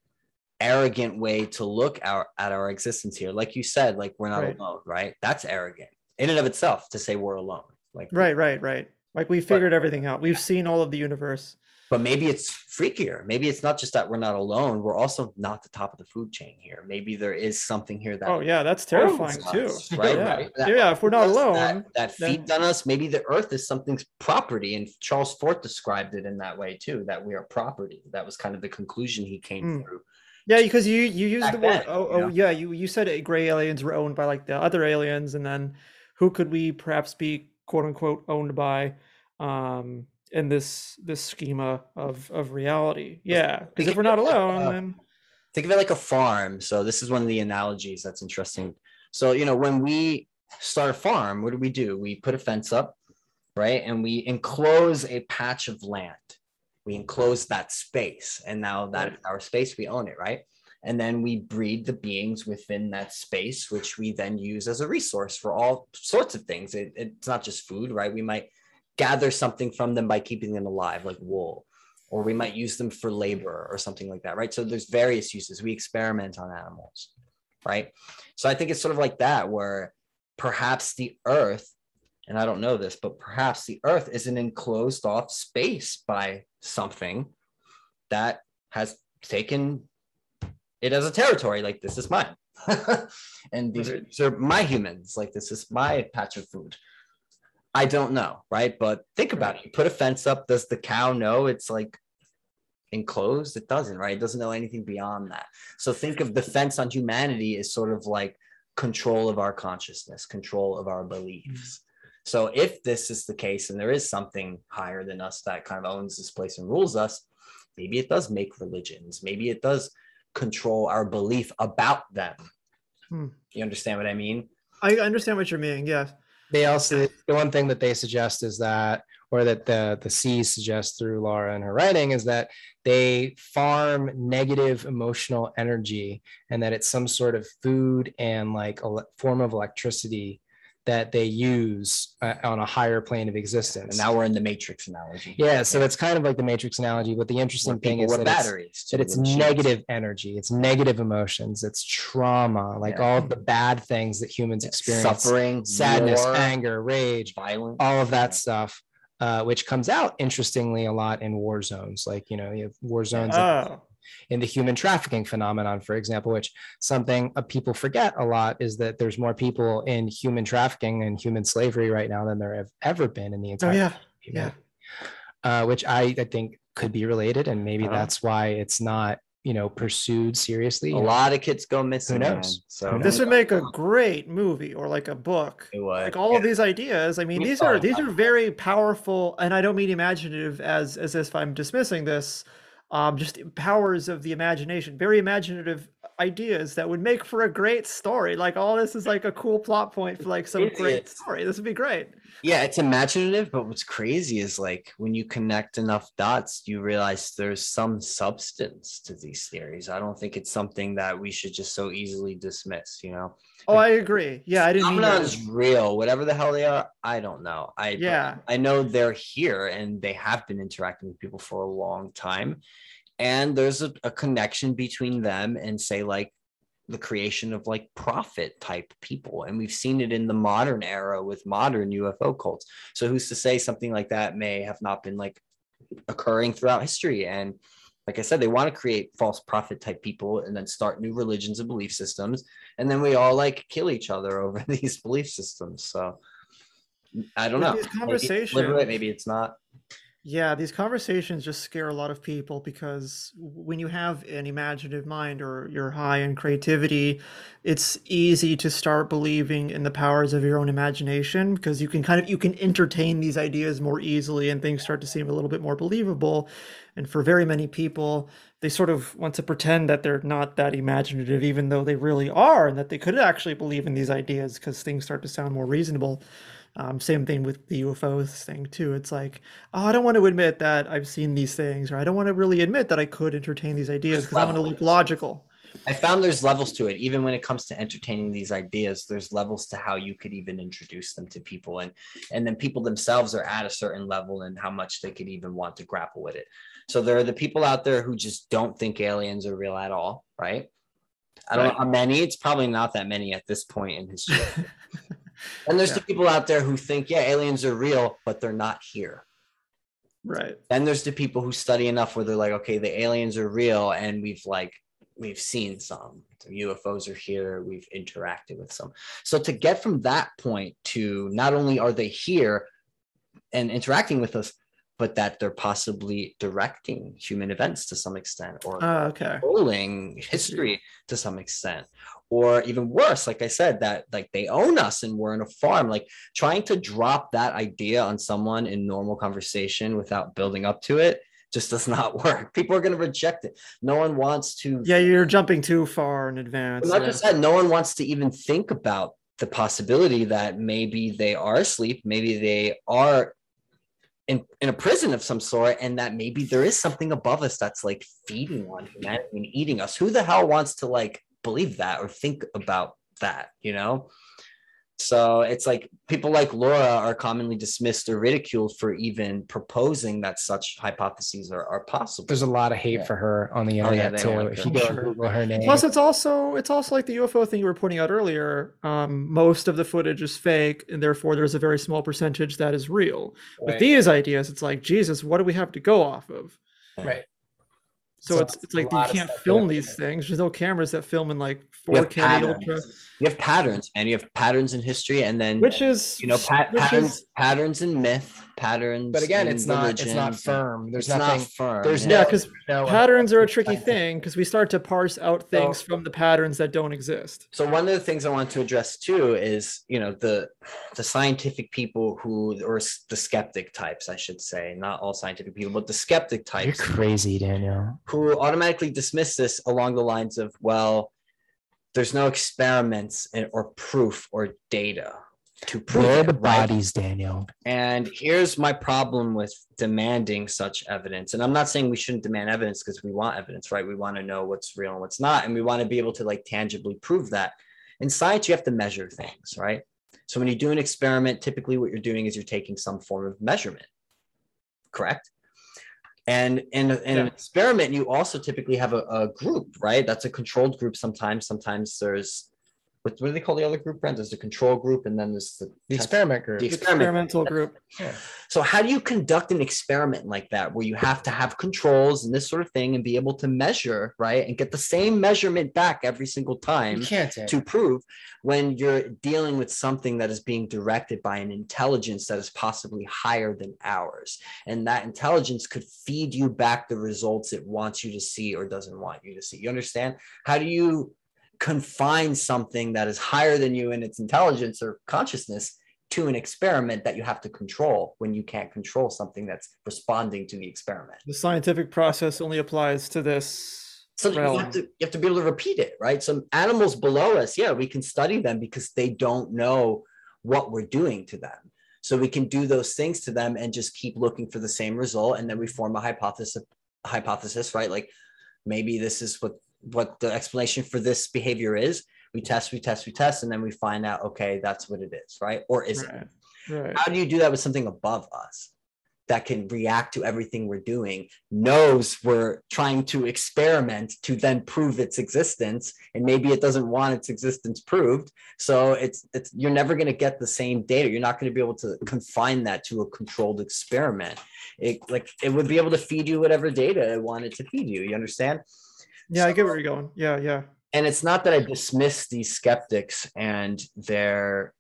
arrogant way to look our, at our existence here. Like you said, like we're not Right. alone, right? That's arrogant in and of itself to say we're alone. Like Right, right, right. Like we figured everything out. We've seen all of the universe. But maybe it's freakier. Maybe it's not just that we're not alone. We're also not the top of the food chain here. Maybe there is something here that Oh yeah, that's terrifying too. right? Yeah. Right. That Yeah, if we're not alone, that, that then- feeds on us. Maybe the earth is something's property. And Charles Fort described it in that way too, that we are property. That was kind of the conclusion he came Mm. through. Yeah, because you you use the word then, oh you know? oh yeah you you said it, gray aliens were owned by like the other aliens and then who could we perhaps be quote unquote owned by um in this this schema of of reality yeah because if we're not of it like, alone uh, then think of it like a farm. So this is one of the analogies that's interesting. So you know, when we start a farm, what do we do? We put a fence up, right? And we enclose a patch of land. We enclose that space. And now that our space, we own it, right? And then we breed the beings within that space, which we then use as a resource for all sorts of things. It- it's not just food, right? We might gather something from them by keeping them alive, like wool or we might use them for labor or something like that, right? So there's various uses. We experiment on animals, right? So I think it's sort of like that, where perhaps the earth, and I don't know this, but perhaps the earth is an enclosed off space by something that has taken it as a territory, like this is mine. and these, Right. these are my humans, like this is my patch of food. I don't know, right? But think about it. You put a fence up. Does the cow know it's like enclosed? It doesn't, right? It doesn't know anything beyond that. So think of the fence on humanity as sort of like control of our consciousness, control of our beliefs. So if this is the case and there is something higher than us that kind of owns this place and rules us, maybe it does make religions. Maybe it does control our belief about them. Hmm. You understand what I mean? i understand what you're meaning yeah They also the one thing that they suggest is that, or that the the C's suggest through Laura and her writing is that they farm negative emotional energy, and that it's some sort of food and like a form of electricity that they use uh, on a higher plane of existence. And now we're in the Matrix analogy. yeah, so it's kind of like the Matrix analogy, but the interesting thing is were that it's, that it's the machines. negative energy, it's negative emotions, it's trauma, like Yeah. all the bad things that humans experience, suffering, sadness, war, anger, rage, violence, all of that stuff, uh, which comes out interestingly a lot in war zones. Like, you know, you have war zones oh in the human trafficking phenomenon, for example, which something uh, people forget a lot is that there's more people in human trafficking and human slavery right now than there have ever been in the entire. oh entire yeah humanity. Uh, which I, I think could be related, and maybe Uh-huh. that's why it's not, you know, pursued seriously. a you know. lot of kids go missing. man. knows? So Who this would make a great movie or like a book It would. like all of these ideas i mean We these are these are very powerful and i don't mean imaginative as as if i'm dismissing this um, just powers of the imagination, very imaginative ideas that would make for a great story. Like all this is like a cool plot point for like some It great is. story. This would be great. Yeah, it's imaginative, but what's crazy is like when you connect enough dots, you realize there's some substance to these theories. I don't think it's something that we should just so easily dismiss, you know. Oh, I agree. Yeah, I didn't that. is real, whatever the hell they are. I don't know. I Yeah. I know they're here and they have been interacting with people for a long time. And there's a, a connection between them and say like the creation of like prophet type people. And we've seen it in the modern era with modern UFO cults. So who's to say something like that may have not been like occurring throughout history? And like I said, they want to create false prophet type people and then start new religions and belief systems. And then we all like kill each other over these belief systems. So I don't With know. these Maybe it's maybe it's not. Yeah, these conversations just scare a lot of people because when you have an imaginative mind or you're high in creativity, it's easy to start believing in the powers of your own imagination because you can kind of you can entertain these ideas more easily and things start to seem a little bit more believable. And for very many people, they sort of want to pretend that they're not that imaginative even though they really are and that they could actually believe in these ideas because things start to sound more reasonable. Um, same thing with the UFOs thing too. It's like, oh, I don't want to admit that I've seen these things, or I don't want to really admit that I could entertain these ideas because I want to look logical. I found there's levels to it. Even when it comes to entertaining these ideas, there's levels to how you could even introduce them to people, and and then people themselves are at a certain level and how much they could even want to grapple with it. So there are the people out there who just don't think aliens are real at all, right? I don't know how many. It's probably not that many at this point in history. and there's the people out there who think, yeah, aliens are real, but they're not here. Right. Then there's the people who study enough where they're like, okay, the aliens are real, and we've like we've seen some. The UFOs are here. We've interacted with some. So to get from that point to not only are they here and interacting with us, but that they're possibly directing human events to some extent, or Ah, okay. controlling history to some extent or even worse like i said that like they own us and we're in a farm like trying to drop that idea on someone in normal conversation without building up to it just does not work people are going to reject it no one wants to Yeah, you're jumping too far in advance. not yeah. just that no one wants to even think about the possibility that maybe they are asleep maybe they are in, in a prison of some sort and that maybe there is something above us that's like feeding on humanity and eating us who the hell wants to like believe that or think about that you know so it's like people like laura are commonly dismissed or ridiculed for even proposing that such hypotheses are, are possible There's a lot of hate Yeah. for her on the Oh, yeah, internet too. if you go Google her name, Plus, it's also it's also like the UFO thing you were pointing out earlier. Um, most of the footage is fake, and therefore there's a very small percentage that is real. With these ideas, it's like Jesus, what do we have to go off of? right? So, So it's it's like you can't film these things. There's no cameras that film in like 4K patterns. ultra, you have patterns and you have patterns in history and then which is you know pat- patterns is patterns in myth patterns But again, it's not it's not firm. There's It's nothing. not firm there's yeah, no- because no patterns are a tricky thing because we start to parse out things from the patterns that don't exist. so one of the things i want to address too is you know the the scientific people who or the skeptic types i should say not all scientific people but the skeptic types. You're types crazy, Daniel. who automatically dismiss this along the lines of well there's no experiments and- or proof or data to prove Where are it, the right? bodies, Daniel? And here's my problem with demanding such evidence. And I'm not saying we shouldn't demand evidence because we want evidence, right? We want to know what's real and what's not. And we want to be able to like tangibly prove that. In science, you have to measure things, right? So when you do an experiment, typically what you're doing is you're taking some form of measurement, correct? And in, in an experiment, you also typically have a, a group, right? That's a controlled group sometimes. Sometimes there's, what, what do they call the other group, Brent? There's the control group and then there's the The test- experiment group. the The experiment experimental group. so how do you conduct an experiment like that where you have to have controls and this sort of thing and be able to measure, right? And get the same measurement back every single time You can't. To prove when you're dealing with something that is being directed by an intelligence that is possibly higher than ours. And that intelligence could feed you back the results it wants you to see or doesn't want you to see. You understand? How do you confine something that is higher than you in its intelligence or consciousness to an experiment that you have to control when you can't control something that's responding to the experiment. The scientific process only applies to this. So you have, to, you have to be able to repeat it, right? So animals below us, yeah, we can study them because they don't know what we're doing to them. So we can do those things to them and just keep looking for the same result, and then we form a hypothesis. Hypothesis, right? Like maybe this is what what the explanation for this behavior is. We test, we test, we test, and then we find out, okay, that's what it is, right? Or is it? Right. Right. How do you do that with something above us that can react to everything we're doing, knows we're trying to experiment to then prove its existence, and maybe it doesn't want its existence proved. So it's it's you're never going to get the same data. You're not going to be able to confine that to a controlled experiment. It like it would be able to feed you whatever data it wanted to feed you. You understand? Yeah, I get where you're going. Yeah, yeah. and it's not that I dismiss these skeptics and their,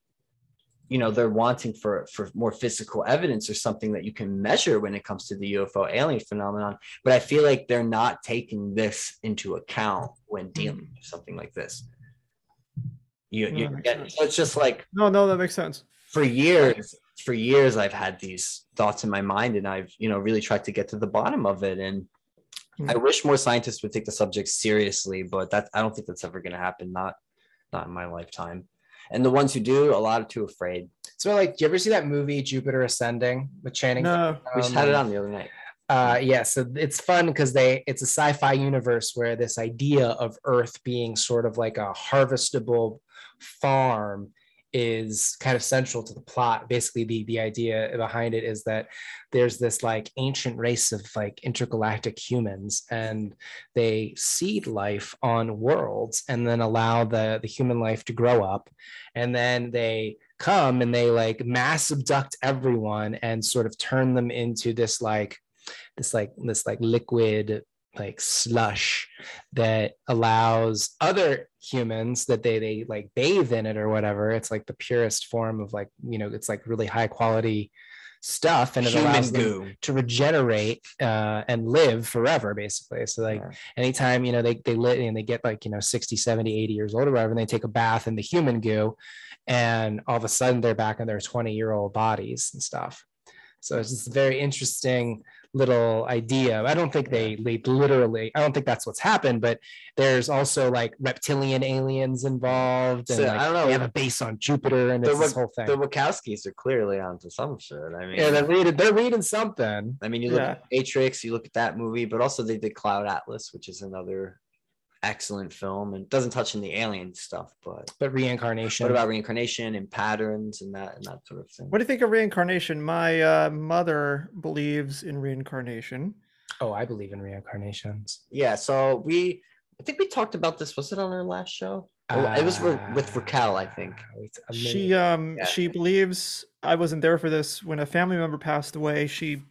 you know, they're wanting for for more physical evidence or something that you can measure when it comes to the UFO alien phenomenon. But I feel like they're not taking this into account when dealing mm. with something like this. You, No, you get, so it's just like No, no, that makes sense. for years, for years, I've had these thoughts in my mind, and I've you know really tried to get to the bottom of it. And I Hmm. wish more scientists would take the subject seriously, but that I don't think that's ever going to happen. Not not in my lifetime. And the ones who do, a lot are too afraid. So like, do you ever see that movie Jupiter Ascending with Channing? No. We just had it on the other night. Uh, yeah, so it's fun because they it's a sci-fi universe where this idea of Earth being sort of like a harvestable farm is kind of central to the plot. Basically, the the idea behind it is that there's this like ancient race of like intergalactic humans, and they seed life on worlds and then allow the the human life to grow up, and then they come and they like mass abduct everyone and sort of turn them into this like this like this like liquid like slush that allows other humans that they they like bathe in it or whatever it's like the purest form of like you know it's like really high quality stuff and it Human allows them goo. to regenerate uh, and live forever basically so like Yeah. anytime you know they they live and they get like you know 60 70 80 years old or whatever and they take a bath in the human goo and all of a sudden they're back in their 20 year old bodies and stuff so it's just very interesting little idea i don't think they, they literally i don't think that's what's happened but there's also like reptilian aliens involved and So, like, I don't know. they have a base on jupiter and The it's this whole thing The Wachowskis are clearly onto some shit. I mean, yeah they're reading they're reading something I mean, you look Yeah. at Matrix, you look at that movie, but also they did Cloud Atlas, which is another excellent film and doesn't touch on the alien stuff, but but reincarnation what about reincarnation and patterns and that and that sort of thing? What do you think of reincarnation? My uh, mother believes in reincarnation. oh i believe in reincarnations Yeah, so we I think we talked about this. Was it on our last show? Oh, it was with, with Raquel, I think. Uh, wait a She um Yeah. she believes I wasn't there for this when a family member passed away. She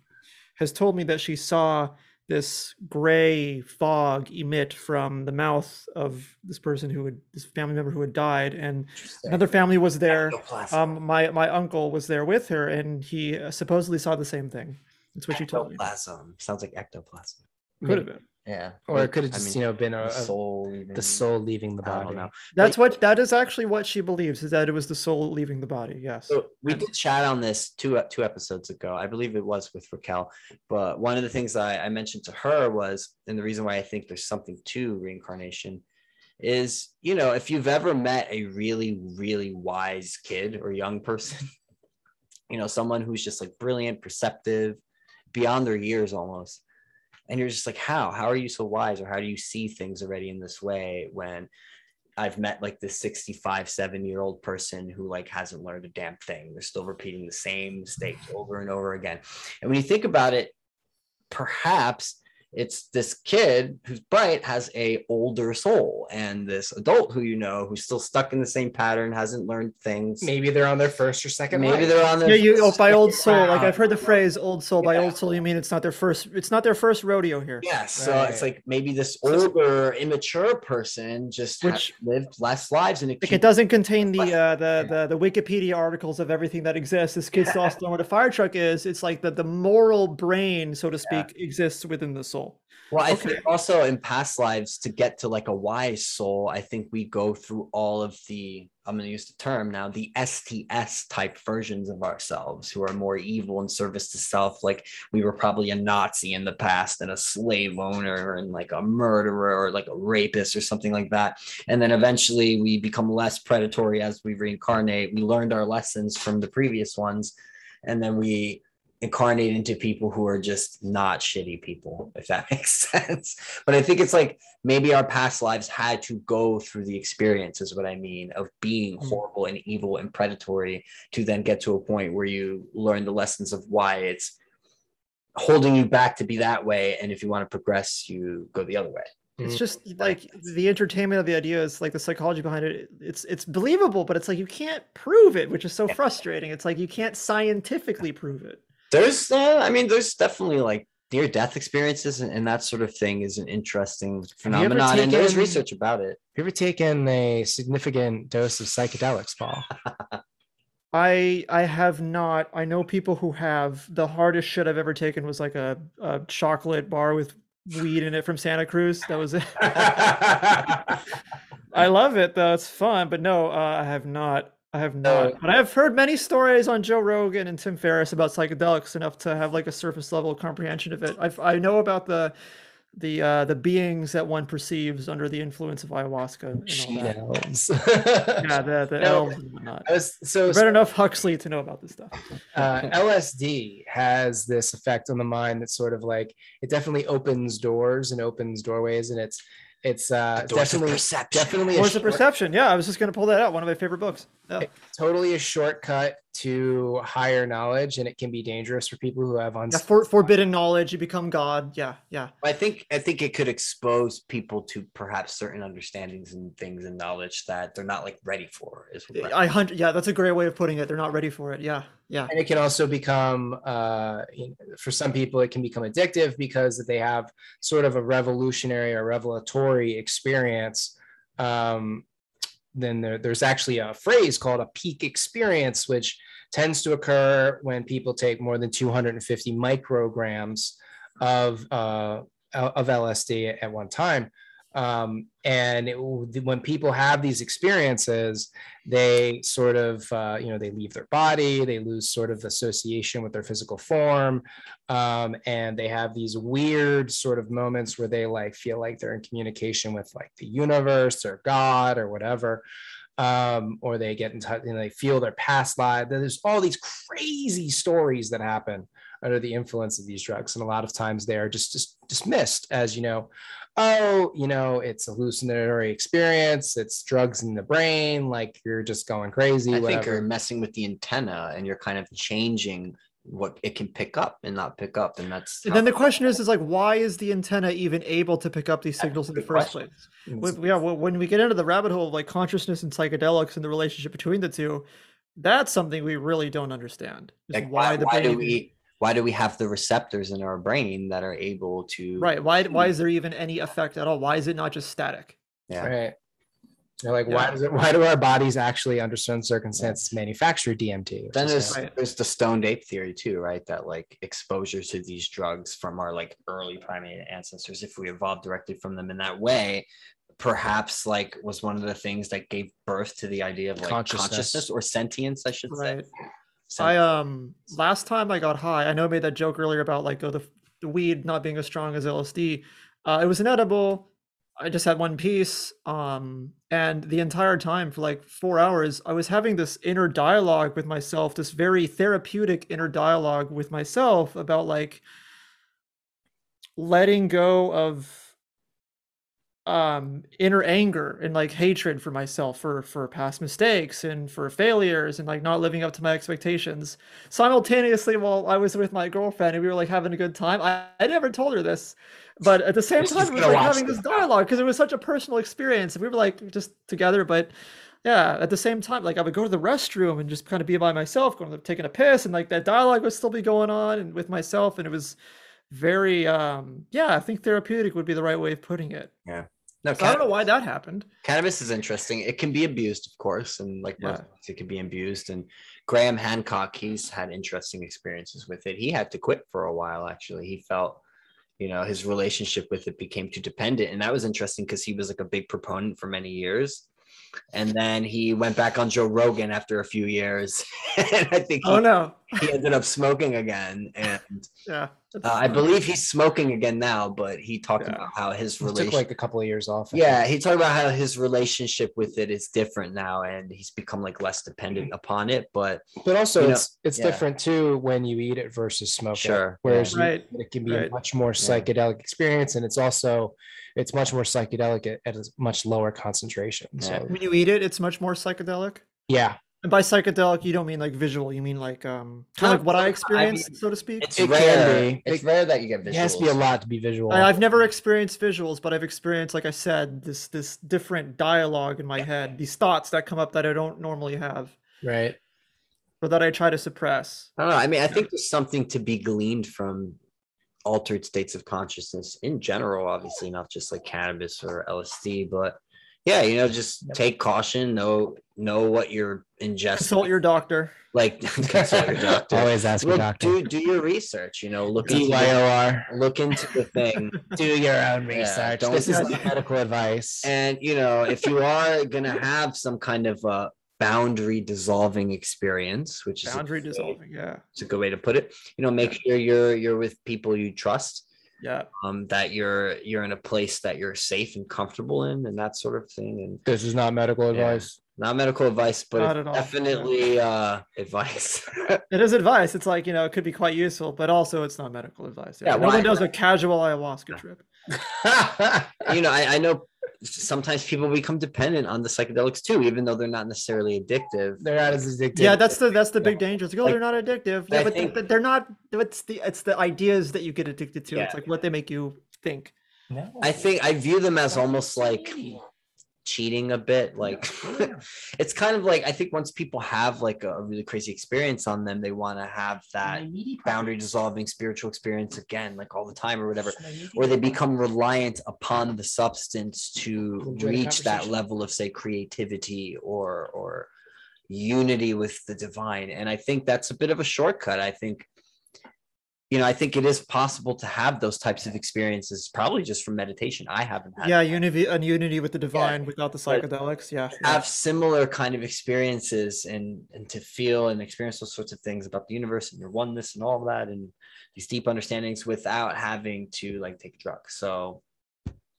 has told me that she saw this gray fog emit from the mouth of this person who had this family member who had died and another family was there. Um my my uncle was there with her and he uh, supposedly saw the same thing. That's what she told me. Ectoplasm. Sounds like ectoplasm. could have been Yeah, or it could have I just mean, you know been a, the soul. even- the soul leaving the I body that's what that is actually what she believes is that it was the soul leaving the body yes So we did chat on this two two episodes ago. I believe it was with Raquel. But one of the things I, I mentioned to her was, and the reason why I think there's something to reincarnation is, you know, if you've ever met a really, really wise kid or young person, you know, someone who's just like brilliant, perceptive, beyond their years almost. And you're just like, how? How are you so wise? Or how do you see things already in this way when I've met like this 65, seven year old person who like hasn't learned a damn thing. They're still repeating the same mistakes over and over again. And when you think about it, perhaps it's this kid who's bright has a older soul and this adult who you know who's still stuck in the same pattern hasn't learned things maybe they're on their first or second maybe life. they're on their yeah you oh, by old soul like i've heard the phrase old soul by Yeah. old soul you mean it's not their first it's not their first rodeo here Yes, so it's like maybe this older, immature person just has Which- lived less lives, and it, Like it doesn't contain the uh, the, the the Wikipedia articles of everything that exists. This kid's still has to know what a fire truck is. It's like the the moral brain, so to speak, exists within the soul. Soul. Well, I Okay. think also in past lives to get to like a wise soul, I think we go through all of the I'm going to use the term now, the STS type versions of ourselves who are more evil and service to self. Like we were probably a Nazi in the past and a slave owner and like a murderer or like a rapist or something like that. And then eventually we become less predatory as we reincarnate. We learned our lessons from the previous ones. And then we incarnate into people who are just not shitty people, if that makes sense. But I think it's like maybe our past lives had to go through the experience, is what I mean, of being Mm. horrible and evil and predatory to then get to a point where you learn the lessons of why it's holding you back to be that way. And if you want to progress, you go the other way. It's Mm. just like the entertainment of the idea is like the psychology behind it. It's it's believable, but it's like you can't prove it, which is so frustrating. It's like you can't scientifically prove it. There's, uh, I mean, there's definitely like near death experiences and, and that sort of thing is an interesting you ever phenomenon. And there's research about it. Have you ever taken a significant dose of psychedelics, Paul? I I have not. I know people who have. The hardest shit I've ever taken was like a, a chocolate bar with weed in it from Santa Cruz. That was it. I love it though. It's fun, but no, uh, I have not. I have not. but I have heard many stories on Joe Rogan and Tim Ferriss about psychedelics enough to have like a surface level comprehension of it. I've, I know about the the uh, the beings that one perceives under the influence of ayahuasca and all that. elves. Yeah, the the No, elves and whatnot. Was, so I've read enough Huxley to know about this stuff. uh, LSD has this effect on the mind that's sort of like it definitely opens doors and opens doorways, and it's it's uh, definitely definitely a What's the short- perception? Yeah, I was just going to pull that out. One of my favorite books. Yeah. totally a shortcut to higher knowledge, and it can be dangerous for people who have Yeah, for, forbidden knowledge, you become God. Yeah, yeah. I think I think it could expose people to perhaps certain understandings and things and knowledge that they're not like ready for. Is what I hundred. Yeah, that's a great way of putting it. They're not ready for it. Yeah, yeah. and it can also become uh, you know, for some people it can become addictive because they have sort of a revolutionary or revelatory experience um, then there, there's actually a phrase called a peak experience which tends to occur when people take more than 250 micrograms of uh, of lsd at one time um, and it, when people have these experiences they sort of uh, you know they leave their body they lose sort of association with their physical form um, and they have these weird sort of moments where they like feel like they're in communication with like the universe or god or whatever um, or they get in touch and they feel their past life there's all these crazy stories that happen under the influence of these drugs and a lot of times they are just, just dismissed as you know oh, you know, it's a hallucinatory experience, it's drugs in the brain, like you're just going crazy. I think you're messing with the antenna and you're kind of changing what it can pick up and not pick up, and that's And then the question is, is like, why is the antenna even able to pick up these signals in the first question. place? When, yeah, when when we get into the rabbit hole of like consciousness and psychedelics and the relationship between the two, that's something we really don't understand. like why, the why do brain- we why do we have the receptors in our brain that are able to right? Why why hmm. is there even any effect at all? Why is it not just static? yeah right. They're like, why does it? Why do our bodies actually, under certain circumstances, manufacture DMT? then there's Right. there's the stoned ape theory too right that like exposure to these drugs from our like early primate ancestors if we evolved directly from them in that way perhaps like was one of the things that gave birth to the idea of like Consciousness. consciousness, or sentience i should say I um last time I got high, I know I made that joke earlier about like oh, the, the weed not being as strong as LSD. Uh, it was inedible. I just had one piece. Um, and the entire time for like four hours, I was having this inner dialogue with myself, this very therapeutic inner dialogue with myself about like letting go of um inner anger and like hatred for myself for for past mistakes and for failures and like not living up to my expectations. Simultaneously while i was with my girlfriend and we were like having a good time i, I never told her this but at the same time was gonna like having this dialogue because it was such a personal experience and we were like just together but yeah at the same time like i would go to the restroom and just kind of be by myself going taking a piss and like that dialogue would still be going on and with myself and it was very um yeah i think therapeutic would be the right way of putting it no so I don't know why that happened. cannabis is interesting it can be abused of course and like most Yeah. it can be abused and graham hancock he's had interesting experiences with it he had to quit for a while actually he felt you know his relationship with it became too dependent and that was interesting because he was like a big proponent for many years and then he went back on joe rogan after a few years and i think he, Oh no. He ended up smoking again and Yeah. uh, i believe he's smoking again now but he talked Yeah. about how his took relationship like a couple of years off. Yeah he talked about how his relationship with it is different now and he's become like less dependent upon it but but also you know, it's it's yeah. different too when you eat it versus smoke Sure, it. Whereas you- Right, it can be right. a much more psychedelic experience, and it's also it's much more psychedelic at, at a much lower concentration. Yeah. So When you eat it, it's much more psychedelic. yeah, And by psychedelic, you don't mean like visual. You mean like um, kind of like what I I mean, experienced, so to speak. it's It can rare be. it's It- rare that you get visuals it has to be a lot to be visual. I, I've never experienced visuals, but I've experienced, like I said, this this different dialogue in my head, these thoughts that come up that I don't normally have, right. or that I try to suppress. I don't know. I mean, I think there's something to be gleaned from altered states of consciousness in general, obviously, not just like cannabis or LSD, but yeah, you know, just take caution, know know what you're ingesting. Consult your doctor. like consult your doctor. Always ask your Look, doctor. do do your research, you know, look into the, DYOR. look into the thing. Do your own Yeah, research. don't- this is not medical advice. And you know, if you are gonna have some kind of uh boundary dissolving experience, which is Boundary good way- dissolving. Yeah. it's a good way to put it. You know, make sure you're you're with people you trust. Yeah. um, that you're you're in a place that you're safe and comfortable in and that sort of thing and this is not medical Yeah. advice. not medical advice but Not at all, yeah. definitely uh advice It is advice. It's like, you know, it could be quite useful, but also it's not medical advice. Yeah, no why- one does a casual ayahuasca trip. you know I, I know sometimes people become dependent on the psychedelics too even though they're not necessarily addictive They're not as addictive. Yeah, that's the that's the big Yeah. danger. It's like, oh, Like, they're not addictive. I Yeah, but think- th- they're not. It's the it's the ideas that you get addicted to. Yeah. It's like what they make you think. i think i view them as almost like cheating a bit like it's kind of like i think once people have like a really crazy experience on them they want to have that boundary dissolving spiritual experience again like all the time or whatever or they become reliant upon the substance to reach that level of say creativity or or unity with the divine. And i think that's a bit of a shortcut. I think you know i think it is possible to have those types of experiences probably just from meditation i haven't had Yeah, unity and unity with the divine without the psychedelics. Yeah, yeah. have similar kind of experiences and and to feel and experience those sorts of things about the universe and your oneness and all of that and these deep understandings without having to like take drugs so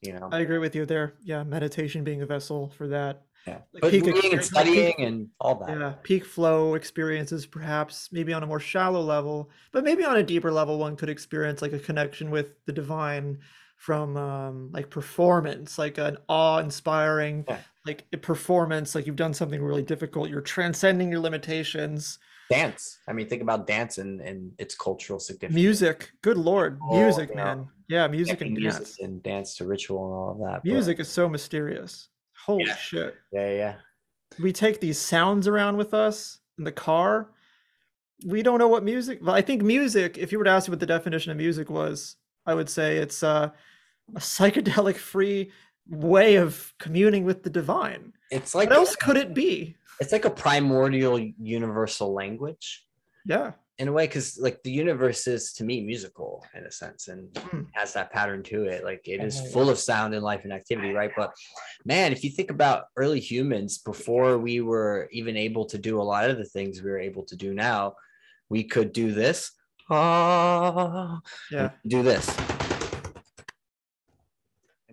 you know I agree with you there. Yeah, meditation being a vessel for that. Yeah like but peak and studying peak- and all that Yeah, peak flow experiences, perhaps maybe on a more shallow level, but maybe on a deeper level, one could experience like a connection with the divine from um, like performance, like an awe-inspiring, Yeah. like a performance, like you've done something really difficult, you're transcending your limitations. dance i mean think about dance and and its cultural significance Music, good lord, Oh, music, yeah. man. Yeah, music Connecting and music dance. and dance to ritual and all of that but- Music is so mysterious. Holy Yeah. shit. yeah yeah we take these sounds around with us in the car. We don't know what music. Well, I think music. If you were to ask me what the definition of music was, I would say it's uh, a psychedelic-free way of communing with the divine. it's like What else could it be? it's like a primordial universal language Yeah, in a way because like the universe is to me musical in a sense and Mm. has that pattern to it. Like it is full of sound and life and activity right? But man if you think about early humans before we were even able to do a lot of the things we were able to do now we could do this. Ah, yeah. do this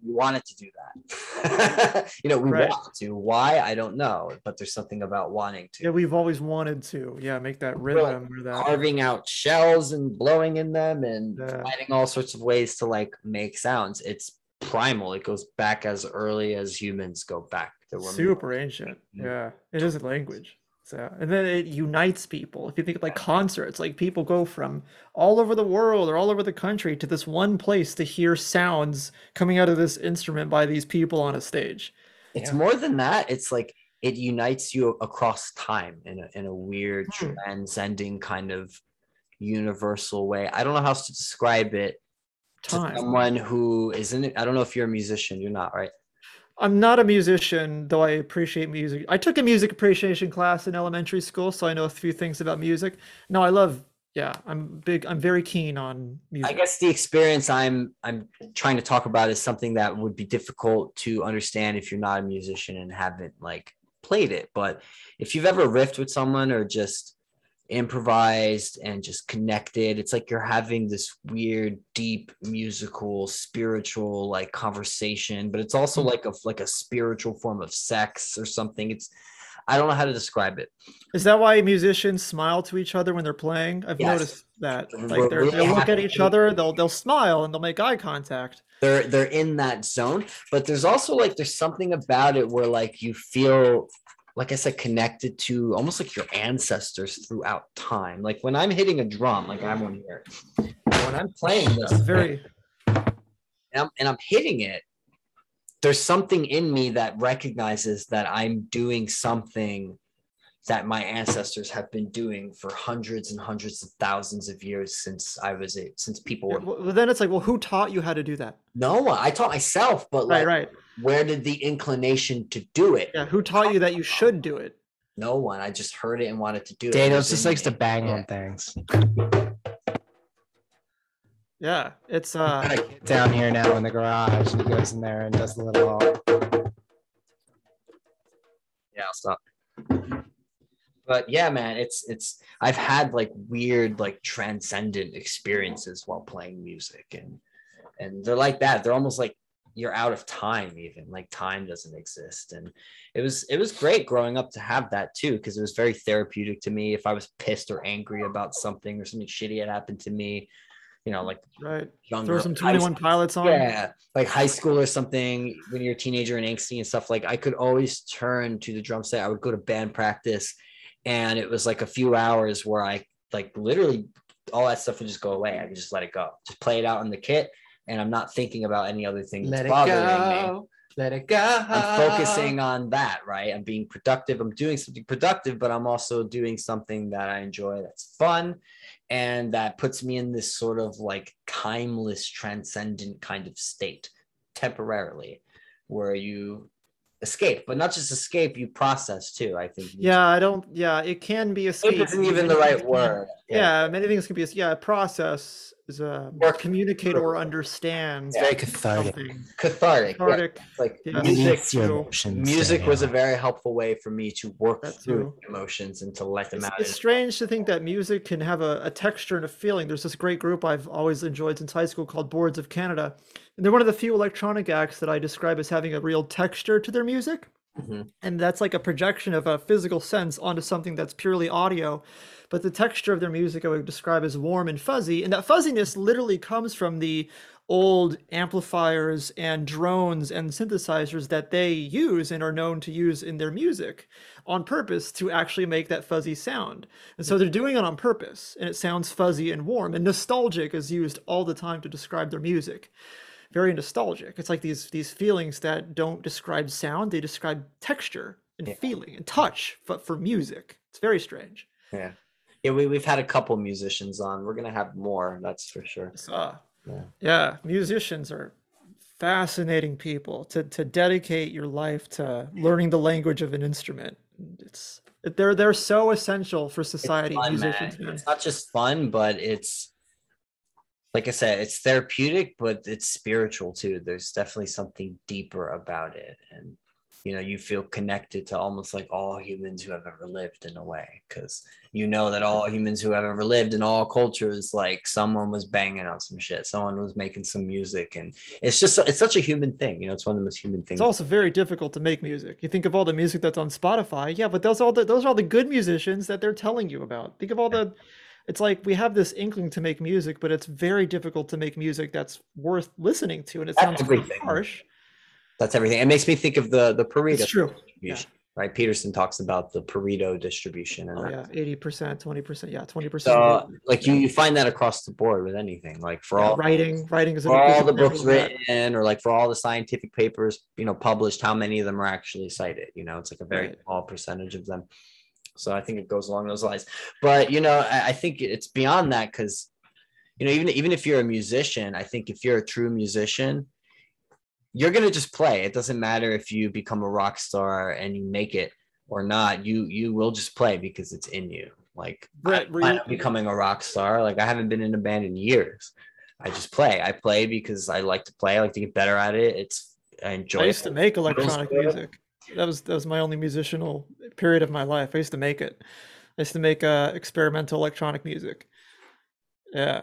we wanted to do that you know we Right. want to why i don't know but there's something about wanting to Yeah, we've always wanted to. Yeah, make that rhythm or that. carving out shells and blowing in them and Yeah. finding all sorts of ways to like make sounds. It's primal. It goes back as early as humans go back. to when we were- super ancient. Mm. Yeah, it is a language. So, and then it unites people. If you think of like concerts, like people go from all over the world or all over the country to this one place to hear sounds coming out of this instrument by these people on a stage. It's Yeah. more than that. It's like it unites you across time in a in a weird Hmm. transcending kind of universal way. I don't know how else to describe it to someone who isn't. I don't know if you're a musician. You're not, right? I'm not a musician, though I appreciate music. I took a music appreciation class in elementary school, so I know a few things about music. No, I love yeah, I'm big. I'm very keen on music. I guess the experience I'm I'm trying to talk about is something that would be difficult to understand if you're not a musician and haven't like played it. But if you've ever riffed with someone or just improvised and just connected, it's like you're having this weird, deep musical, spiritual like conversation, but it's also hmm. like a like a spiritual form of sex or something. It's I don't know how to describe it. Is that why musicians smile to each other when they're playing? I've Yes. noticed that. Like they're, they'll look at each other, they'll they'll smile and they'll make eye contact. they're they're in that zone but there's also like there's something about it where like you feel like i said connected to almost like your ancestors throughout time. Like when i'm hitting a drum like i'm on here. When i'm playing this It's very and I'm, and I'm hitting it there's something in me that recognizes that i'm doing something that my ancestors have been doing for hundreds and hundreds of thousands of years since i was a since people were well, then it's like, well, who taught you how to do that? no one i taught myself but like Right, right. where did the inclination to do it? Yeah, who taught you that you should do it? No one. I just heard it and wanted to do it. It Daniel just likes to bang Yeah. on things. Yeah, it's uh a kid down here now in the garage, and he goes in there and does the little. Yeah, I'll stop. But yeah, man, it's it's I've had like weird, like transcendent experiences while playing music and and they're like that. They're almost like you're out of time, even like time doesn't exist. And it was it was great growing up to have that too, because it was very therapeutic to me. If I was pissed or angry about something or something shitty had happened to me, you know, like right. younger Throw some 21 pilots on. yeah like high school or something when you're a teenager and angsty and stuff like i could always turn to the drum set i would go to band practice and it was like a few hours where i like literally all that stuff would just go away i could just let it go just play it out in the kit and i'm not thinking about any other thing that's bothering me. Let it go. I'm focusing on that, right? I'm being productive. I'm doing something productive, but I'm also doing something that I enjoy that's fun and that puts me in this sort of like timeless, transcendent kind of state temporarily where you escape, but not just escape, you process too. I think. Yeah, I don't. Yeah, it can be escape. Escape isn't even many the right things can- word. Yeah. many things can be. Yeah, process is a um, Work. communicate or understand It's very cathartic. something. Cathartic. yeah. Cathartic. Like Yeah. music. Release your too. emotions, Music was a very helpful way for me to work That through too. emotions and to let them It's, out. it's strange to think that music can have a, a texture and a feeling. There's this great group I've always enjoyed since high school called Boards of Canada. And they're one of the few electronic acts that I describe as having a real texture to their music. Mhm. And that's like a projection of a physical sense onto something that's purely audio. But the texture of their music I would describe as warm and fuzzy. And that fuzziness literally comes from the old amplifiers and drones and synthesizers that they use and are known to use in their music on purpose to actually make that fuzzy sound. And so they're doing it on purpose and it sounds fuzzy and warm. And nostalgic is used all the time to describe their music. Very nostalgic. It's like these these feelings that don't describe sound, they describe texture and Yeah. feeling and touch, but for music. It's very strange. Yeah. Yeah, we, we've had a couple musicians on. We're gonna have more, that's for sure. Uh, Yeah. yeah, musicians are fascinating people to to dedicate your life to learning the language of an instrument. It's they're they're so essential for It's society. fun, musicians, man. man. It's not just fun, but it's like I said, it's therapeutic, but it's spiritual too. There's definitely something deeper about it. And you know, you feel connected to almost like all humans who have ever lived in a way. Cause you know that all humans who have ever lived in all cultures, like someone was banging on some shit, someone was making some music. And it's just it's such a human thing. You know, it's one of the most human things. It's also very difficult to make music. You think of all the music that's on Spotify, yeah, but those all the, those are all the good musicians that they're telling you about. Think of all the. It's like we have this inkling to make music, but it's very difficult to make music that's worth listening to, and it That's sounds everything. harsh. That's everything. It makes me think of the the Pareto It's true. distribution, right? Peterson talks about the Pareto distribution, and Oh yeah, eighty percent, twenty percent, yeah, twenty percent. so like you, you find that across the board with anything, like for all writing, writing is for all the books written, or like for all the scientific papers, you know, published, how many of them are actually cited? You know, it's like a very Right. small percentage of them. So I think it goes along those lines. But you know, I, I think it's beyond that because you know, even even if you're a musician, I think if you're a true musician, you're gonna just play. It doesn't matter if you become a rock star and you make it or not. You you will just play because it's in you. like Brett, I were plan you- becoming a rock star. Like I haven't been in a band in years. I just play. I play because I like to play. I like to get better at it. It's I enjoy I it. used to make electronic good. music. That was that was my only musical period of my life. I used to make it. I used to make uh, experimental electronic music. Yeah,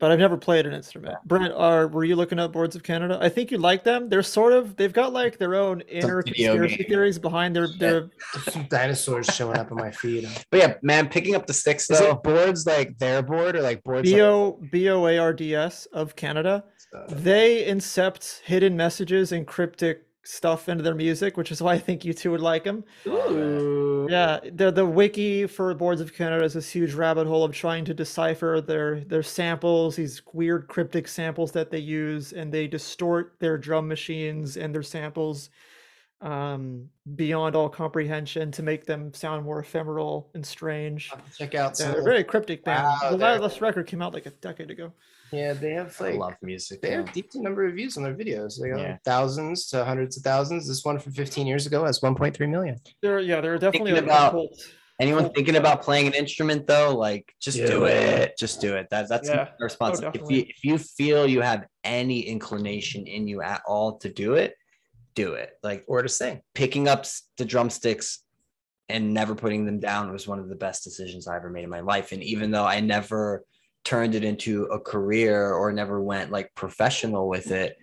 but I've never played an instrument. Brent, are were you looking up Boards of Canada? I think you like them. They're sort of they've got like their own inner conspiracy game. theories behind their their. Some dinosaurs showing up on my feed. But yeah, man, picking up the sticks Is though. it boards like their board or like boards? B O B O A R D S of Canada. like, They incept hidden messages and cryptic stuff into their music, which is why I think you two would like them. Ooh. Yeah, the the wiki for Boards of Canada is this huge rabbit hole of trying to decipher their their samples, these weird cryptic samples that they use, and they distort their drum machines and their samples um, beyond all comprehension to make them sound more ephemeral and strange. Check out Yeah, they're a very cryptic band. Wow, the last record came out like a decade ago. Yeah, they have like I like love music. they yeah. have decent number of views on their videos. They got Yeah. thousands to hundreds of thousands. This one from 15 years ago has 1.3 million. there are yeah, they're definitely Thinking a, a about- cult. Anyone Cool. thinking about playing an instrument though, like just Do do, it. it. Just do it. That, that's Yeah. my response. Oh, if you if you feel you have any inclination in you at all to do it, do it. Like Or to sing. picking up the drumsticks and never putting them down was one of the best decisions I ever made in my life. And even though I never turned it into a career or never went like professional with it,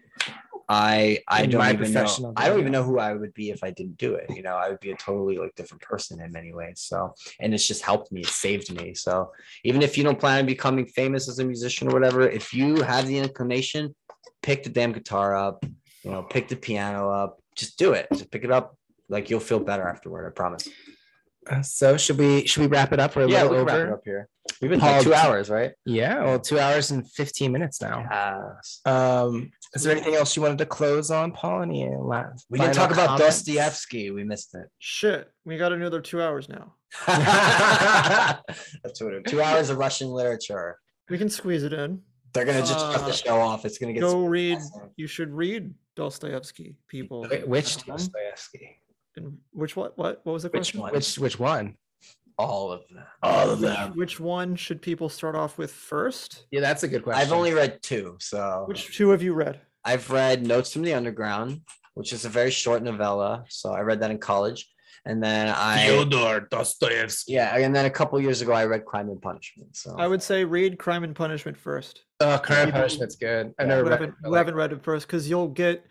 I I In don't even know. I don't even know who I would be if I didn't do it. You know, I would be a totally like different person in many ways. So, and it's just helped me. It saved me. So, even if you don't plan on becoming famous as a musician or whatever, if you have the inclination, pick the damn guitar up. You know, pick the piano up. Just do it. Just pick it up. Like you'll feel better afterward. I promise. Uh, So should we should we wrap it up? We're a Yeah, we little can wrap it over. up here. We've been Paul, like two hours, right? Yeah, well, two hours and 15 minutes now. Yes. Um, is there anything else you wanted to close on, Paul? Any last? We didn't final talk about comments? Dostoevsky. We missed it. Shit, we got another two hours now. That's what it. Two hours of Russian literature. We can squeeze it in. They're gonna just shut Uh, the show off. It's gonna get Go so read. awesome. You should read Dostoevsky, people. Which Dostoevsky? And which what? What? What was the Which question? one? Which which one? all of them. All of Which, them. which one should people start off with first? Yeah, that's a good question. I've only read two, so Which two have you read? I've read Notes from the Underground, which is a very short novella. So I read that in college, and then I Fyodor Dostoevsky. yeah, and then a couple years ago I read Crime and Punishment. So I would say read Crime and Punishment first. Oh, Crime and People- Punishment's good. I've Yeah, never Who read haven't, it. but like- haven't read it first, because you'll get.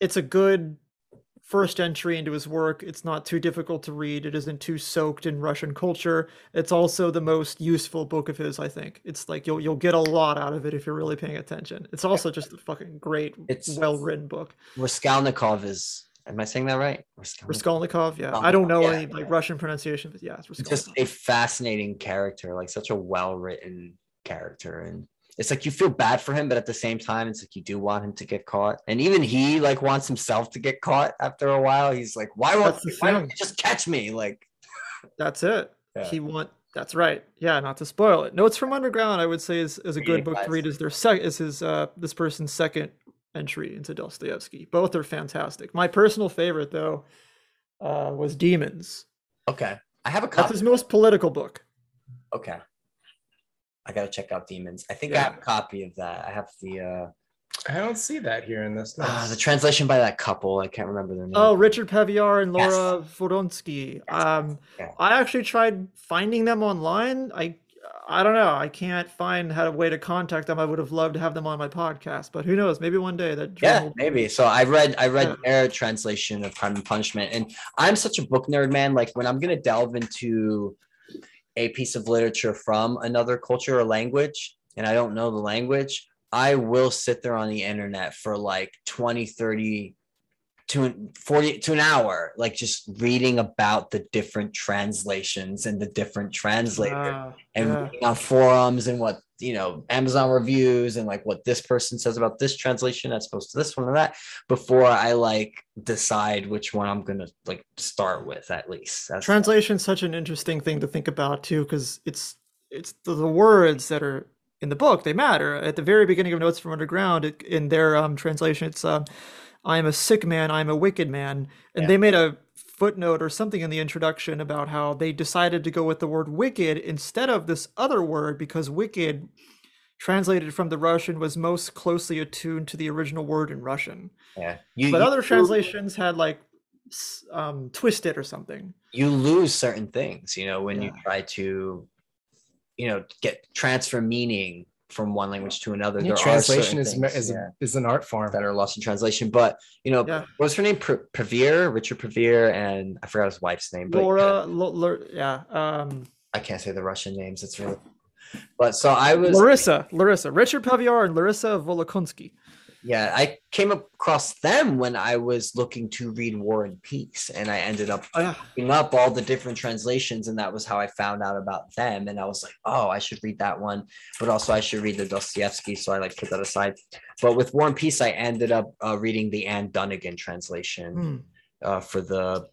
It's a good first entry into his work. It's not too difficult to read. It isn't too soaked in Russian culture. It's also the most useful book of his, I think. It's like you'll you'll get a lot out of it if you're really paying attention. It's also just a fucking great, It's- well written book. Raskolnikov is. Am I saying that right? Raskolnikov. Raskolnikov, yeah. I don't know Yeah. any like Russian pronunciation, but yeah, it's It's just a fascinating character, like such a well written character. And it's like you feel bad for him, but at the same time, it's like you do want him to get caught. And even he like wants himself to get caught after a while. He's like, why won't, That's the why don't you just catch me? Like, That's it. Yeah. He want that's right. Yeah, not to spoil it. Notes from Underground, I would say is, is a good book to read. Is their sec is his uh this person's second entry into Dostoevsky. Both are fantastic. My personal favorite though uh was Demons. okay, I have a That's copy. his most political book. Okay. I gotta check out Demons. I think I have a copy of that. I have the uh, I don't see that here in this. uh the translation by that couple. I can't remember their name. Oh, Richard Pevear and Yes. Laura Voronsky. Um Yeah. I actually tried finding them online. I I don't know. I can't find how a way to contact them. I would have loved to have them on my podcast, but who knows? Maybe one day that yeah will- maybe so i read i read Yeah. their translation of crime and punishment and i'm such a book nerd man like when i'm going to delve into a piece of literature from another culture or language and i don't know the language i will sit there on the internet for like 20 30 to an- 40 to an hour like just reading about the different translations and the different translators Ah, and yeah. reading on forums and what you know Amazon reviews and like what this person says about this translation as opposed to this one and that before I like decide which one I'm gonna like start with at least. That's Translation's such an interesting thing to think about too, because it's it's the, the words that are in the book they matter. At the very beginning of Notes from Underground, it, in their um, translation, it's um, "I am a sick man, I am a wicked man," and Yeah. they made a footnote or something in the introduction about how they decided to go with the word wicked instead of this other word because wicked translated from the Russian was most closely attuned to the original word in Russian. Yeah. You, But you other translations had like um, twist it or something. you lose certain things, you know, when you try to, you know, get transfer meaning from one language to another. Yeah, there translation certain is things, is, yeah, is an art form. that are lost in translation. But you know, Yeah. what's her name? Pre- Prevere, Richard Prevere, and I forgot his wife's name, but Laura, Lo- Lo- yeah, um, I can't say the Russian names. It's really. But so I was. Larissa, Larissa, Richard Pevear and Larissa Volokhonsky. Yeah, I came across them when I was looking to read War and Peace, and I ended up Oh, yeah. up all the different translations, and that was how I found out about them. And I was like, oh, I should read that one, but also I should read the Dostoevsky. So I like put that aside. But with War and Peace, I ended up uh, reading the Ann Dunnigan translation Hmm. uh, for the,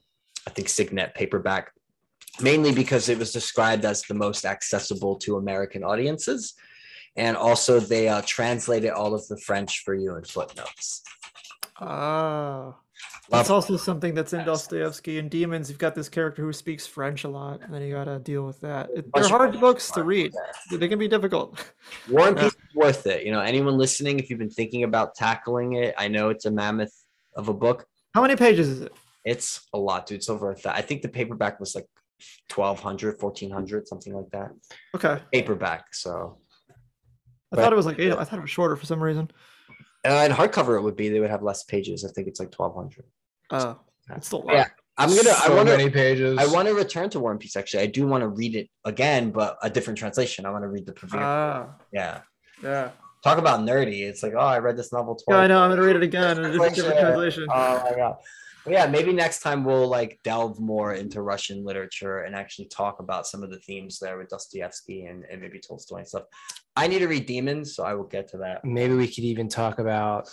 I think Signet paperback, mainly because it was described as the most accessible to American audiences. And also, they uh, translated all of the French for you in footnotes. Ah, that's also something that's in Dostoevsky and Demons. You've got this character who speaks French a lot, and then you got to deal with that. It, they're hard books to read. They can be difficult. War and Peace is worth it. You know, anyone listening, if you've been thinking about tackling it, I know it's a mammoth of a book. How many pages is it? It's a lot, dude. It's over a th- I think the paperback was like 1200, 1400, something like that. Okay, Paperback. So, I But- thought it was like eight. I thought it was shorter for some reason. uh, and hardcover it would be, they would have less pages. I think it's like 1200. Oh, it's still. Yeah. I'm gonna, I so want many to, pages. I want to return to War and Peace. Actually, I do want to read it again, but a different translation. I want to read the Prevere. Ah, yeah. yeah. Talk about nerdy. It's like, oh, I read this novel twice. Yeah, I know. I'm gonna read it again in a different, different Translation. translation. Oh my god. But yeah, maybe next time we'll like delve more into Russian literature and actually talk about some of the themes there with Dostoevsky and, and maybe Tolstoy and stuff. I need to read Demons, so I will get to that. Maybe we could even talk about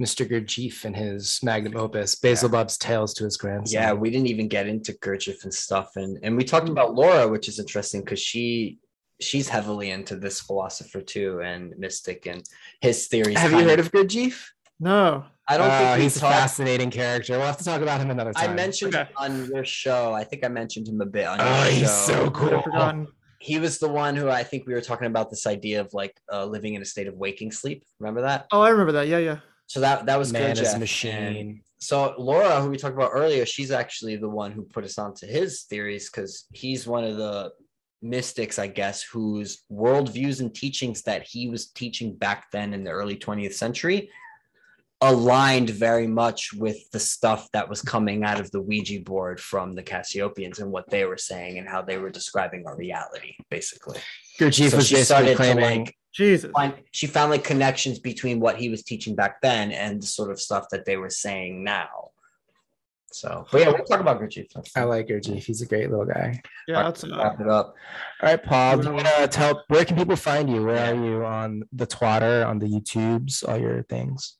Mr. Gurdjieff and his magnum opus, Beelzebub's Tales to his grandson. Yeah, we didn't even get into Gurdjieff and stuff, and and we talked about Laura, which is interesting because she she's heavily into this philosopher too and mystic and his theories. Have you heard of Gurdjieff? No. I don't Uh, think we he's a talked- fascinating character. We'll have to talk about him another time. I mentioned Okay. on your show. I think I mentioned him a bit on. Oh, your he's show. so I've cool. he was the one who I think we were talking about this idea of like uh, living in a state of waking sleep. Remember that? Oh, I remember that. Yeah, yeah. So that that was Man Gurdjieff. is a And machine. So Laura, who we talked about earlier, she's actually the one who put us onto his theories because he's one of the mystics, I guess, whose worldviews and teachings that he was teaching back then in the early 20th century aligned very much with the stuff that was coming out of the Ouija board from the Cassiopaeans and what they were saying and how they were describing our reality, basically. Gurdjieff So was she basically started to claiming like Jesus. find she found like connections between what he was teaching back then and the sort of stuff that they were saying now. So, but yeah, we'll talk about Gurdjieff. That's I like Gurdjieff. He's a great little guy. Yeah, that's uh, wrap it up. All right, Paul. Do you want to tell where can people find you? Where are you on the Twitter, on the YouTubes, all your things?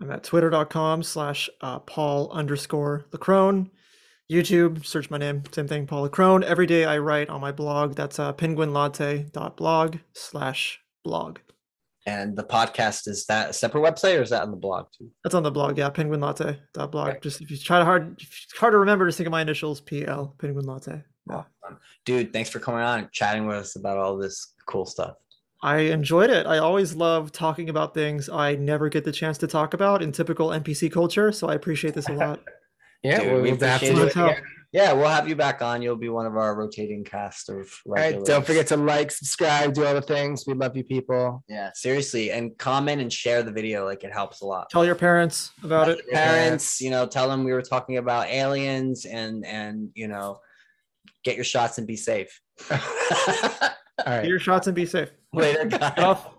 I'm at twitter.com slash uh, Paul underscore LeCrone. YouTube, search my name, same thing, Paul LeCrone. Every day I write on my blog. That's uh, penguinlatte.blog slash blog. And the podcast is that a separate website or is that on the blog too? That's on the blog, yeah, penguinlatte.blog. Okay. Just if you try to hard, if it's hard to remember, just think of my initials, PL, Penguin Latte. Yeah. Dude, thanks for coming on and chatting with us about all this cool stuff. I enjoyed it. I always love talking about things I never get the chance to talk about in typical NPC culture. So I appreciate this a lot. Yeah, Dude, we'll, we we'll have to appreciate it. it. Yeah, we'll have you back on. You'll be one of our rotating cast of All right, don't forget to like, subscribe, do all the things. We love you, people. Yeah, seriously, and comment and share the video. Like it helps a lot. Tell your parents about it. Parents, you know, tell them we were talking about aliens and and you know, get your shots and be safe. All Get right. your shots and be safe. Later, guys. Get off.